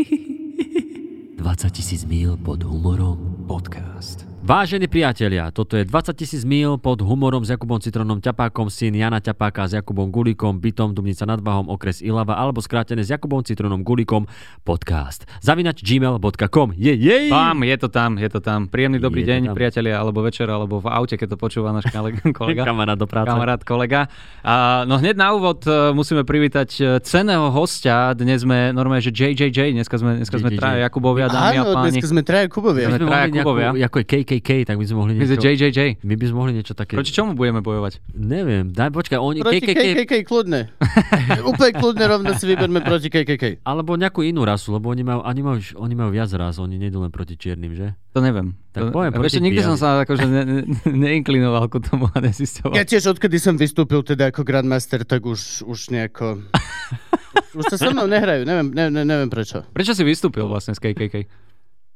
20 tisíc míl pod humorom podcast. Vážení priatelia, toto je 20 tisíc míl pod humorom s Jakubom Citronom Ťapákom, syn Jana Ťapáka s Jakubom Gulíkom, bytom Dubnica nad Váhom, okres Ilava, alebo skrátené s Jakubom Citronom Gulíkom, podcast. Zavinač gmail.com. Je, jej! Pám, je to tam, je to tam. Príjemný dobrý Je deň, tam. priatelia, alebo večer, alebo v aute, keď to počúva náš kole- kolega. Kamarát do práce. Kamarát, kolega. A, no hneď na úvod e, musíme privítať e, cenného hostia. Dnes sme normálne, že JJJ, dneska sme, dneska sme JJJ. traja Jakubovia, dámy a Áno, páni. dneska sme traja Kubovia. Sme sme traja mohli nejakú, Kubovia. ako je KKK, tak by sme mohli My niečo... JJJ. My by sme mohli niečo také... Proti čomu budeme bojovať? Neviem, daj, počkaj, oni... Proti KKK... KKK kľudne. Úplne kľudne rovno si vyberme proti KKK. Alebo nejakú inú rasu, lebo oni majú, oni majú, oni majú viac ras, oni nejdú len proti čiernym, že? To neviem. Tak to, poviem proti ešte nikdy som sa akože ne, ne, neinklinoval ku tomu a nezistoval. Ja tiež odkedy som vystúpil teda ako Grandmaster, tak už, už nejako... už, už sa so mnou nehrajú, neviem, ne, ne, neviem prečo. Prečo si vystúpil vlastne z KKK?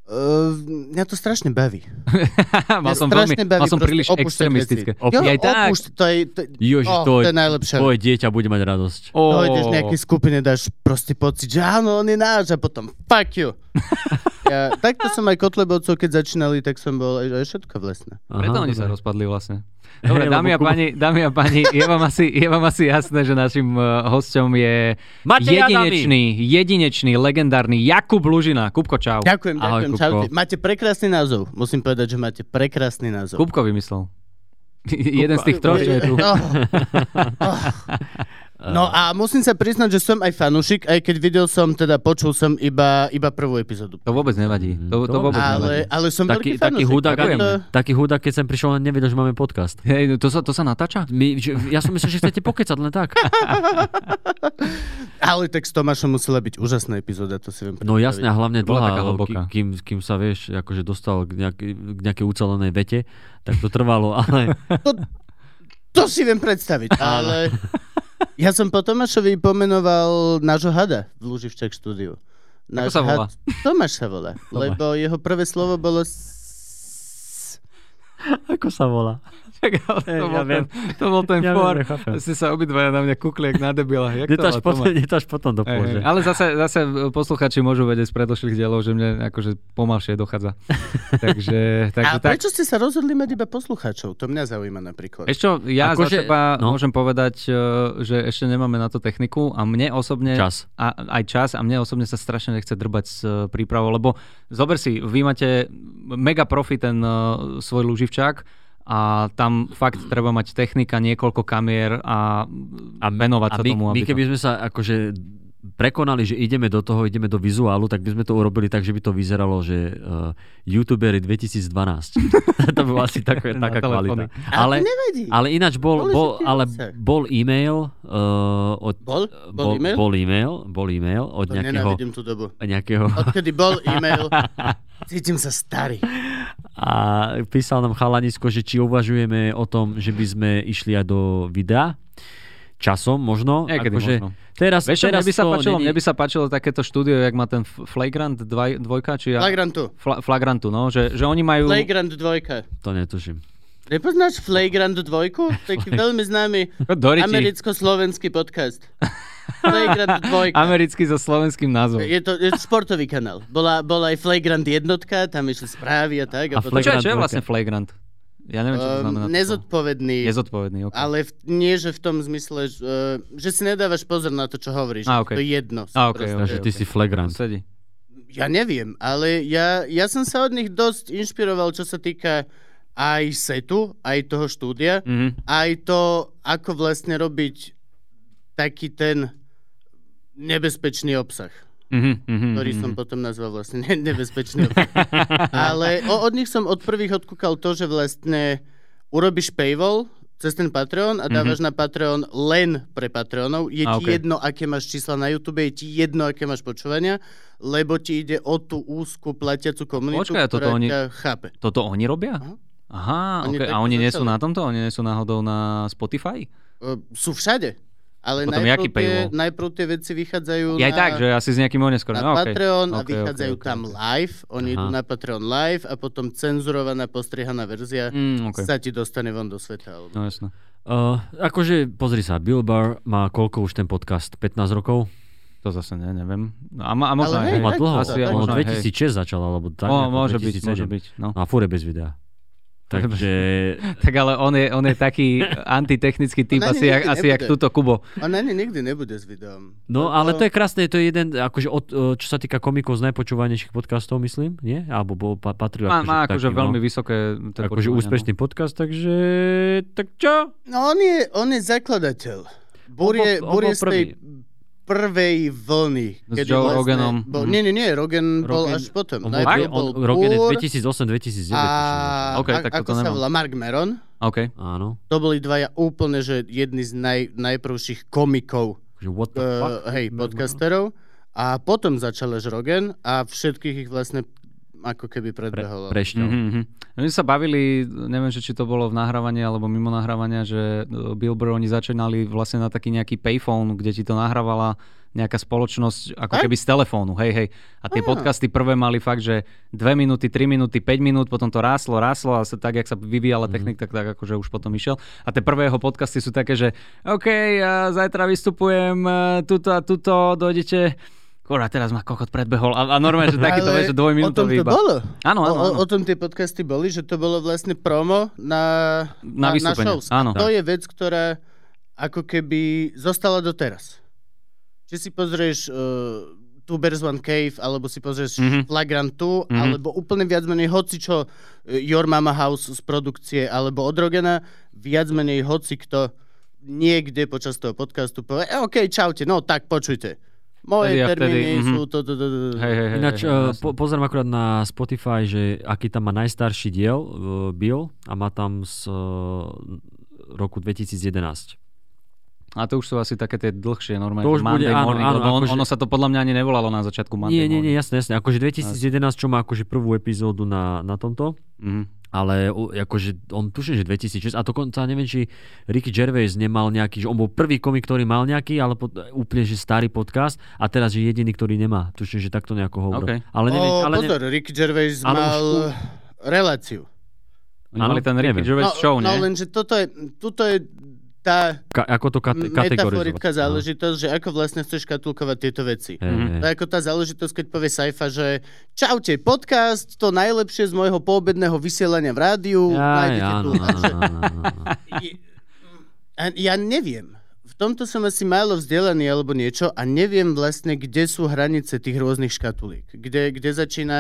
Uh, mňa to strašne baví. mal som veľmi, strašne baví mal som príliš extremistické. veci. Jo, aj tak. opúšť, to je, to, Jožiš, oh, to, to je najlepšie. tvoje dieťa bude mať radosť. Ó. Dojdeš nejakej skupine, dáš proste pocit, že áno, on je náš a potom fuck you. ja, takto som aj Kotlebovcov, keď začínali, tak som bol aj, aj všetko vlastne. Preto oni sa rozpadli vlastne. Dobre, dámy a páni, dámy a páni, je vám asi, je vám asi jasné, že našim uh, hosťom je Matej jedinečný, jedinečný, legendárny Jakub Lužina. Kubko, čau. Ďakujem, Ahoj, ďakujem, Kupko. čaute. Máte prekrásny názov. Musím povedať, že máte prekrásny názov. Kubko vymyslel. Jeden z tých troch, čo je tu. Oh. Oh. No a musím sa priznať, že som aj fanúšik, aj keď videl som, teda počul som iba, iba prvú epizódu. To vôbec nevadí. To, to To- vôbec Ale, nevadí. ale som Taký, veľký taký fanúšik. hudák, Ďakujem. To- taký hudák, keď sem prišiel, len nevedel, že máme podcast. Hej, to sa, to sa natáča? My, že, ja som myslel, že chcete pokecať len tak. Ale tak s Tomášom musela byť úžasná epizóda, to si viem No jasne, a hlavne dlhá, taká hlboká. kým, kým sa vieš, akože dostal k, nejakej, k nejakej ucelenej vete, tak to trvalo, ale To si viem predstaviť, ale ja som po Tomášovi pomenoval nášho hada v Luživčak štúdiu. Ako sa volá? Tomáš sa volá, lebo jeho prvé slovo bolo s... ako sa volá? Tak, ale to, Hej, bol ja ten, viem. to bol ten Ja viem, for. ja. Ste sa obidvaja na mňa kukli jak na debila. Jak Je to to, až potom, to až potom do pôže. Ale zase, zase posluchači môžu vedieť z predošlých dielov, že mne akože pomalšie dochádza. takže, takže A tak. prečo ste sa rozhodli mať iba poslucháčov? To mňa zaujíma napríklad. Ešte ja Akože- za seba no. môžem povedať, e, že ešte nemáme na to techniku a mne osobne... Čas. A, aj čas a mne osobne sa strašne nechce drbať s e, prípravou, lebo zober si, vy máte mega profi ten e, svoj luživčák a tam fakt treba mať technika, niekoľko kamier a, a venovať A sa my, tomu. my aby to- keby sme sa akože prekonali, že ideme do toho, ideme do vizuálu, tak by sme to urobili tak, že by to vyzeralo, že uh, youtuberi 2012. to by bola asi taká, Na taká kvalita. Ale, Ale, ináč bol, bol, ale bol e-mail uh, od, Bol? Bol e-mail? Bol e-mail, bol e-mail od To nejakého, nenávidím tú dobu. nejakého Odkedy bol e-mail, cítim sa starý. A písal nám chalanisko, že či uvažujeme o tom, že by sme išli aj do videa. Časom možno. Niekedy akože možno. Teraz, Vieš teraz mne by, sa to páčilo, není- mne by sa páčilo takéto štúdio, jak má ten Flagrant 2, dvojka, či ja... Flagrantu. Fla, Flagrantu, no, že, že oni majú... Flagrant dvojka. To netuším. Nepoznáš Flagrant dvojku? Taký veľmi známy americko-slovenský podcast. Flagrant dvojka. Americký so slovenským názvom. Je to, je to športový kanál. Bola, bola aj Flagrant jednotka, tam išli správy a tak. A A, potom, Čo je, čo je vlastne Flagrant? Ja neviem, čo to um, znamená. nezodpovedný. Nezodpovedný, ok. Ale v, nie, že v tom zmysle, že, uh, že si nedávaš pozor na to, čo hovoríš. A, okej. To je jedno. A, okej, Proste- okej. Takže ty si flagrant. Sedí. Ja neviem, ale ja, ja som sa od nich dosť inšpiroval, čo sa týka aj setu, aj toho štúdia, Mhm. aj to, ako vlastne robiť taký ten nebezpečný obsah, Mhm, mhm, ktorý mhm. som potom nazval vlastne ne- nebezpečný obsah. Ale o, od nich som od prvých odkúkal to, že vlastne urobíš paywall cez ten Patreon a dávaš na Patreon len pre Patreonov. Je ti okej. jedno, aké máš čísla na YouTube, je ti jedno, aké máš počúvania, lebo ti ide o tú úzku platiacu komunitu, Počkaj, a toto ktorá oni- ťa chápe. Toto oni robia? Aha. Aha, Oni okay. a oni nie sú na tomto? Oni nie sú náhodou na Spotify? Uh, sú všade. Ale Potom najprv tie, najprv tie veci vychádzajú Je aj na, tak, že asi s nejakým oneskorým. na Okay. Patreon a Ok, vychádzajú ok, ok, tam live. Oni Aha. idú na Patreon live a potom cenzurovaná, postriehaná verzia Mm, okay. sa ti dostane von do sveta. Alebo... No jasné. Uh, akože, pozri sa, Bill Burr má koľko už ten podcast? 15 rokov? To zase ne, neviem. No, a, ma- a možno Ale aj, hej, má dlho, asi, možno aj, hej. 2006 začal, alebo tak. O, môže byť, 2007. môže byť. No. No a fure bez videa. Takže Tak ale on je, on je taký antitechnický typ, asi, jak, asi jak túto Kubo. On ani nikdy nebude s videom. No, ale to je krásne, to je jeden, akože od, čo sa týka komikov z najpočúvanejších podcastov, myslím, nie? Alebo bol, pa- patril Má, akože, má akože takým, veľmi no, vysoké... akože úspešný podcast, takže tak čo? No on je, on je zakladateľ. Bur je, On bol- on bol z tej prvej vlny. S Joe Roganom. Bol, nie, nie, nie, Rogan, bol Rogan- až potom. On bol, Najprv on, bol Rogan je Burr 2008-2009. a, OK, a- tak ako toto sa nemám. volá, Mark Maron. OK. Áno. To boli dvaja úplne, že jedni z naj, najprvších komikov, what the uh, fuck? hej, podcasterov. A potom začal až Rogan a všetkých ich vlastne ako keby Pre, predbehol. prešťal. Mm-hmm. My sme sa bavili, neviem, že či to bolo v nahrávaní alebo mimo nahrávania, že e, Billboard oni začínali vlastne na taký nejaký payphone, kde ti to nahrávala nejaká spoločnosť ako Tak? keby z telefónu, hej, hej. A tie Á. podcasty prvé mali fakt, že 2 minúty, 3 minúty, 5 minút, potom to ráslo, ráslo a sa, tak, jak sa vyvíjala technika, tak, tak akože už potom išiel. A tie prvé jeho podcasty sú také, že OK, ja zajtra vystupujem, e, tuto a tuto, dojdete, Kurva, teraz ma kokot predbehol. A, a normálne, že takýto, vieš, že o tom dvojminútový to iba. bolo. Áno, áno, áno. o, o tom tie podcasty boli, že to bolo vlastne promo na, Na vystúpenie, shows. áno. To je vec, ktorá ako keby zostala doteraz. Či si pozrieš uh, Two Bears One Cave, alebo si pozrieš Mhm. mm-hmm. Flagrant 2, Mhm. mm-hmm. alebo úplne viac menej hoci čo uh, Your Mama House z produkcie, alebo od Rogana, viac menej hoci kto niekde počas toho podcastu povie, e, OK, čaute, no tak počujte. Moje Vtedy a vtedy, termíny mhm. sú to, to, to, to. Hej, hej, hej, Ináč, hej, uh, jasné. po, pozriem akurát na Spotify, že aký tam má najstarší diel, uh, Bill, a má tam z uh, roku 2011. A to už sú asi také tie dlhšie normálne. To už Monday bude, áno, morning, áno, lebo on, akože- ono sa to podľa mňa ani nevolalo na začiatku Monday Nie, nie, nie, jasné, jasné. Akože 2011, čo má akože prvú epizódu na, na tomto, Mhm. ale akože on tuším, že 2006, a dokonca neviem, či Ricky Gervais nemal nejaký, že on bol prvý komik, ktorý mal nejaký, ale pod, úplne, že starý podcast a teraz je jediný, ktorý nemá. Tuším, že takto nejako hovoril. OK. Ale neviem, o, ale pozor, Ricky Gervais Ale už mal u- reláciu. Oni mali ten Ricky neviem. Gervais no, show, no nie? lenže toto je, tuto je tá ka, ako to kate, metaforická záležitosť, že ako vlastne chceš škatulkovať tieto veci. Mhm. hej. To je ako tá záležitosť, keď povie Saifa, že čaute, podcast, to najlepšie z môjho poobedného vysielania v rádiu, nájdete áno, tu. áno. Je- a ja neviem. V tomto som asi málo vzdelaný alebo niečo a neviem vlastne, kde sú hranice tých rôznych škatulík. Kde, kde začína...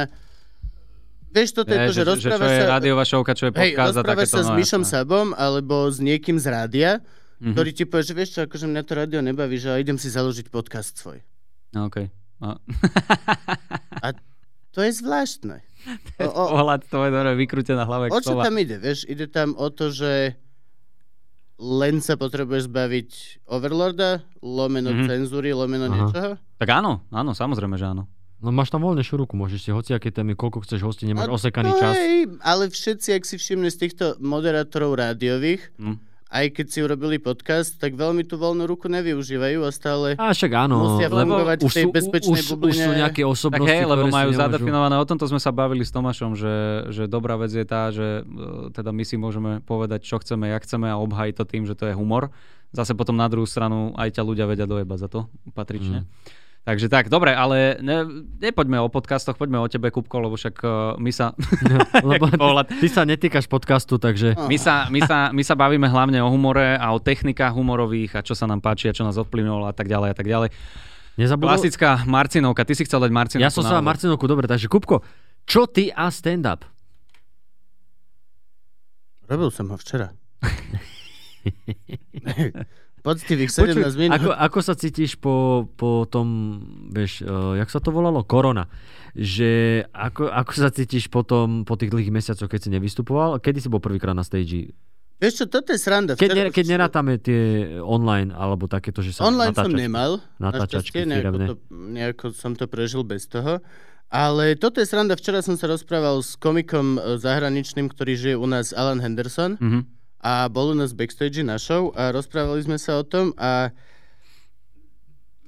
Vieš, toto je Nie, to, že, že, rozpráva čo je sa... rádiová šovka, čo je Hej, podcast a rozprávaš takéto. sa s no, Myšom jasné. Sabom alebo s niekým z rádia, Mhm. ktorý ti povie, že vieš čo, akože mňa to rádio nebaví, že idem si založiť podcast svoj. No, OK. A, To je zvláštne. O, o, Pohľad to je dobre vykrútená hlava. jak o čo tam ide, vieš? Ide tam o to, že len sa potrebuješ zbaviť Overlorda, lomeno Mhm. mm-hmm. cenzúry, lomeno Aha. niečoho. Tak áno, áno, samozrejme, že áno. No máš tam voľnejšiu ruku, môžeš si hociaké témy, koľko chceš hostí, nemáš A osekaný to čas. Hej, ale všetci, ak si všimne z týchto moderátorov rádiových, Hm. aj keď si urobili podcast, tak veľmi tú voľnú ruku nevyužívajú a stále... A však áno, Musia fungovať v už tej sú, bezpečnej už, už sú bubline. nejaké Tak osobnosti, hej, lebo majú nemôžu... zadefinované, o tomto sme sa bavili s Tomášom, že, že dobrá vec je tá, že e, teda my si môžeme povedať, čo chceme, jak chceme a obhajiť to tým, že to je humor. Zase potom na druhú stranu aj ťa ľudia vedia dojebať za to patrične. Mm. Takže tak, dobre, ale ne, nepoďme o podcastoch, poďme o tebe, Kupko, lebo však uh, my sa... Lebo Jaký pohľad. ty, ty sa netýkaš podcastu, takže... No. My sa, my, sa, my sa bavíme hlavne o humore a o technikách humorových a čo sa nám páči a čo nás ovplyvňovalo a tak ďalej a tak ďalej. Nezabudol? Klasická Marcinovka, ty si chcel dať Marcinovku Ja som sa. Marcinovku, dobre, takže Kupko, čo ty a stand-up? Robil som ho včera. Poctivých 17 minút. ako, ako sa cítiš po, po tom, vieš, uh, jak sa to volalo? Korona. Že ako, ako sa cítiš potom, po tých dlhých mesiacoch, keď si nevystupoval? Kedy si bol prvýkrát na stage? Vieš čo, toto je sranda. Keď, ne, keď nerátame tie online, alebo takéto, že sa Online som natáčaš. nemal. natáčačky nejako, to, nejako som to prežil bez toho. Ale toto je sranda. Včera som sa rozprával s komikom e, zahraničným, ktorý žije u nás, Alan Henderson. Mhm. A bol u nás backstage na show a rozprávali sme sa o tom a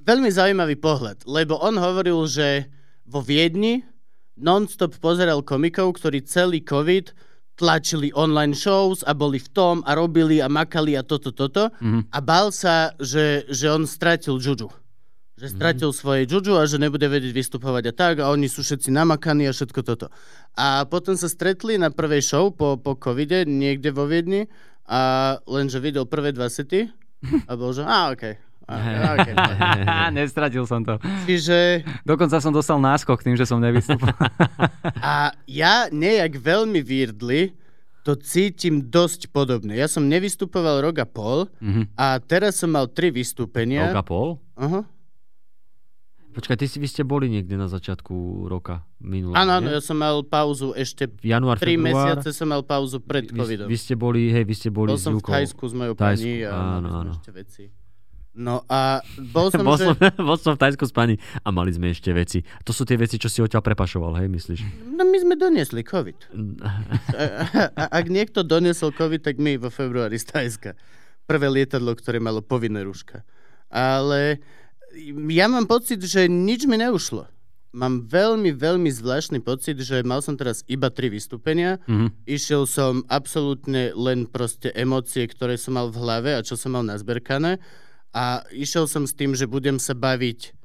veľmi zaujímavý pohľad, lebo on hovoril, že vo Viedni non-stop pozeral komikov, ktorí celý COVID tlačili online shows a boli v tom a robili a makali a toto, toto Mhm. a bál sa, že, že on stratil juju. Že stratil svoje juju a že nebude vedieť vystupovať a tak a oni sú všetci namakaní a všetko toto. A potom sa stretli na prvej show po, po covide niekde vo Viedni a lenže videl prvé dva sety a bol, že a okej. Okay. Nestratil som to. Čiže Dokonca som dostal náskok tým, že som nevystúpil. a ja nejak veľmi weirdly to cítim dosť podobne. Ja som nevystupoval rok a pol Mhm. a teraz som mal tri vystúpenia. Rok a pol? Aha. Počkaj, ty si, vy ste boli niekde na začiatku roka minulého, Áno, áno, ja som mal pauzu ešte Január, tri február. mesiace som mal pauzu pred Vy, covidom. vy, ste boli, hej, vy ste boli Bol som v. Thajsku s mojou pani a áno, áno. ešte veci. No a bol som, bol, že... som, bol som v Tajsku s pani a mali sme ešte veci. To sú tie veci, čo si odtiaľ prepašoval, hej, myslíš? No my sme doniesli COVID. A, a, ak niekto doniesol COVID, tak my vo februári z Thajska. Prvé lietadlo, ktoré malo povinné rúška. Ale ja mám pocit, že nič mi neušlo. Mám veľmi, veľmi zvláštny pocit, že mal som teraz iba tri vystúpenia. Mhm. Išiel som absolútne len proste emócie, ktoré som mal v hlave a čo som mal nazberkané. A išiel som s tým, že budem sa baviť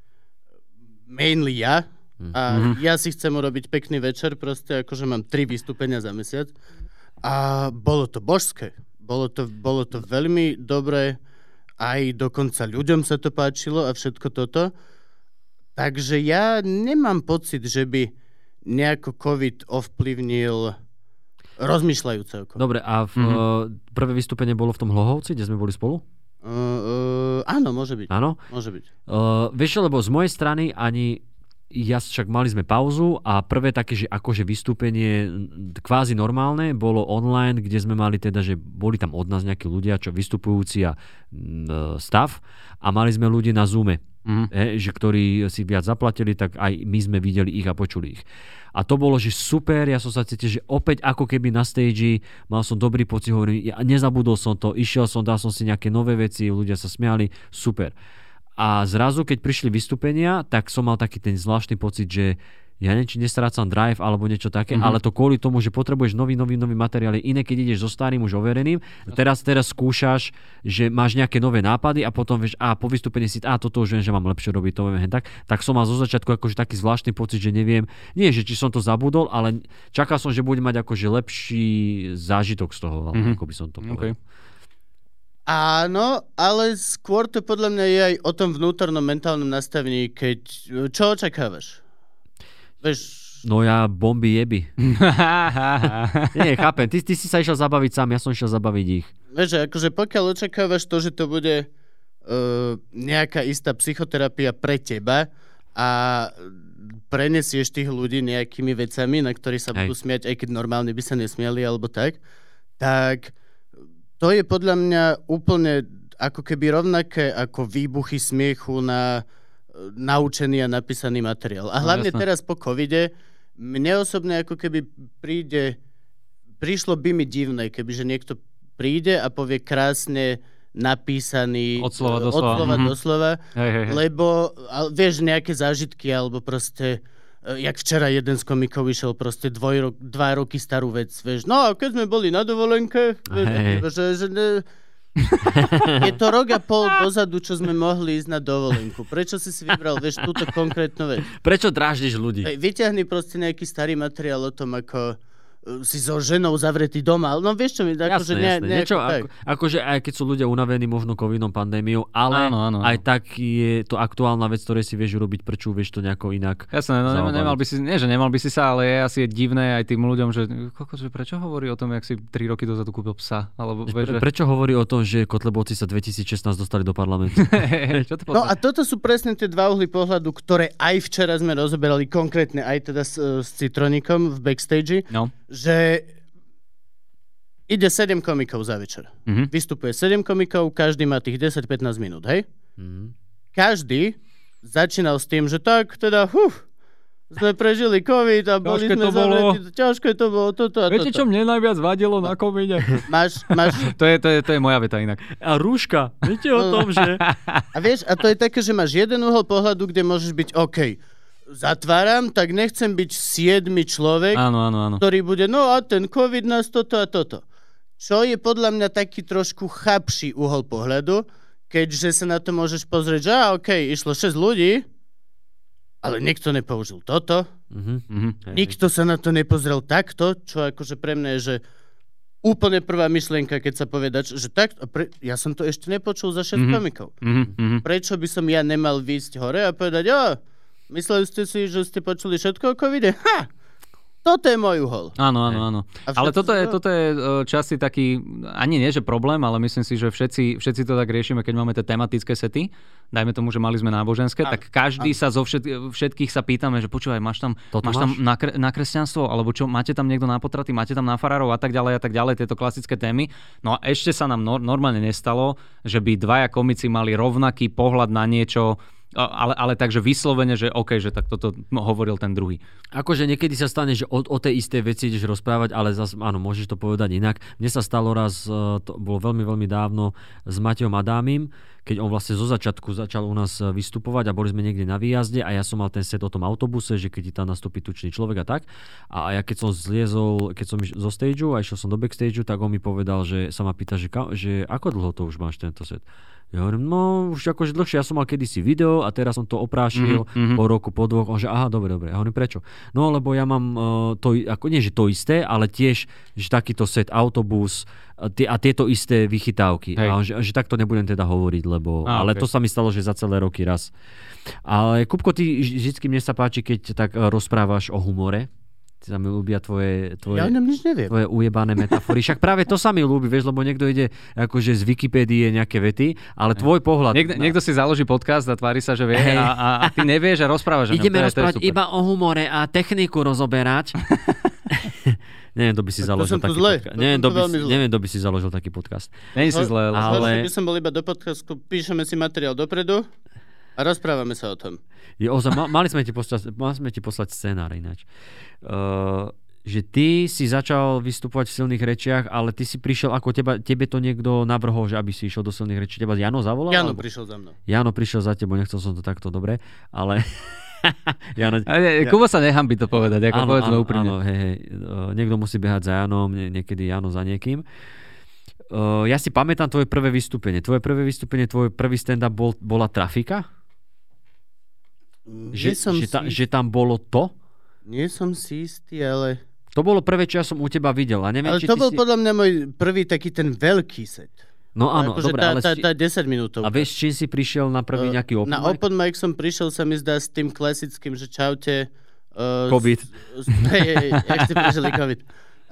mainly ja. A ja si chcem urobiť pekný večer, proste akože mám tri vystúpenia za mesiac. A bolo to božské. Bolo to, bolo to veľmi dobré. Aj dokonca ľuďom sa to páčilo a všetko toto. Takže ja nemám pocit, že by nejako COVID ovplyvnil rozmýšľajúce oko. Dobre, a v, Mhm. mm prvé vystúpenie bolo v tom Hlohovci, kde sme boli spolu? Uh, uh, áno, môže byť. Áno? Môže byť. Uh, vieš, lebo z mojej strany ani ja však mali sme pauzu a prvé také, že akože vystúpenie kvázi normálne bolo online, kde sme mali teda, že boli tam od nás nejakí ľudia, čo vystupujúci a mm, stav a mali sme ľudí na Zoome, Mhm. he, že ktorí si viac zaplatili, tak aj my sme videli ich a počuli ich. A to bolo, že super, ja som sa cítil, že opäť ako keby na stage, mal som dobrý pocit, hovorím, ja nezabudol som to, išiel som, dal som si nejaké nové veci, ľudia sa smiali, super. A zrazu, keď prišli vystúpenia, tak som mal taký ten zvláštny pocit, že ja neviem, či nestrácam drive alebo niečo také, Mhm. mm-hmm. ale to kvôli tomu, že potrebuješ nový, nový, nový materiál. Iné, keď ideš so starým už overeným, teraz, teraz skúšaš, že máš nejaké nové nápady a potom vieš, a po vystúpení si, a toto už viem, že mám lepšie robiť, to viem, tak. Tak som mal zo začiatku akože taký zvláštny pocit, že neviem, nie, že či som to zabudol, ale čakal som, že budem mať akože lepší zážitok z toho, mm-hmm. Mhm. ako by som to povedal. Áno, ale skôr to podľa mňa je aj o tom vnútornom mentálnom nastavení, keď... Čo očakávaš? Vieš, No ja bomby jeby. Nie, chápem, ty, ty si sa išiel zabaviť sám, ja som išiel zabaviť ich. vieš, že akože pokiaľ očakávaš to, že to bude uh, nejaká istá psychoterapia pre teba a prenesieš tých ľudí nejakými vecami, na ktorých sa Hej. budú smiať, aj keď normálne by sa nesmiali alebo tak, tak to je podľa mňa úplne ako keby rovnaké ako výbuchy smiechu na e, naučený a napísaný materiál. A No, hlavne jasné. teraz po covide, mne osobne ako keby príde, prišlo by mi divné, keby že niekto príde a povie krásne napísaný Od slova e, do od slova. slova, Mhm. do slova Hej, hej, hej. lebo ale, vieš, nejaké zážitky alebo proste e, jak včera jeden z komikov išiel proste dvoj, dva roky starú vec, vieš, no a keď sme boli na dovolenke, Hej. že, že ne, je to rok a pol dozadu, čo sme mohli ísť na dovolenku. Prečo si si vybral, vieš, túto konkrétnu vec? Prečo dráždiš ľudí? Vyťahni proste nejaký starý materiál o tom, ako e, si so ženou zavretý doma. No vieš čo mi, akože ne, nejako Niečo, tak. ako, akože aj keď sú ľudia unavení možno covidom, pandémiou, ale Áno, áno, áno. aj tak je to aktuálna vec, ktorej si vieš urobiť prču, vieš to nejako inak. Jasné, no, nemal, zaobaliť. nemal by si, nie, že nemal by si sa, ale je asi je divné aj tým ľuďom, že, kokos, že prečo hovorí o tom, jak si 3 roky dozadu kúpil psa, alebo vieš, že... prečo hovorí o tom, že Kotlebovci sa 2016 dostali do parlamentu? čo to No a toto sú presne tie dva uhly pohľadu, ktoré aj včera sme rozoberali konkrétne, aj teda s, s Citronikom v backstage, No. Že ide 7 komikov za večer. Mhm. Vystupuje 7 komikov, každý má tých 10-15 minút, hej? Mhm. Každý začínal s tým, že tak, teda, huf, sme prežili COVID a boli Ťažké sme to bolo. zavretí, ťažké to bolo, toto a Viete, čo toto. mne najviac vadilo na covide? Máš, máš, to, je, to, je, to je moja veta inak. A rúška, viete o tom, že... A vieš, a to je také, že máš jeden uhol pohľadu, kde môžeš byť OK. Zatváram, tak nechcem byť siedmy človek, Áno, áno, áno. ktorý bude, no a ten COVID nás toto a toto. Čo je podľa mňa taký trošku chapší uhol pohľadu, keďže sa na to môžeš pozrieť, že á, OK, išlo 6 ľudí, ale nikto nepoužil toto, Mhm. Mhm. Hej, nikto sa na to nepozrel takto, čo akože pre mňa je, že úplne prvá myšlienka, keď sa povie dať, že tak, a pre, ja som to ešte nepočul za 6 Mhm. komikov. Mhm. Mhm. Prečo by som ja nemal výjsť hore a povedať, jo, mysleli ste si, že ste počuli všetko o covide? Ha! Toto je môj uhol. Áno, áno, áno. Ale toto je, to- toto je e, časti taký, ani nie, že problém, ale myslím si, že všetci, všetci to tak riešime, keď máme tie tematické sety. Dajme tomu, že mali sme náboženské, Áno, tak každý sa zo všet, všetkých sa pýtame, že počúvaj, máš tam, Toto máš tam máš? na, kre, na kresťanstvo, alebo čo, máte tam niekto na potraty, máte tam na farárov a tak ďalej a tak ďalej, tieto klasické témy. No a ešte sa nám nor- normálne nestalo, že by dvaja komici mali rovnaký pohľad na niečo, ale, ale takže vyslovene, že OK, že tak toto hovoril ten druhý. Akože niekedy sa stane, že o, o tej istej veci ideš rozprávať, ale zas, áno, môžeš to povedať inak. Mne sa stalo raz, e, to bolo veľmi, veľmi dávno, s Matejom Adámim, keď on vlastne zo začiatku začal u nás e, vystupovať a boli sme niekde na výjazde a ja som mal ten set o tom autobuse, že keď ti tam nastúpi tučný človek a tak. A, ja keď som zliezol, keď som zo stageu a išiel som do backstageu, tak on mi povedal, že sa ma pýta, že, že ako dlho to už máš tento set. Ja hovorím, no už akože dlhšie, ja som mal kedysi video a teraz som to oprášil Mhm, mhm. po roku, po dvoch. On že aha, dobre, dobre. Ja hovorím, prečo? No lebo ja mám uh, to, ako nie, že to isté, ale tiež, že takýto set autobus a, tie, a tieto isté vychytávky. Hej. A on, že, že takto nebudem teda hovoriť, lebo... Á, ale okej. to sa mi stalo, že za celé roky raz. Ale Kupko, ty vždy mne sa páči, keď tak eh, rozprávaš o humore. Sa mi ľúbia tvoje, tvoje, Ja ňom nič neviem. tvoje ujebané metafory. Však práve to sa mi ľúbi, vieš, lebo niekto ide akože z Wikipédie nejaké vety, ale tvoj pohľad... Niekto, niekto si založí podcast a tvári sa, že vie Hej. a, a, a ty nevieš a rozprávaš ňom. Ideme To je- to je rozprávať iba o humore a techniku rozoberať. neviem, kto by si Tak to založil taký zle. podcast. To Neviem, tu by, zle. neviem, kto by si založil taký podcast. Není si zle, ale... By som bol iba do podcastu, píšeme si materiál dopredu a rozprávame sa o tom. Je, ozaj, ma, mali, sme ti poslať, mali sme ti poslať scenár ináč. Uh, že ty si začal vystupovať v silných rečiach, ale ty si prišiel, ako teba, tebe to niekto navrhol, že aby si išiel do silných rečí. Teba Jano zavolal? Jano alebo- prišiel za mnou. Jano prišiel za tebou, nechcel som to takto dobre, ale... Jano, A nie, Kubo sa nechám by to povedať, ako povedzme úprimne. Áno, hej, hej. Uh, niekto musí behať za Janom, nie, niekedy Jano za niekým. Uh, ja si pamätám tvoje prvé vystúpenie. Tvoje prvé vystúpenie, tvoj prvý stand-up bol, bola trafika? Že, Nie som, že, ta, si, že tam bolo to? nie som si istý, ale... To bolo prvé, čo ja som u teba videl. A neviem, Ale či to bol si... podľa mňa môj prvý taký ten veľký set. No áno, akože dobre, tá, ale... tá, tá 10 minútov. A vieš, čím si prišiel na prvý nejaký open Na mic? open mic som prišiel, sa mi zdá, s tým klasickým, že čaute. Uh, Covid. S, s, hej, hej, jak ste prežili COVID.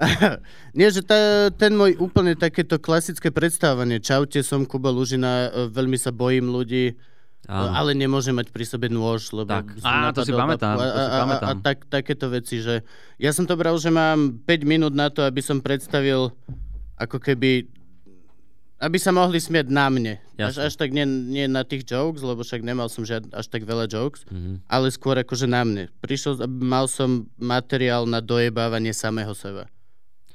Nie, že tá, ten môj úplne takéto klasické predstávanie. Čaute, som Kuba Lužina, e, veľmi sa bojím ľudí, Áno. Áno. ale nemôžem mať pri sebe nôž, lebo... Tak. Á, to si pamätám, to a, a, a, a tak, takéto veci, že ja som to bral, že mám 5 minút na to, aby som predstavil ako keby aby sa mohli smieť na mne. Až, Jasne. až tak nie, nie na tých jokes, lebo však nemal som žiad, až tak veľa jokes, Mhm. ale skôr akože na mne. Prišiel, mal som materiál na dojebávanie samého seba.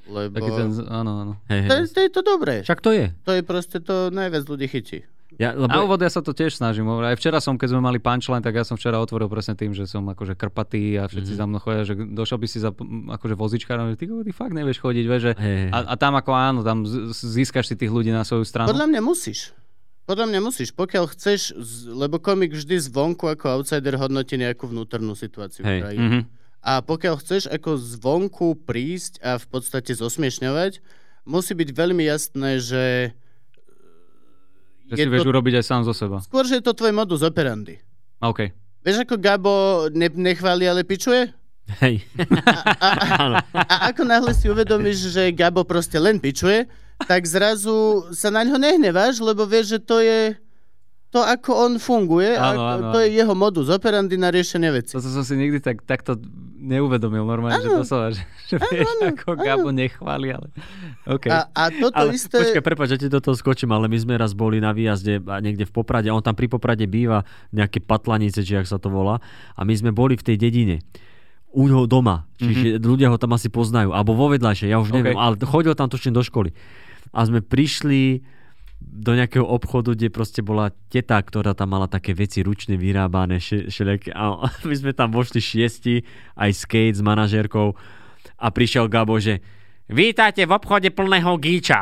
Lebo... Taký ten, áno, áno. Hej, To, hej. je- to je to dobré. Však to je. To je proste to najviac ľudí chytí. Ja, Na lebo, úvod ja sa to tiež snažím. Aj včera som, keď sme mali punchline, tak ja som včera otvoril presne tým, že som akože krpatý a všetci Mhm. za mnou chodia, že došiel by si za akože vozičkárom, že ty, ty fakt nevieš chodiť, vieš, že... hej. A, a tam ako áno, tam získaš si tých ľudí na svoju stranu. Podľa mňa musíš. Podľa mňa musíš, pokiaľ chceš, lebo komik vždy zvonku ako outsider hodnotí nejakú vnútornú situáciu. Je. Mhm. A pokiaľ chceš ako zvonku prísť a v podstate zosmiešňovať, musí byť veľmi jasné, že Že si vieš urobiť aj sám zo seba. skôr, že je to tvoj modus operandi. OK. Vieš, ako Gabo ne, nechváli, ale pičuje? hej. Áno. A ako náhle si uvedomíš, že Gabo proste len pičuje, tak zrazu sa na ňo nehneváš, lebo vieš, že to je to, ako on funguje Áno, a áno, to áno. je jeho modus operandi na riešenie veci. To som si nikdy tak, takto neuvedomil normálne, že Áno. doslova, že, že vieš, áno, ako Gabo nechváli, ale... OK. A, a toto Ale isté... počkaj, prepáč, že ti do toho skočím, ale my sme raz boli na výjazde niekde v Poprade, a on tam pri Poprade býva, nejaké patlanice, či jak sa to volá, a my sme boli v tej dedine u neho doma, čiže mm-hmm. ľudia ho tam asi poznajú, alebo vo vedľajšej, ja už neviem, OK. ale chodil tam tuším do školy. A sme prišli do nejakého obchodu, kde proste bola teta, ktorá tam mala také veci ručne vyrábané, še, šeleké. A my sme tam vošli šiesti, aj skate s manažérkou a prišiel Gabo, že vítajte v obchode plného gíča.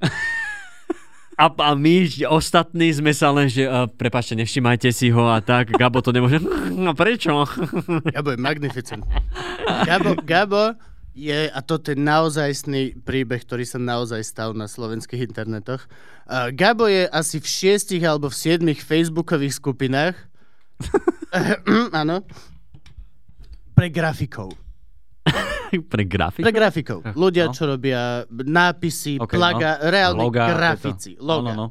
A, a my ostatní sme sa len, že uh, prepačte, nevšimajte si ho a tak. Gabo to nemôže. No prečo? Gabo je magnificent. Gabo, Gabo je, a toto je naozajstný príbeh, ktorý sa naozaj stal na slovenských internetoch. Uh, Gabo je asi v šiestich alebo v siedmich facebookových skupinách. Áno. Pre grafikov. Pre grafik? Pre grafikov. Ľudia, no. čo robia nápisy, Ok, plaga, no. reálni Loga, grafici. tieto. Loga. No, no, no.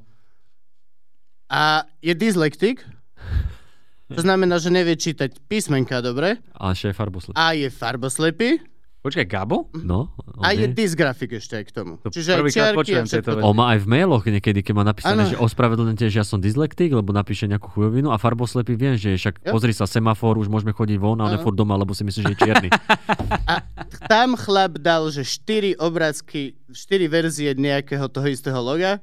A je dyslektik, to znamená, že nevie čítať písmenka dobre A šéf farboslep. a je farboslepý Počkaj, Gabo? No, a on je je. dysgrafik ešte aj k tomu. To Čiže aj čiarky a všetko. On má aj v mailoch niekedy, keď má napísané, Áno. že ospravedlňujte, že ja som dyslektik, lebo napíše nejakú chujovinu a farboslepý viem, že však Jo. pozri sa, semafor, už môžeme chodiť von, ale Áno. furt doma, lebo si myslíš, že je čierny. A tam chlap dal, že 4 obrázky, 4 verzie nejakého toho istého loga.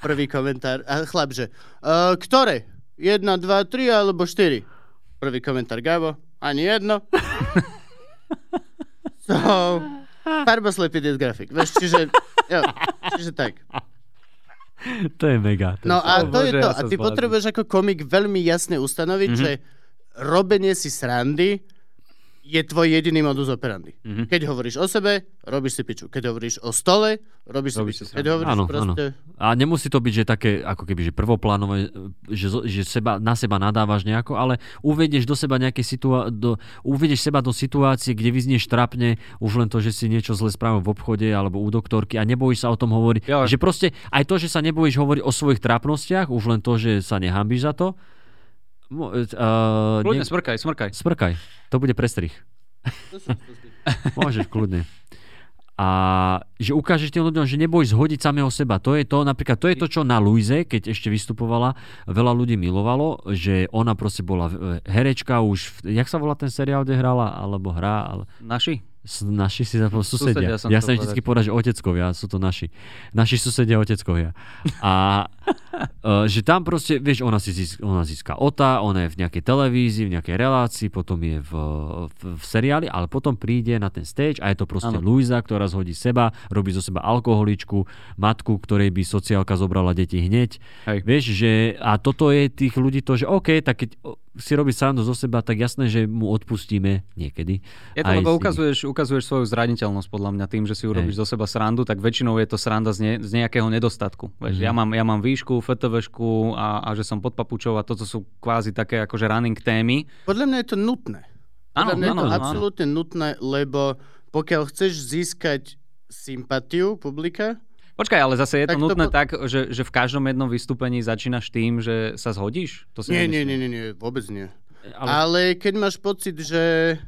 Prvý komentár. A chlap, že uh, ktoré? 1, 2, 3 alebo 4? Prvý komentár Gabo. Ani jedno. so, farboslepý dysgrafik. Vieš, čiže, jo, čiže tak. to je mega. To je No a to je Bože, to. ja A ty zbláznim. potrebuješ ako komik veľmi jasne ustanoviť, Mhm. že robenie si srandy je tvoj jediný modus operandi. Mhm. Keď hovoríš o sebe, robíš si piču. Keď hovoríš o stole, robíš si Robíš piču. si Keď srandu. hovoríš Áno, proste... A nemusí to byť, že také, ako keby, že prvoplánové, že, že seba, na seba nadávaš nejako, ale uvedieš do seba nejaké situá- do, uvedieš seba do situácie, kde vyznieš trapne, už len to, že si niečo zle spravil v obchode alebo u doktorky a nebojíš sa o tom hovoriť. Jo. Že proste aj to, že sa nebojíš hovoriť o svojich trápnostiach, už len to, že sa nehambíš za to. Uh, Kľudne, smrkaj, smrkaj. Smrkaj. To bude prestrih. Môžeš kľudne. A že ukážeš tým ľuďom, že neboj zhodiť samého seba. To je to, napríklad, to je to, čo na Luize, keď ešte vystupovala, veľa ľudí milovalo, že ona proste bola e, herečka už, v, jak sa volá ten seriál, kde hrala, alebo hrá, ale Naši? Naši si zapom- susedia. Susedia som ja sa vždy povedať, že oteckovia, sú to naši. Naši susedia oteckovia. A e, že tam proste, vieš, ona si získa, ona získa OTA, ona je v nejakej televízii, v nejakej relácii, potom je v, v, v seriáli, ale potom príde na ten stage a je to proste Áno. Luisa, ktorá zhodí seba, robí zo seba alkoholičku, matku, ktorej by sociálka zobrala deti hneď. Hej. Vieš, že a toto je tých ľudí to, že OK, tak keď si robí srandu zo seba, tak jasné, že mu odpustíme niekedy. Je to, Aj lebo si- ukazuješ, ukazuješ svoju zraniteľnosť podľa mňa tým, že si urobíš zo seba srandu, tak väčšinou je to sranda z, ne, z nejakého nedostatku. Vieš, Mhm. ja, mám, ja mám výšku, FTVšku a, a že som pod papučou a toto sú kvázi také akože running témy. Podľa mňa je to nutné. Áno, Podľa mňa je to áno, absolútne nutné, lebo pokiaľ chceš získať sympatiu publika, Počkaj, ale zase je to Tak to nutné po- tak, že, že v každom jednom vystúpení začínaš tým, že sa zhodíš? To si nie, nie, nemyslím. nie, nie, nie, vôbec nie. Ale, Ale keď máš pocit, že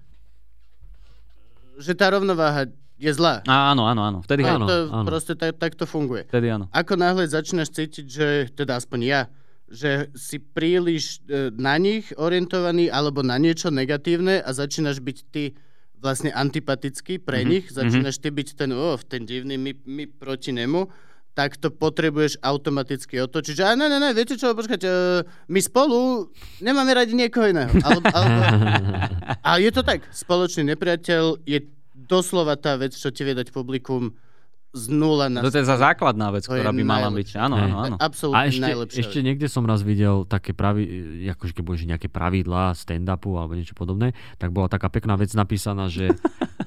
že tá rovnováha je zlá. Á, áno, áno, áno. Vtedy áno, to áno. proste tak, tak to funguje. Vtedy áno. Ako náhle začínaš cítiť, že, teda aspoň ja, že si príliš e, na nich orientovaný alebo na niečo negatívne a začínaš byť ty vlastne antipatický pre Mhm, nich, začínaš ty byť ten, oh, ten divný, my, my proti nemu, tak to potrebuješ automaticky otočiť, že ne, ne, ne, viete čo, počkať, uh, my spolu nemáme radi niekoho iného. Alebo, alebo, a je to tak, spoločný nepriateľ je doslova tá vec, čo ti vie dať publikum z nula na To je za základná vec, To ktorá by mala byť. Áno, áno, áno. Absolútne A ešte, najlepšia ešte vec. niekde som raz videl také pravi, akože keď že nejaké pravidlá stand-upu alebo niečo podobné, tak bola taká pekná vec napísaná, že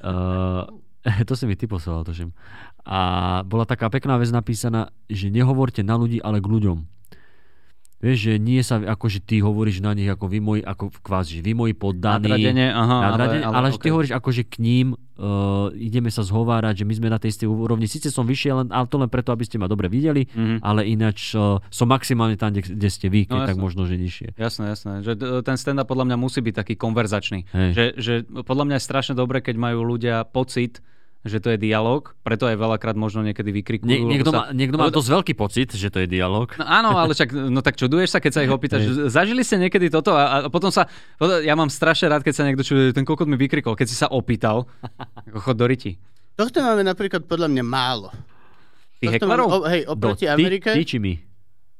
uh, to si mi ty poslal, tuším. A bola taká pekná vec napísaná, že nehovorte na ľudí, ale k ľuďom. Vieš, že nie sa, ako že ty hovoríš na nich ako vy moji, ako kvázi, vy moji poddaní. Nadradenie, aha, nadradenie, ale, ale, ale že ty hovoríš ako, že k ním uh, ideme sa zhovárať, že my sme na tej istej úrovni. Sice som vyššie, len, ale to len preto, aby ste ma dobre videli, Mhm. ale ináč uh, som maximálne tam, kde, kde ste vy, keď No, tak možno, že nižšie. Jasné, jasné. Že d- ten stand-up podľa mňa musí byť taký konverzačný. Hej. Že, že podľa mňa je strašne dobre, keď majú ľudia pocit, že to je dialog, preto aj veľakrát možno niekedy vykrikujú. Nie, niekto, sa- má, niekto má lebo- dosť veľký pocit, že to je dialog. No, áno, ale však, no tak čuduješ sa, keď sa ich opýtaš, že zažili ste niekedy toto a, a potom sa, ja mám strašne rád, keď sa niekto čuduje, ten kokot mi vykrikol, keď si sa opýtal, ako chod do riti. Tohto máme napríklad podľa mňa málo. Ty máme, o, hej, Do, oproti ty, Amerike, ty či my?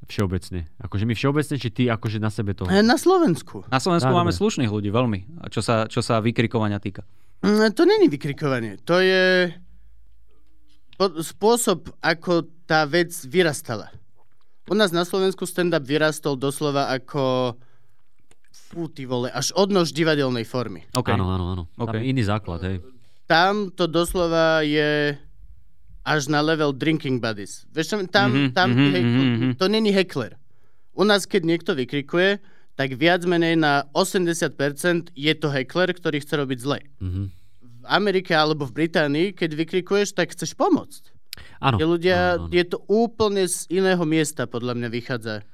Všeobecne. Akože my všeobecne, či ty akože na sebe to... eh, na Slovensku. Na Slovensku Dá, máme dobre. slušných ľudí, veľmi, a čo sa, čo sa vykrikovania týka. Mm, To není vykrikovanie. To je spôsob, ako tá vec vyrastala. U nás na Slovensku stand-up vyrastol doslova ako fú, ty vole, až odnož divadelnej formy. OK. Áno, áno, áno. Tam OK. je iný základ, hej. Tam to doslova je až na level drinking buddies. Vieš, tam, Mhm, tam mhm, hej, mhm, mhm. to není heckler. U nás, keď niekto vykrikuje, tak viac menej na 80% je to heckler, ktorý chce robiť zle. Mhm. V Amerike alebo v Británii, keď vykrikuješ, tak chceš pomôcť. Áno. Ľudia, áno, áno. je to úplne z iného miesta, podľa mňa vychádza.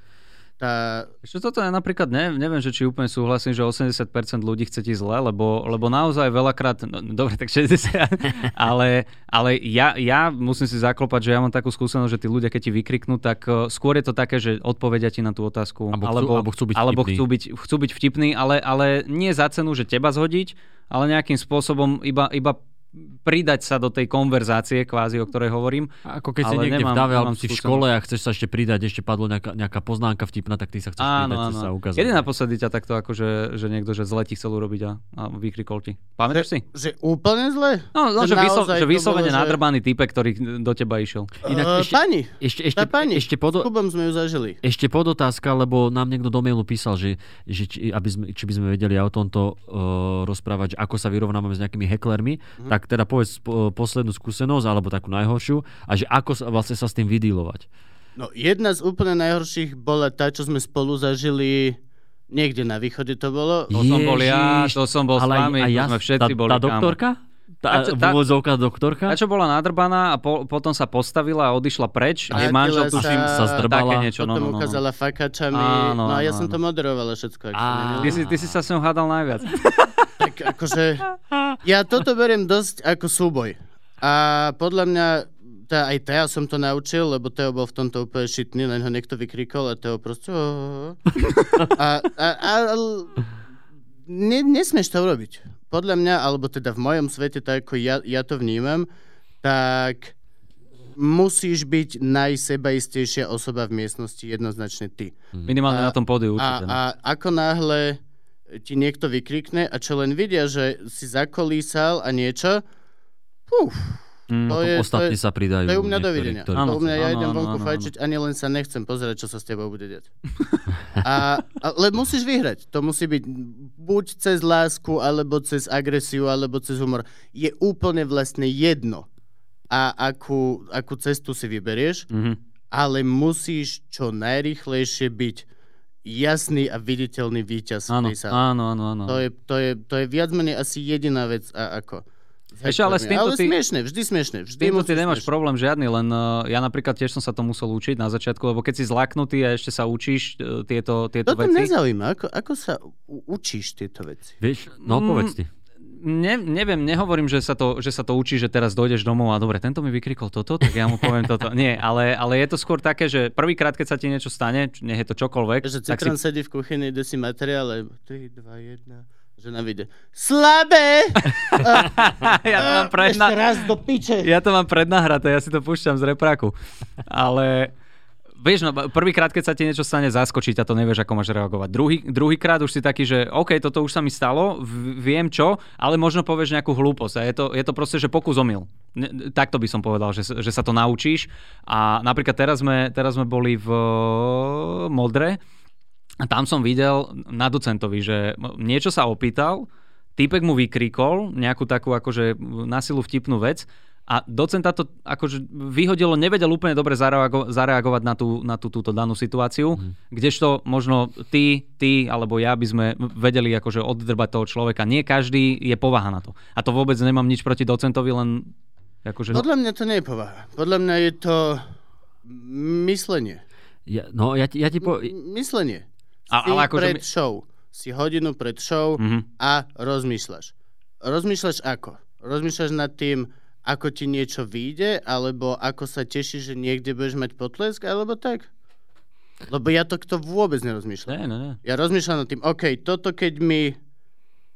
Tá, Ešte toto ja napríklad ne, neviem, že či úplne súhlasím, že 80% ľudí chce ti zle, lebo, lebo naozaj veľakrát, no, dobre, tak 60, ale, ale ja, ja musím si zaklopať, že ja mám takú skúsenosť, že tí ľudia, keď ti vykriknú, tak uh, skôr je to také, že odpovedia ti na tú otázku. Alebo chcú- alebo chcú byť alebo vtipní. chcú byť, chcú byť vtipní, ale, ale nie za cenu, že teba zhodiť, ale nejakým spôsobom iba, iba pridať sa do tej konverzácie, kvázi, o ktorej hovorím. Ako keď si Ale niekde v nemám- dave alebo nemám si v škole a chceš sa ešte pridať, ešte padlo nejaká, nejaká poznámka vtipná, tak ty sa chceš Áno, pridať, áno. sa ukázať. Kedy naposledy ťa takto akože, že niekto, že zle ti chcel urobiť a, a vykrikol ti? Pamätáš si? že úplne zle? No, no Že že, vyslo, že vyslovene bolo, že- nadrbaný typek, ktorý do teba išiel. Inak Uh, ešte- pani, Ešte, ešte, tá pani. ešte, podo, s Kubom sme ju zažili. ešte podotázka, lebo nám niekto do mailu písal, že, že či, aby sme, či by sme vedeli o tomto uh, rozprávať, že ako sa vyrovnávame s nejakými heklermi, Mhm. tak teda povedz po, poslednú skúsenosť, alebo takú najhoršiu, a že ako sa, vlastne sa s tým vydílovať. No, jedna z úplne najhorších bola tá, čo sme spolu zažili niekde na východe to bolo. To som bol ja, to som bol s ale aj- vami, ja, sme všetci tá, boli Tá kámo. doktorka? Tá, A čo- tá- úvodzovka doktorka? A čo bola nadrbaná a po, potom sa postavila a odišla preč. A jej manžel sa- tuším sa zdrbala. Také niečo, no, Potom no, no, no. ukázala fakačami. Áno, no a ja áno, som to moderovala všetko. Ak sa. Ty si, ty si sa s ňou hádal najviac. Tak akože, ja toto beriem dosť ako súboj. A podľa mňa, tá, aj Teo som to naučil, lebo Teo bol v tomto úplne šitný, len ho niekto vykrikol a Teo proste... A, a, a, a ne, nesmieš to urobiť. Podľa mňa, alebo teda v mojom svete, tak ako ja, ja to vnímam, tak musíš byť najsebaistejšia osoba v miestnosti, jednoznačne ty. Minimálne A- na tom pódiu A, určite. no. a ako náhle ti niekto vykrikne a čo len vidia, že si zakolísal a niečo, puf, Mm. to je, to ostatní je, sa pridajú. to je u mňa niektorí, dovidenia. ktorí- Áno. To u mňa ja áno, idem áno, vonku áno, fajčiť, ani len sa nechcem pozerať, čo sa s tebou bude diať. A, ale musíš vyhrať. To musí byť buď cez lásku, alebo cez agresiu, alebo cez humor. Je úplne vlastne jedno, a akú, akú cestu si vyberieš, Mhm. ale musíš čo najrychlejšie byť jasný a viditeľný víťaz Áno, v tej sále. áno, áno, áno. To je, to, je, to je viac menej asi jediná vec a ako. Ešte ale s týmto ale ty- smiešne, vždy smiešne. Vždy Týmto ty nemáš smiešne. problém žiadny, len uh, ja napríklad tiež som sa to musel učiť na začiatku, lebo keď si zlaknutý a ešte sa učíš uh, tieto, tieto To veci. nezaujíma, ako, ako sa učíš tieto veci. Vieš, no Mm, povedz ty. Ne, neviem, nehovorím, že sa, to, že sa to učí, že teraz dojdeš domov a dobre, tento mi vykrikol toto, tak ja mu poviem toto. Nie, ale, ale je to skôr také, že prvýkrát, keď sa ti niečo stane, nech je to čokoľvek, Že tak si Citron sedí v kuchyni, ide si materiál, a 3, 2, 1, žena vyjde. Slabé! ja to mám Ešte predna... raz do piče. Ja to mám prednahraté, ja si to púšťam z repráku. Ale vieš, no, prvýkrát, keď sa ti niečo stane, zaskočí ťa to, nevieš, ako máš reagovať. Druhý, druhýkrát už si taký, že OK, toto už sa mi stalo, viem čo, ale možno povieš nejakú hlúposť. A je to, je to proste, že pokus omyl. Takto by som povedal, že, že sa to naučíš. A napríklad teraz sme, teraz sme boli v Modre a tam som videl na docentovi, že niečo sa opýtal, týpek mu vykrikol nejakú takú akože na vtipnú vec a docenta to akože vyhodilo, nevedel úplne dobre zareago- zareagovať na, tú, na tú, túto danú situáciu, mm. kdežto možno ty, ty alebo ja by sme vedeli akože oddrbať toho človeka. Nie každý je povaha na to. A to vôbec nemám nič proti docentovi, len akože... Podľa mňa to nie je povaha. Podľa mňa je to myslenie. Ja, no, ja ti, ja ti po... M- Myslenie. A- si ale akože pred my- show. Si hodinu pred show Mhm. a rozmýšľaš. Rozmýšľaš ako? Rozmýšľaš nad tým, ako ti niečo vyjde, alebo ako sa tešíš, že niekde budeš mať potlesk, alebo tak? Lebo ja to to vôbec nerozmýšľam. Ne, ne, ne. Ja rozmýšľam nad tým, OK, toto keď mi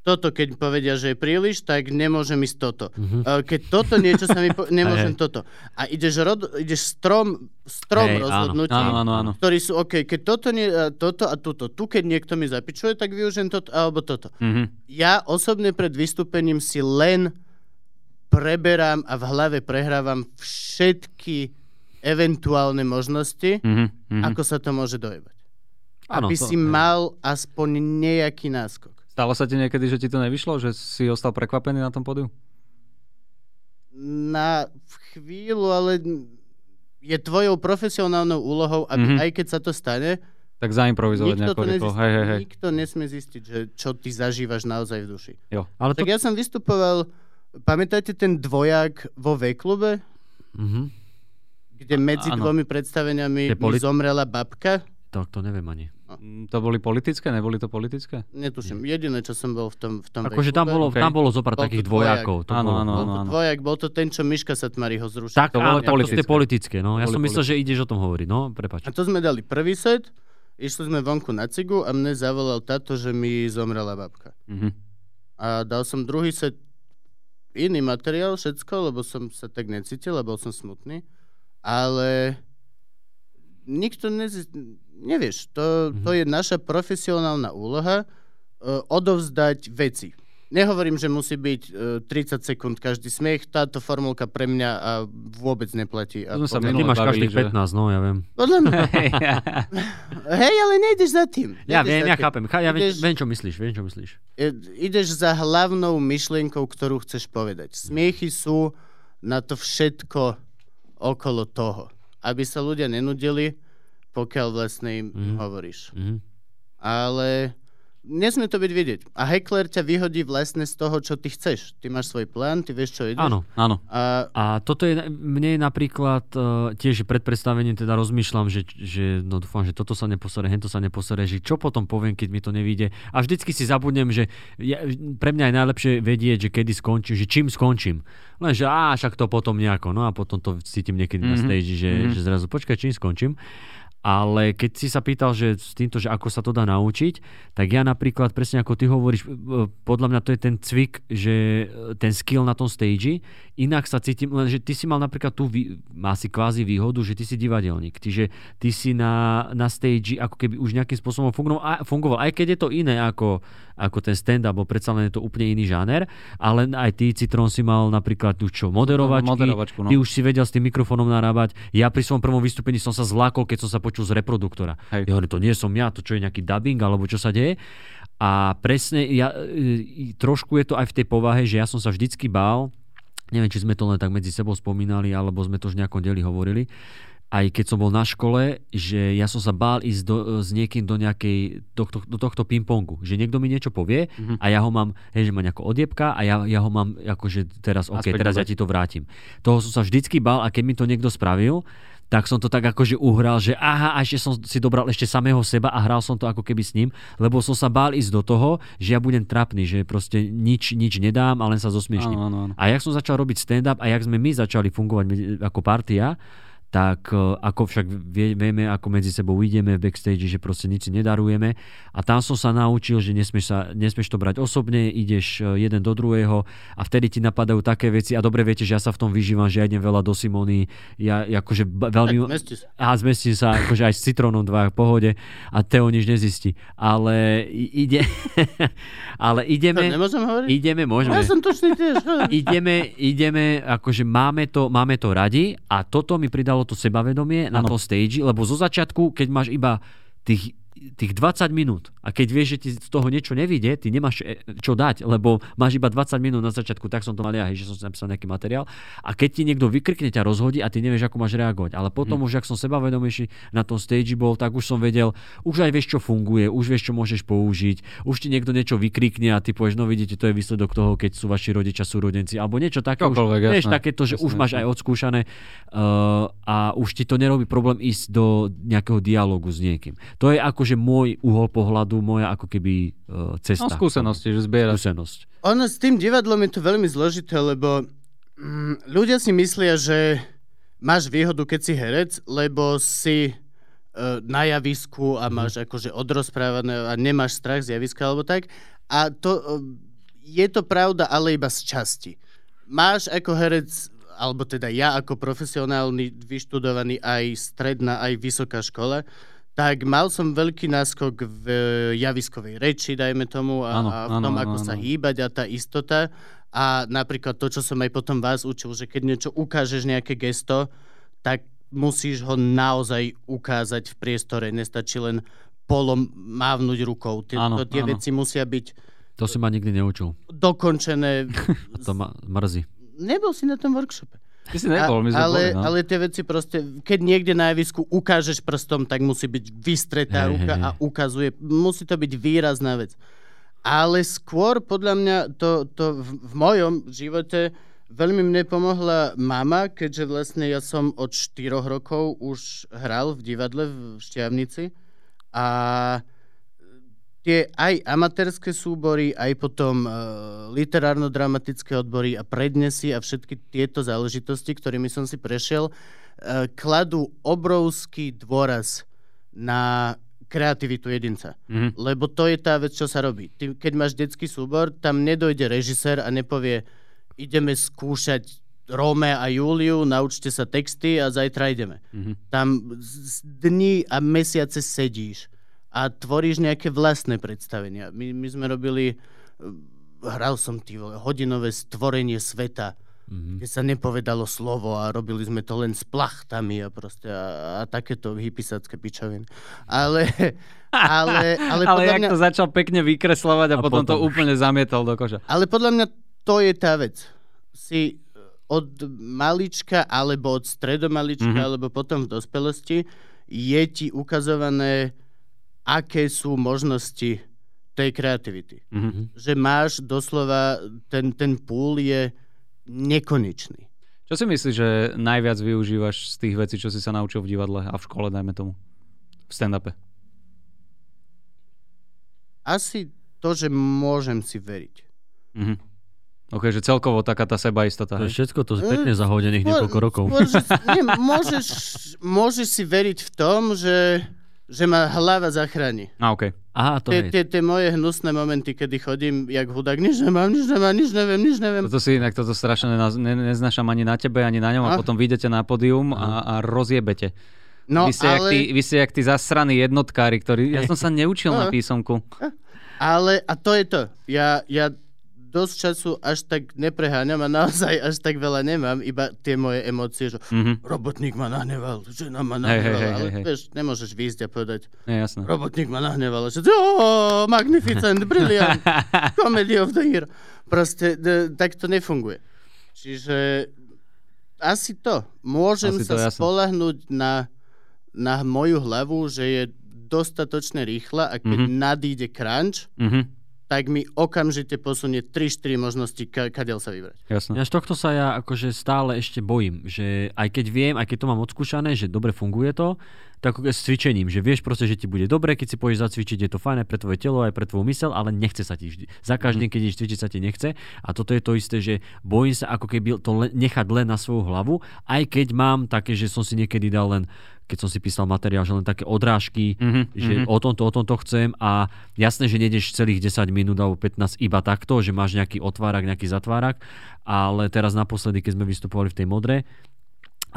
toto keď povedia, že je príliš, tak nemôžem ísť toto. Uh, keď toto niečo sa mi... Po- nemôžem toto. A ideš, rod, ideš strom, strom áno. rozhodnutí, Áno, áno, áno. ktorí sú OK, keď toto, nie, a toto a toto. Tu, keď niekto mi zapičuje, tak využijem toto alebo toto. Mhm. Ja osobne pred vystúpením si len preberám a v hlave prehrávam všetky eventuálne možnosti, Mhm, mhm. ako sa to môže dojebať. Áno, Aby to- si mal aspoň nejaký náskok. Stalo sa ti niekedy, že ti to nevyšlo? Že si ostal prekvapený na tom pódiu? Na chvíľu, ale je tvojou profesionálnou úlohou, aby Mhm. aj keď sa to stane, Tak zaimprovizovať nikto, nejako to nezistí, Hej, hej, hej. nikto nesmie zistiť, že čo ty zažívaš naozaj v duši. Ale to... Tak ja som vystupoval, pamätáte ten dvojak vo V-klube, Mhm. kde medzi áno. dvomi predstaveniami Je mi polit- zomrela babka? To, to neviem ani. Mm, To boli politické? Neboli to politické? Netuším, jediné, čo som bol v tom, v tom Akože tam bolo, OK. tam bolo zopár Bol takých dvojak. dvojakov. To Áno, bolo, áno, Bol no. to dvojak, bol to ten, čo Miška Satmariho zrušil. Tak, To bolo áno, tak to politické. politické. No. Ja som myslel, že ideš o tom hovoriť. No, prepač. A to sme dali prvý set, išli sme vonku na cigu a mne zavolal táto, že mi zomrela babka. Mhm. A dal som druhý set iný materiál, všetko, lebo som sa tak necítil a bol som smutný. Ale nikto nezi... nevieš, to, to je naša profesionálna úloha uh, odovzdať veci. Nehovorím, že musí byť uh, 30 sekúnd každý smiech, táto formulka pre mňa a vôbec neplatí. A To sme sa Ty máš každých že- 15, no ja viem. Podľa mňa. Hej, ale nejdeš za tým. Ja Nejdeš viem, za ja tým. chápem. Ja viem, Ideš- viem, čo myslíš, viem, čo myslíš. E, ideš za hlavnou myšlienkou, ktorú chceš povedať. Smiechy sú na to všetko okolo toho. Aby sa ľudia nenudili, pokiaľ vlastne im Mhm. hovoríš. Mhm. Ale nesmie to byť vidieť. A heckler ťa vyhodí vlastne z toho, čo ty chceš. Ty máš svoj plán, ty vieš, čo ideš. Áno. Áno. A A toto je, mne je napríklad, uh, tiež pred predstavením teda rozmýšľam, že, že no dúfam, že toto sa neposere, hento sa neposere, že čo potom poviem, keď mi to nevíde. A vždycky si zabudnem, že ja, pre mňa je najlepšie vedieť, že kedy skončím, že čím skončím. Lenže á, však to potom nejako, no a potom to cítim niekedy mm-hmm. na Mhm. stage, že, Mhm. že zrazu počkaj, čím skončím. Ale keď si sa pýtal, že s týmto, že ako sa to dá naučiť, tak ja napríklad, presne ako ty hovoríš, e, podľa mňa to je ten cvik, že e, ten skill na tom stage, inak sa cítim, lenže ty si mal napríklad tú, má si kvázi výhodu, že ty si divadelník, čiže ty si na, na stage ako keby už nejakým spôsobom fungoval, fungoval, aj keď je to iné ako, ako ten stand-up, bo predsa len je to úplne iný žáner, ale aj ty, Citron, si mal napríklad tu čo, moderovačky, Moderovačku, no. ty už si vedel s tým mikrofónom narábať. Ja pri svojom prvom vystúpení som sa zlákol, keď som sa počul z reproduktora. Hej. Ja hovorím, to nie som ja, to čo je nejaký dubbing, alebo čo sa deje. A presne, ja, e, trošku je to aj v tej povahe, že ja som sa vždycky bál, neviem, či sme to len tak medzi sebou spomínali, alebo sme to už nejakom deli hovorili, aj keď som bol na škole, že ja som sa bál ísť do, s niekým do nejakej, do, do, do tohto ping-pongu. Že niekto mi niečo povie Mhm. a ja ho mám, hej, že ma nejako odjebka a ja, ja ho mám akože teraz, OK, Aspoň teraz ja dobre. ti to vrátim. Toho som sa vždycky bál a keď mi to niekto spravil, tak som to tak akože uhral, že aha, a ešte som si dobral ešte samého seba a hral som to ako keby s ním, lebo som sa bál ísť do toho, že ja budem trapný, že proste nič, nič nedám a len sa zosmiešním. Áno, áno, áno. A jak som začal robiť stand-up a jak sme my začali fungovať ako partia, tak e, ako však vie, vieme, ako medzi sebou ideme v backstage, že proste nič si nedarujeme. A tam som sa naučil, že nesmieš, sa, nesmieš to brať osobne, ideš e, jeden do druhého a vtedy ti napadajú také veci a dobre viete, že ja sa v tom vyžívam, že ja idem veľa do Simony, ja akože veľmi... A zmestím sa akože aj s citrónom dva v pohode a Teo nič nezistí. Ale ide... ale To ideme... Ideme, môžeme Ja som tiež. ideme, ideme, akože máme to, máme to radi a toto mi pridalo to sebavedomie na tom stage, lebo zo začiatku, keď máš iba tých tých 20 minút a keď vieš, že ti z toho niečo nevíde, ty nemáš e, čo dať, lebo máš iba 20 minút na začiatku, tak som to mal ja, hej, že som si napísal nejaký materiál a keď ti niekto vykrikne, ťa rozhodí a ty nevieš, ako máš reagovať. Ale potom už, ak som sebavedomejší na tom stage bol, tak už som vedel, už aj vieš, čo funguje, už vieš, čo môžeš použiť, už ti niekto niečo vykrikne a ty povieš, no vidíte, to je výsledok toho, keď sú vaši rodičia súrodenci, alebo niečo také, už, Čokoľvek, vieš, jasné. takéto, že už Jasné, máš jasné. aj odskúšané uh, a už ti to nerobí problém ísť do nejakého dialogu s niekým. To je akože môj uhol pohľadu, moja ako keby uh, cesta. No skúsenosti, že zbieraš. Skúsenosť. Ono s tým divadlom je to veľmi zložité, lebo mm, ľudia si myslia, že máš výhodu, keď si herec, lebo si uh, na javisku a máš akože odrozprávané a nemáš strach z javiska alebo tak. A to, uh, je to pravda, ale iba z časti. Máš ako herec, alebo teda ja ako profesionálny, vyštudovaný aj stredná, aj vysoká škola, tak mal som veľký náskok v javiskovej reči, dajme tomu, a, Áno, a v tom, áno, ako sa áno. hýbať a tá istota. A napríklad to, čo som aj potom vás učil, že keď niečo ukážeš, nejaké gesto, tak musíš ho naozaj ukázať v priestore. Nestačí len polom mávnuť rukou. Tie, Áno, to, tie áno. veci musia byť To si ma nikdy neučil. dokončené. To ma mrzí. Nebol si na tom workshope. Ty si nebol, my sme ale, boli, no. ale tie veci proste, keď niekde na javisku ukážeš prstom, tak musí byť vystretá Hej, ruka hej, a ukazuje. Musí to byť výrazná vec. Ale skôr, podľa mňa, to, to v, v mojom živote veľmi mne pomohla mama, keďže vlastne ja som od 4 rokov už hral v divadle v Šťavnici a tie aj amatérske súbory, aj potom uh, literárno-dramatické odbory a prednesy a všetky tieto záležitosti, ktorými som si prešiel, uh, kladú obrovský dôraz na kreativitu jedinca. Mhm. Lebo to je tá vec, čo sa robí. Ty, keď máš detský súbor, tam nedojde režisér a nepovie ideme skúšať Róme a Júliu, naučte sa texty a zajtra ideme. Mhm. Tam z- z dní a mesiace sedíš a tvoríš nejaké vlastné predstavenia. My, my sme robili, eh, hral som vole, hodinové stvorenie sveta, Mhm. kde sa nepovedalo slovo a robili sme to len s plachtami a proste a, a takéto hypisácké pičoviny. Ale, ale, ale, Ale, podľa jak mňa, to začal pekne vykreslovať a, A potom, to potom. úplne zamietol do koša. ale podľa mňa to je tá vec. Si od malička alebo od stredomalička Mhm. alebo potom v dospelosti je ti ukazované, aké sú možnosti tej kreativity. Mhm. Že máš doslova, ten, ten púl je nekonečný. Čo si myslíš, že najviac využívaš z tých vecí, čo si sa naučil v divadle a v škole, dajme tomu? V stand-upe. Asi to, že môžem si veriť. Mhm. OK, že celkovo taká tá sebaistota. To je všetko to pekne zahodených niekoľko rokov. Skôr, že, nie, môžeš, môžeš si veriť v tom, že, že ma hlava zachráni. A OK. Aha, to Tie, je. tie, tie moje hnusné momenty, kedy chodím jak hudák, nič nemám, nič nemám, nič neviem, nič neviem. Toto si inak toto strašne ne, neznášam ani na tebe, ani na ňom a Ah. potom vyjdete na pódium a, a rozjebete. No, vy, ste jak ale, tí, vy ste jak tí zasraní jednotkári, ktorí... Ja som sa neučil na Ah. písomku. ale, a to je to. Ja, ja dosť času až tak nepreháňam a naozaj až tak veľa nemám, iba tie moje emócie, že Mhm. robotník ma nahneval, žena ma nahnevala, hej, ale hej, hej. vieš, nemôžeš výjsť a povedať, Je jasné. robotník ma nahneval, že oh, magnificent, brilliant, comedy of the year. Proste d- tak to nefunguje. Čiže asi to. Môžem Asi to, sa jasné. spolahnúť na, na moju hlavu, že je dostatočne rýchla a keď Mhm. mm-hmm. nadíde crunch, Mhm. Tak mi okamžite posunie 3-4 možnosti, ka- kadiaľ sa vybrať. Jasné. Ja z tohto sa ja akože stále ešte bojím, že aj keď viem, aj keď to mám odskúšané, že dobre funguje to, tak ako s cvičením, že vieš proste, že ti bude dobre, keď si pôjdeš zacvičiť, je to fajn aj pre tvoje telo, aj pre tvoju mysel, ale nechce sa ti vždy. Za každým, keď ideš cvičiť, sa ti nechce. A toto je to isté, že bojím sa ako keby to le- nechať len na svoju hlavu, aj keď mám také, že som si niekedy dal len keď som si písal materiál, že len také odrážky, Mhm, že mhm. o tomto, o tomto chcem a jasné, že nejdeš celých 10 minút alebo 15 iba takto, že máš nejaký otvárak, nejaký zatvárak, ale teraz naposledy, keď sme vystupovali v tej modre,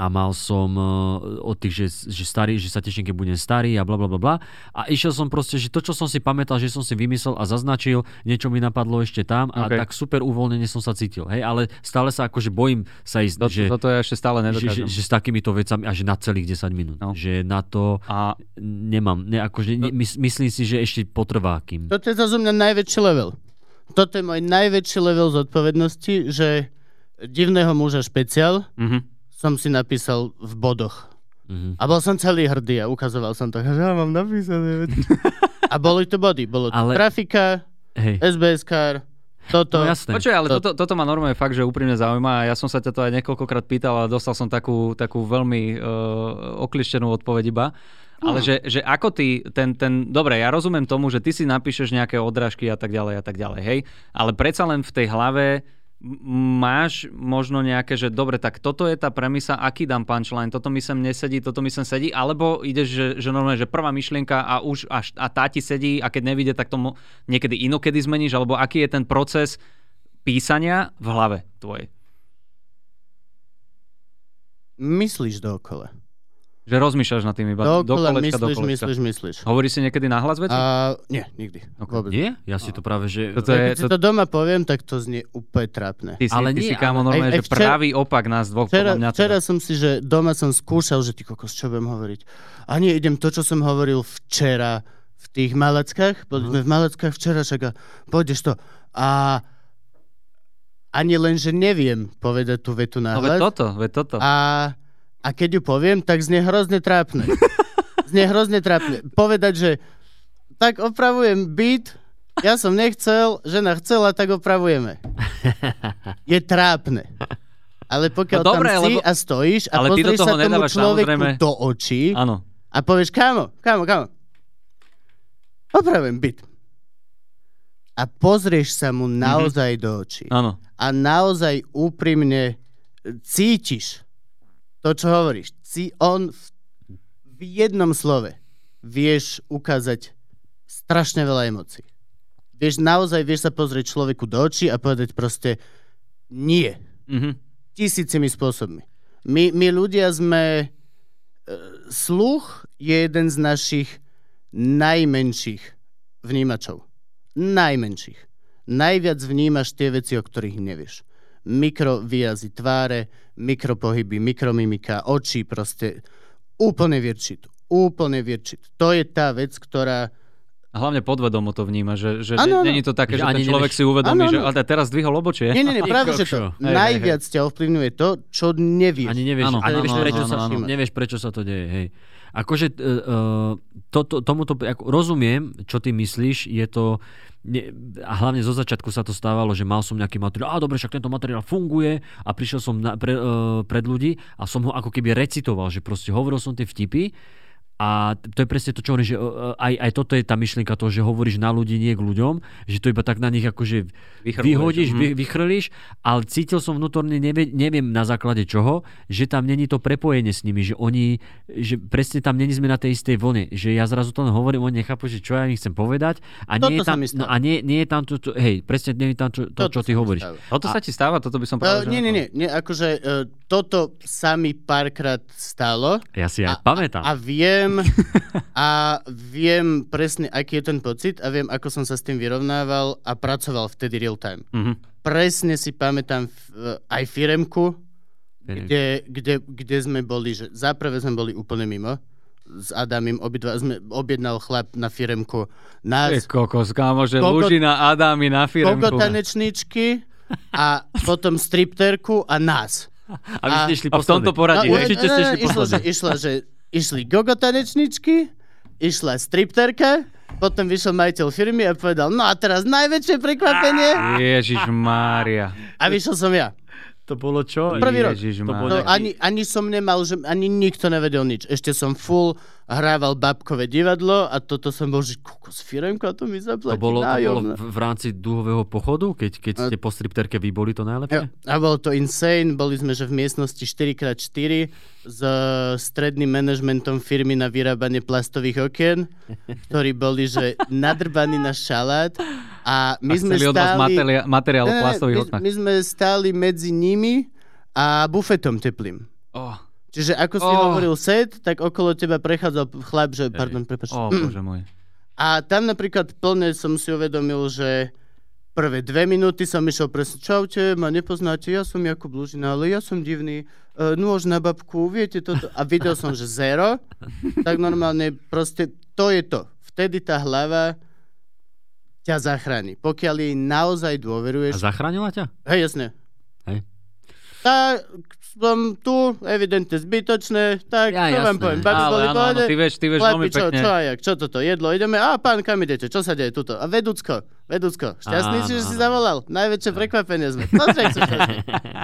a mal som uh, od tých, že, že, starý, že sa teším, keď budem starý a bla bla bla. A išiel som proste, že to, čo som si pamätal, že som si vymyslel a zaznačil, niečo mi napadlo ešte tam a OK. tak super uvoľnene som sa cítil. Hej, ale stále sa akože bojím sa ísť, To, že, toto ja ešte stále že, že, nedokážem. že, s takýmito vecami a že na celých 10 minút. No. Že na to A nemám. Ne, akože, ne, mys, myslím si, že ešte potrvá kým. Toto je zase u mňa najväčší level. Toto je môj najväčší level zodpovednosti, že divného muža špeciál mhm. Som si napísal v bodoch. Mhm. A bol som celý hrdý a ukazoval som to, že ja mám napísané. a boli to body. Bolo to Ale- trafika, Hej. SBS car, toto. No jasné. Počuj, ale To- toto, toto ma normálne fakt, že úprimne zaujíma a ja som sa ťa to aj niekoľkokrát pýtal a dostal som takú, takú veľmi uh, oklištenú odpoveď iba. Ale že, že ako ty, ten, ten, dobre, ja rozumiem tomu, že ty si napíšeš nejaké odrážky a tak ďalej a tak ďalej, hej, ale predsa len v tej hlave máš možno nejaké, že dobre, tak toto je tá premisa, aký dám punchline, toto mi sem nesedí, toto mi sem sedí, alebo ideš, že, že normálne, že prvá myšlienka a už až, a tá ti sedí a keď nevíde, tak to niekedy inokedy zmeníš, alebo aký je ten proces písania v hlave tvojej. Myslíš dookola. Že Že rozmýšľaš nad tým iba do Dokola kolečka, do myslíš, kolečka. myslíš, myslíš. Hovoríš si niekedy nahlas veci? A nie, nikdy. Ok. Vôbec. Nie? Ja si to práve, že... Toto je, Keď si to doma poviem, tak to znie úplne trápne. Ty si, Ale ty nie, si kámo ale- normálne, aj- aj že včera- pravý opak nás dvoch, Včera, podľa mňa. včera teda. som si, že doma som skúšal, že ty kokos, čo budem hovoriť. A nie, idem to, čo som hovoril včera v tých Malackách. Boli sme v Malackách včera, však a pôjdeš to. A ani len, že neviem povedať tú vetu No veď nahlas. toto, veď toto. A, a keď ju poviem, tak znie hrozne trápne. znie hrozne trápne. Povedať, že tak opravujem byt, ja som nechcel, žena chcela, tak opravujeme. Je trápne. Ale pokiaľ No dobre, tam si lebo- a stojíš a ale pozrieš toho sa tomu človeku samozrejme- do očí Áno. a povieš, kámo, kámo, kámo, opravujem byt. A pozrieš sa mu naozaj do očí Áno. a naozaj úprimne cítiš to, čo hovoríš. Si on v, v jednom slove vieš ukázať strašne veľa emócií. Vieš, naozaj vieš sa pozrieť človeku do očí a povedať proste nie. Mhm. Tisícimi spôsobmi. My, my ľudia sme... e, Sluch je jeden z našich najmenších vnímačov. Najmenších. Najviac vnímaš tie veci, o ktorých nevieš. Mikrovýrazy tváre, mikropohyby, mikromimika, oči, proste úplne virčit. Úplne virčit. To je tá vec, ktorá... A hlavne podvedomo to vníma, že, že áno. není to také, Že že, ani ten človek nevieš- si uvedomí, Áno, že áno. ale teraz zdvihol obočie. Nie, nie, nie, práve, že to Hej, hej, najviac ťa ovplyvňuje to, čo nevieš. Ani nevieš, Áno, ani áno, nevieš, prečo, áno, sa, áno. nevieš, prečo sa to deje. Hej. Akože uh, uh, to, to, tomuto ako, rozumiem, čo ty myslíš, je to ne, a hlavne zo začiatku sa to stávalo, že mal som nejaký materiál, a dobre, však tento materiál funguje a prišiel som na, pre, uh, pred ľudí a som ho ako keby recitoval, že proste hovoril som tie vtipy a to je presne to, čo hovorím, že uh, aj, aj toto je tá myšlienka toho, že hovoríš na ľudí, nie k ľuďom, že to iba tak na nich akože Vychrluješ, vyhodíš, mhm. vy, vychrlíš, ale cítil som vnútorne, nevie, neviem na základe čoho, že tam není to prepojenie s nimi, že oni, že presne tam není sme na tej istej vlne, že ja zrazu to hovorím, oni nechápu, že čo ja im chcem povedať a nie je tam, no a nie, nie je tam to, to, hej, presne nie je tam to, to čo ty hovoríš. stáva. Toto sa ti stáva? Toto by som Uh, povedal, že... nie, nie, nie, nie, akože uh, toto sa mi párkrát stalo Ja si aj A- pamätám. a viem a viem presne, aký je ten pocit a viem, ako som sa s tým vyrovnával a pracoval vtedy real time. Mhm. Presne si pamätám f- aj firemku, kde, kde, kde sme boli, že za prvé sme boli úplne mimo s Adamim, obidva sme objednal chlap na firemku nás, kokos, kámo, že Koľko- Lužina Adámy na firmku. kokotanečničky a potom stripterku a nás. A vy ste išli a v tomto poradí, No, určite ste išli išlo, že, že išli gogotanečničky, išla stripterka, potom vyšiel majiteľ firmy a povedal, no a teraz najväčšie prekvapenie Ježiš Mária. a vyšiel som ja. To bolo čo? Prvý rok. Ježiš To bol No, nejaký- ani, ani som nemal, že ani nikto nevedel nič. Ešte som full hrával babkové divadlo a toto som bol, že kokos, firemka to mi To zaplatí bolo, to bolo v, rámci dúhového pochodu, keď, keď ste po stripterke vy boli to najlepšie? a bolo to insane, boli sme že v miestnosti 4x4 s stredným manažmentom firmy na vyrábanie plastových okien, ktorí boli že nadrbaní na šalát a my My sme stáli... materiál, materiál Ne, ne, plastových my, my sme stáli medzi nimi a bufetom teplým. Oh, Čiže ako si Oh. hovoril set, tak okolo teba prechádzal chlap, že, pardon, prepač. oh, bože môj. A tam napríklad plne som si uvedomil, že prvé dve minúty som išiel presne, čaute, ma nepoznáte, ja som Jakub Lužina, ale ja som divný, e, nôž na babku, viete toto. A videl som, že zero, tak normálne proste to je to. Vtedy tá hlava ťa zachráni. Pokiaľ jej naozaj A dôveruješ. zachránila ťa? Hej, jasne. Hej. Tak som tu, evidentne zbytočné, tak Ja, čo vám poviem, babi boli pohode, ty vieš, ty vieš veľmi čo, pekne. čo, jak, čo toto, jedlo, ideme, a pán, kam idete, čo sa deje tuto? A vedúcko, vedúcko, šťastný si, že Áno, si áno. zavolal, najväčšie prekvapenie sme, Pozri, ak sú šťastní.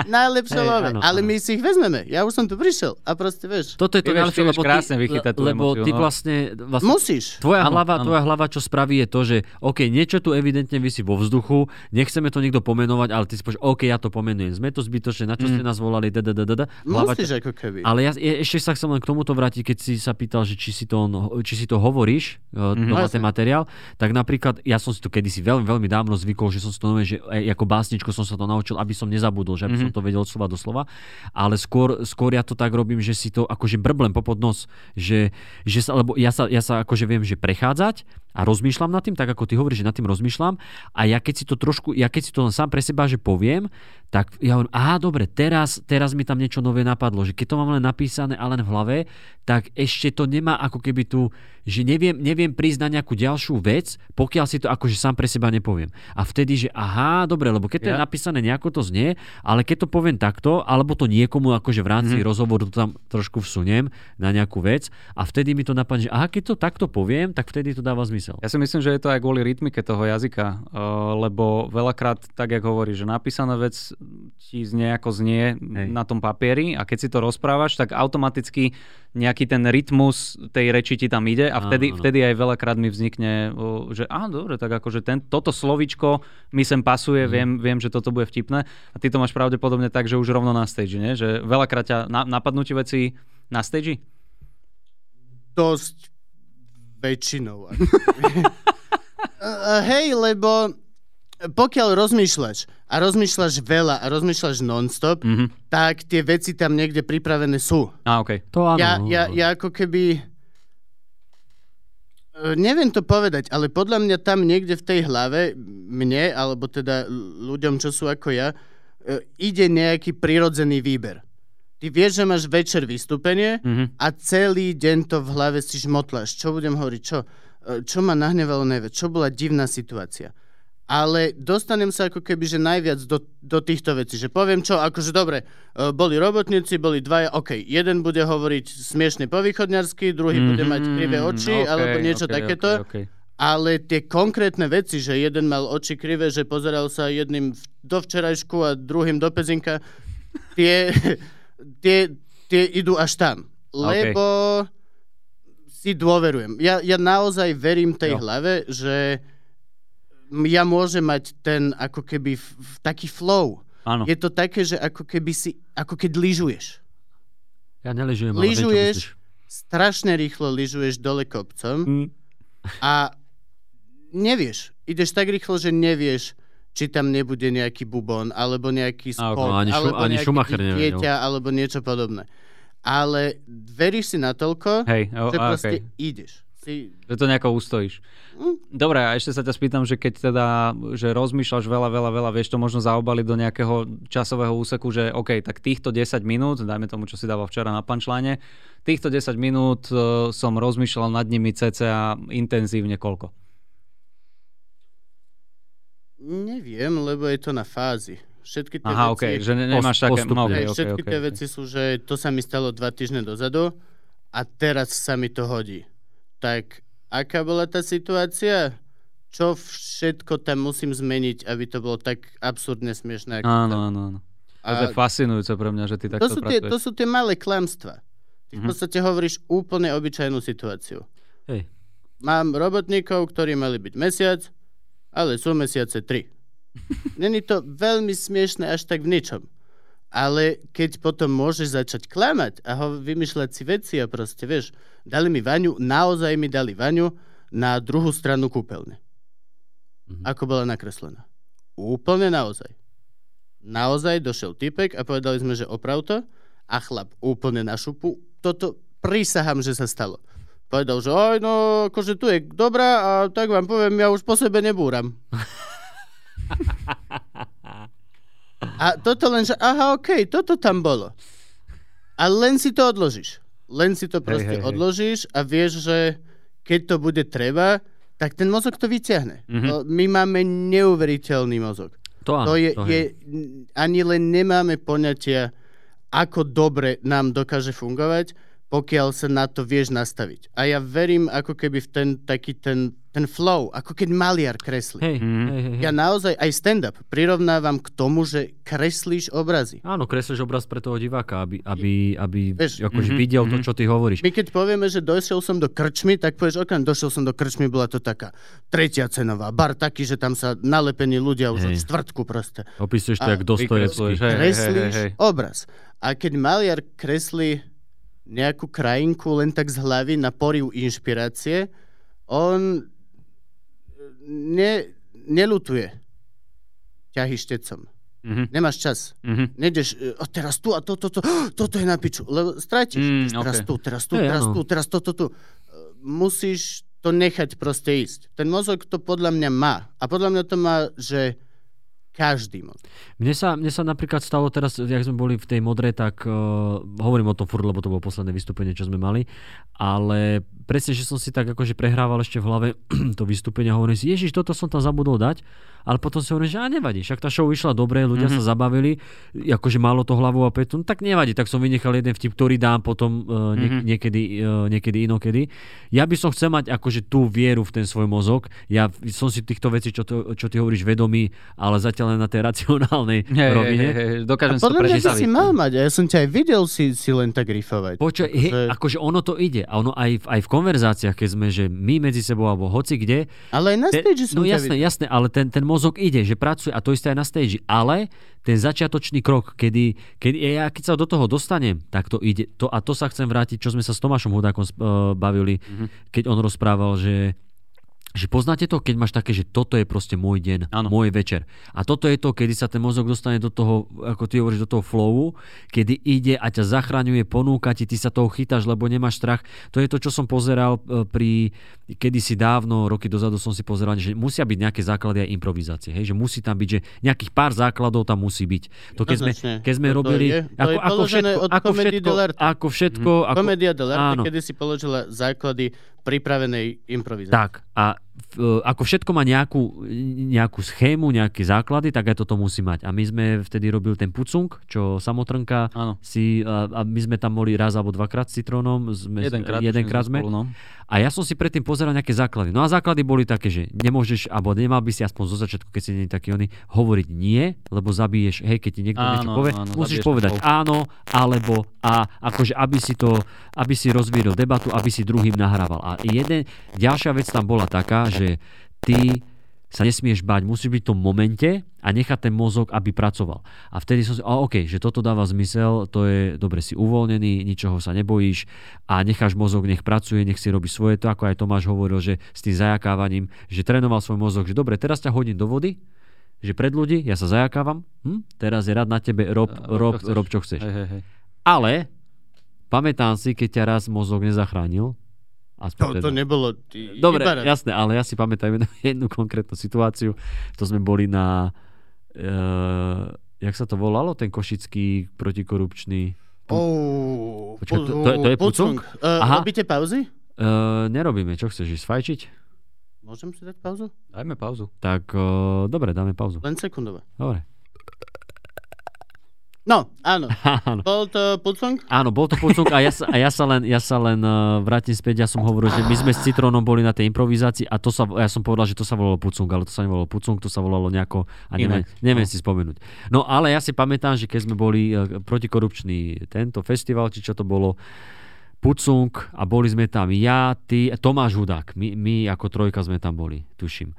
najlepšie Hej, love, áno, ale áno. my si ich vezmeme, ja už som tu prišiel a proste, vieš, Toto je to najlepšie, lebo krásne ty, vychytať tú lebo emóciu, ty no. vlastne, vlastne musíš. Tvoja, Áno, hlava, áno. tvoja hlava, čo spraví, je to, že OK, niečo tu evidentne vysí vo vzduchu, nechceme to nikto pomenovať, ale ty si povieš, OK, ja to pomenujem. Sme to zbytočné, na čo ste nás volali, da, da, da, da, Musíš ako keby. Ale ja ešte sa chcem len k tomuto vrátiť, keď si sa pýtal, že či si to, či si to hovoríš, mm-hmm. No ten materiál, tak napríklad, ja som si to kedysi veľmi veľmi, veľmi dávno zvykol, že som si to nové, že ako básničko som sa to naučil, aby som nezabudol, že aby mm-hmm. som to vedel od slova do slova. Ale skôr, skôr ja to tak robím, že si to akože brblem popod nos, že, že sa, lebo ja sa, ja sa akože viem, že prechádzať a rozmýšľam nad tým, tak ako ty hovoríš, že nad tým rozmýšľam a ja keď si to trošku, ja keď si to sám pre seba, že poviem, tak ja hovorím, aha, dobre, teraz, teraz mi tam niečo nové napadlo, že keď to mám len napísané a len v hlave, tak ešte to nemá ako keby tu, že neviem, neviem prísť na nejakú ďalšiu vec, pokiaľ si to akože sám pre seba nepoviem. A vtedy, že aha, dobre, lebo keď to ja. je napísané nejako to znie, ale keď to poviem takto, alebo to niekomu akože v rámci mm-hmm. rozhovoru to tam trošku vsuniem na nejakú vec a vtedy mi to napadne, že aha, keď to takto poviem, tak vtedy to dáva zmysel. Ja si myslím, že je to aj kvôli rytmike toho jazyka, lebo veľakrát, tak jak hovorí, že napísaná vec ti znie ako znie Hej. na tom papieri a keď si to rozprávaš, tak automaticky nejaký ten rytmus tej reči ti tam ide a vtedy, áno, áno. vtedy aj veľakrát mi vznikne, že á, dobre, tak akože ten, toto slovičko mi sem pasuje, mm. viem, viem, že toto bude vtipné a ty to máš pravdepodobne tak, že už rovno na stage, nie? že veľakrát ťa na, napadnú ti veci na stage? Dosť väčšinou. Hej, lebo pokiaľ rozmýšľaš a rozmýšľaš veľa a rozmýšľaš non-stop, mm-hmm. tak tie veci tam niekde pripravené sú. A, okay. To áno. Ja, ja, ja ako keby... E, neviem to povedať, ale podľa mňa tam niekde v tej hlave, mne, alebo teda ľuďom, čo sú ako ja, e, ide nejaký prirodzený výber. Ty vieš, že máš večer vystúpenie mm-hmm. a celý deň to v hlave si žmotláš. Čo budem hovoriť? Čo, e, čo ma nahnevalo najviac? Čo bola divná situácia? ale dostanem sa ako keby, že najviac do, do týchto vecí. Že poviem čo, akože dobre, e, boli robotníci, boli dvaja, OK, jeden bude hovoriť smiešne po východňarsky, druhý mm-hmm, bude mať krivé oči, okay, alebo niečo okay, takéto. Okay, okay. Ale tie konkrétne veci, že jeden mal oči krivé, že pozeral sa jedným do včerajšku a druhým do pezinka, tie, tie, tie idú až tam. Lebo okay. si dôverujem. Ja, ja naozaj verím tej jo. hlave, že ja môžem mať ten ako keby f- f- taký flow. Áno. Je to také, že ako keby si, ako keď lyžuješ. Ja neližujem, ale lyžuješ, strašne rýchlo lyžuješ dole kopcom mm. a nevieš. Ideš tak rýchlo, že nevieš, či tam nebude nejaký bubon, alebo nejaký skok, no, ani, alebo ani nejaký dieťa, alebo niečo podobné. Ale veríš si natoľko, Hej, oh, že proste okay. ideš. Si... Že to nejako ustojíš. Dobre, a ešte sa ťa spýtam, že keď teda, že rozmýšľaš veľa, veľa, veľa, vieš to možno zaobaliť do nejakého časového úseku, že OK, tak týchto 10 minút, dajme tomu, čo si dával včera na pančláne, týchto 10 minút uh, som rozmýšľal nad nimi cca intenzívne koľko? Neviem, lebo je to na fázi. Všetky tie Aha, veci... okay, že ne, nemáš také... No, okay, okay, všetky okay, tie okay. veci sú, že to sa mi stalo dva týždne dozadu a teraz sa mi to hodí. Tak aká bola tá situácia? Čo všetko tam musím zmeniť, aby to bolo tak absurdne smiešné? Ako áno, áno, áno. A to je fascinujúce pre mňa, že ty takto to sú tie, To sú tie malé klamstva. Ty v mhm. podstate hovoríš úplne obyčajnú situáciu. Hej. Mám robotníkov, ktorí mali byť mesiac, ale sú mesiace tri. Není to veľmi smiešné až tak v ničom. Ale keď potom môžeš začať klamať a ho vymýšľať si veci a proste, vieš, dali mi vaňu, naozaj mi dali vaňu na druhú stranu kúpeľne. Mm-hmm. Ako bola nakreslená. Úplne naozaj. Naozaj došiel typek a povedali sme, že oprav to a chlap úplne na šupu. Toto prísahám, že sa stalo. Povedal, že oj, no, akože tu je dobrá a tak vám poviem, ja už po sebe nebúram. A toto len, že aha, OK, toto tam bolo. A len si to odložíš. Len si to proste hej, hej, odložíš a vieš, že keď to bude treba, tak ten mozog to vyťahne. Mm-hmm. My máme neuveriteľný mozog. To, to je, to je, ani len nemáme poňatia, ako dobre nám dokáže fungovať pokiaľ sa na to vieš nastaviť. A ja verím ako keby v ten taký ten, ten flow, ako keď maliar kreslí. Hej, mm. hej, hej. Ja naozaj aj stand-up prirovnávam k tomu, že kreslíš obrazy. Áno, kreslíš obraz pre toho diváka, aby, aby, aby Vieš, akože mm-hmm, videl mm-hmm. to, čo ty hovoríš. My keď povieme, že došiel som do krčmy, tak povieš, ok, došiel som do krčmy, bola to taká tretia cenová, bar taký, že tam sa nalepení ľudia už hej. od štvrtku proste. Opisuješ to, jak Dostojevský. Kreslíš hej, hej, hej. obraz. A keď maliar kreslí nejakú krajinku len tak z hlavy na poriu inšpirácie, on ne, nelutuje ťahy štecom. Mhm. Nemáš čas. Mhm. Nejdeš, e, a teraz tu a to, to, to, toto je na piču, lebo stratíš. Mm, teraz ok. tu, teraz tu, teraz tu, teraz to, to, tu. E, Musíš to nechať proste ísť. Ten mozog to podľa mňa má. A podľa mňa to má, že každý. Mne sa, mne sa napríklad stalo teraz, jak sme boli v tej modre, tak uh, hovorím o tom furt, lebo to bolo posledné vystúpenie, čo sme mali, ale presne, že som si tak akože prehrával ešte v hlave to vystúpenie hovorím si, ježiš, toto som tam zabudol dať, ale potom si hovorím, že a nevadí, však tá show išla dobre, ľudia mm-hmm. sa zabavili, akože malo to hlavu a petu, no tak nevadí, tak som vynechal jeden vtip, ktorý dám potom uh, nie, Mhm. niekedy, uh, niekedy inokedy. Ja by som chcel mať akože tú vieru v ten svoj mozog, ja som si týchto vecí, čo, to, čo ty hovoríš, vedomý, ale zatiaľ len na tej racionálnej hej, rovine. hej, A dokážem to podľa mňa predstaviť. si mal mať. A ja som ťa aj videl si, si len tak rifovať. Počuj, he, Že- akože ono to ide. A ono aj, v- aj v konverzáciách, keď sme, že my medzi sebou alebo hoci kde. Ale aj na Ten, stage som no jasné, videl. jasné, ale ten, ten mozog ide, že pracuje a to isté aj na stage. Ale ten začiatočný krok, kedy, kedy ja keď sa do toho dostanem, tak to ide. To, a to sa chcem vrátiť, čo sme sa s Tomášom Hudákom uh, bavili, Mhm. keď on rozprával, že že poznáte to, keď máš také, že toto je proste môj deň, Áno. môj večer. A toto je to, kedy sa ten mozog dostane do toho, ako ty hovoríš, do toho flowu, kedy ide a ťa zachraňuje, ponúka ti, ty sa toho chytáš, lebo nemáš strach. To je to, čo som pozeral e, pri, kedysi dávno, roky dozadu som si pozeral, že musia byť nejaké základy aj improvizácie. Hej? Že musí tam byť, že nejakých pár základov tam musí byť. To keď sme, keď sme To- robili... je- to je položené od ako všetko, ako všetko... Ako, Komédia dell'arte, kedy si položila základy pripravenej improvizácie. Tak a ako všetko má nejakú, nejakú schému, nejaké základy, tak aj toto musí mať. A my sme vtedy robili ten pucung, čo samotrnka Áno. si, a, a my sme tam boli raz alebo dvakrát s citrónom. Sme, Jedenkrát, jedenkrát sme. Spolu, no. A ja som si predtým pozeral nejaké základy. No a základy boli také, že nemôžeš, alebo nemal by si aspoň zo začiatku, keď si nie taký oný, hovoriť nie, lebo zabiješ, hej, keď ti niekto Áno, niečo povie, áno, musíš povedať flow. áno, alebo a, akože aby si to, aby si rozvíril debatu, aby si druhým nahrával. A jeden, ďalšia vec tam bola taká, že ty sa nesmieš báť, musíš byť v tom momente a nechať ten mozog, aby pracoval. A vtedy som si, a OK, že toto dáva zmysel, to je, dobre, si uvoľnený, ničoho sa nebojíš a necháš mozog, nech pracuje, nech si robí svoje, to ako aj Tomáš hovoril, že s tým zajakávaním, že trénoval svoj mozog, že dobre, teraz ťa hodím do vody, že pred ľudí, ja sa zajakávam, hm, teraz je rád na tebe, rob, A- rob, čo rob, čo chceš. Hej, hej, hej. Ale pamätám si, keď ťa raz mozog nezachránil, aspoň To, teda. to nebolo... Ty, Dobre, iba jasné, ale ja si pamätám jednu, jednu konkrétnu situáciu. To sme boli na... Uh, jak sa to volalo? Ten košický protikorupčný... Oh, Počkaj, to- to je- to je pucung? Uh, Aha. robíte pauzy? Uh, nerobíme, čo chceš ísť fajčiť? Môžem si dať pauzu? Dajme pauzu. Tak uh, dobre, dáme pauzu. Len sekundové. Dobre. No, áno. Áno. Bol to pucung? Áno, bol to pucung a ja sa, a ja sa len, ja sa len uh, vrátim späť, ja som hovoril, že my sme s Citrónom boli na tej improvizácii a to sa, ja som povedal, že to sa volalo pucung, ale to sa nevolalo pucung, to sa volalo nejako, a neviem, neviem No. si spomenúť. No ale ja si pamätám, že keď sme boli uh, protikorupčný tento festival, či čo to bolo, Pucung a boli sme tam ja, ty, Tomáš Hudák, my, my ako trojka sme tam boli, tuším.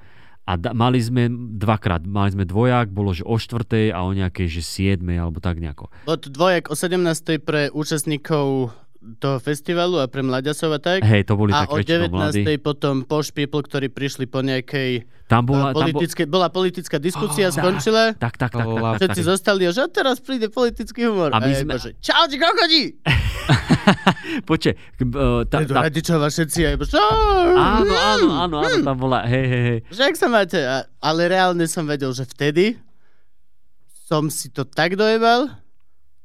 A da, mali sme dvakrát, mali sme dvojak, bolo že o štvrtej a o nejakej, že siedmej alebo tak nejako. Bol dvojak o 17. pre účastníkov toho festivalu a pre mlaďasov a tak. Hej, to boli a tak o väčšinou 19. mladí. potom Posh People, ktorí prišli po nejakej Tam bola, bola, tam bol, politické, bola politická diskusia, Oh, skončila. tak, tak, tak, tak, tak, Všetci tak. zostali a že teraz príde politický humor. A my ja sme- iba, že, Čau, ti kokodí! Počkej, k- uh, tá, Radičová všetci a iba, že, áno, áno, áno, áno, tam bola, hej, hej, hej. Že ak sa máte? A, ale reálne som vedel, že vtedy som si to tak dojebal,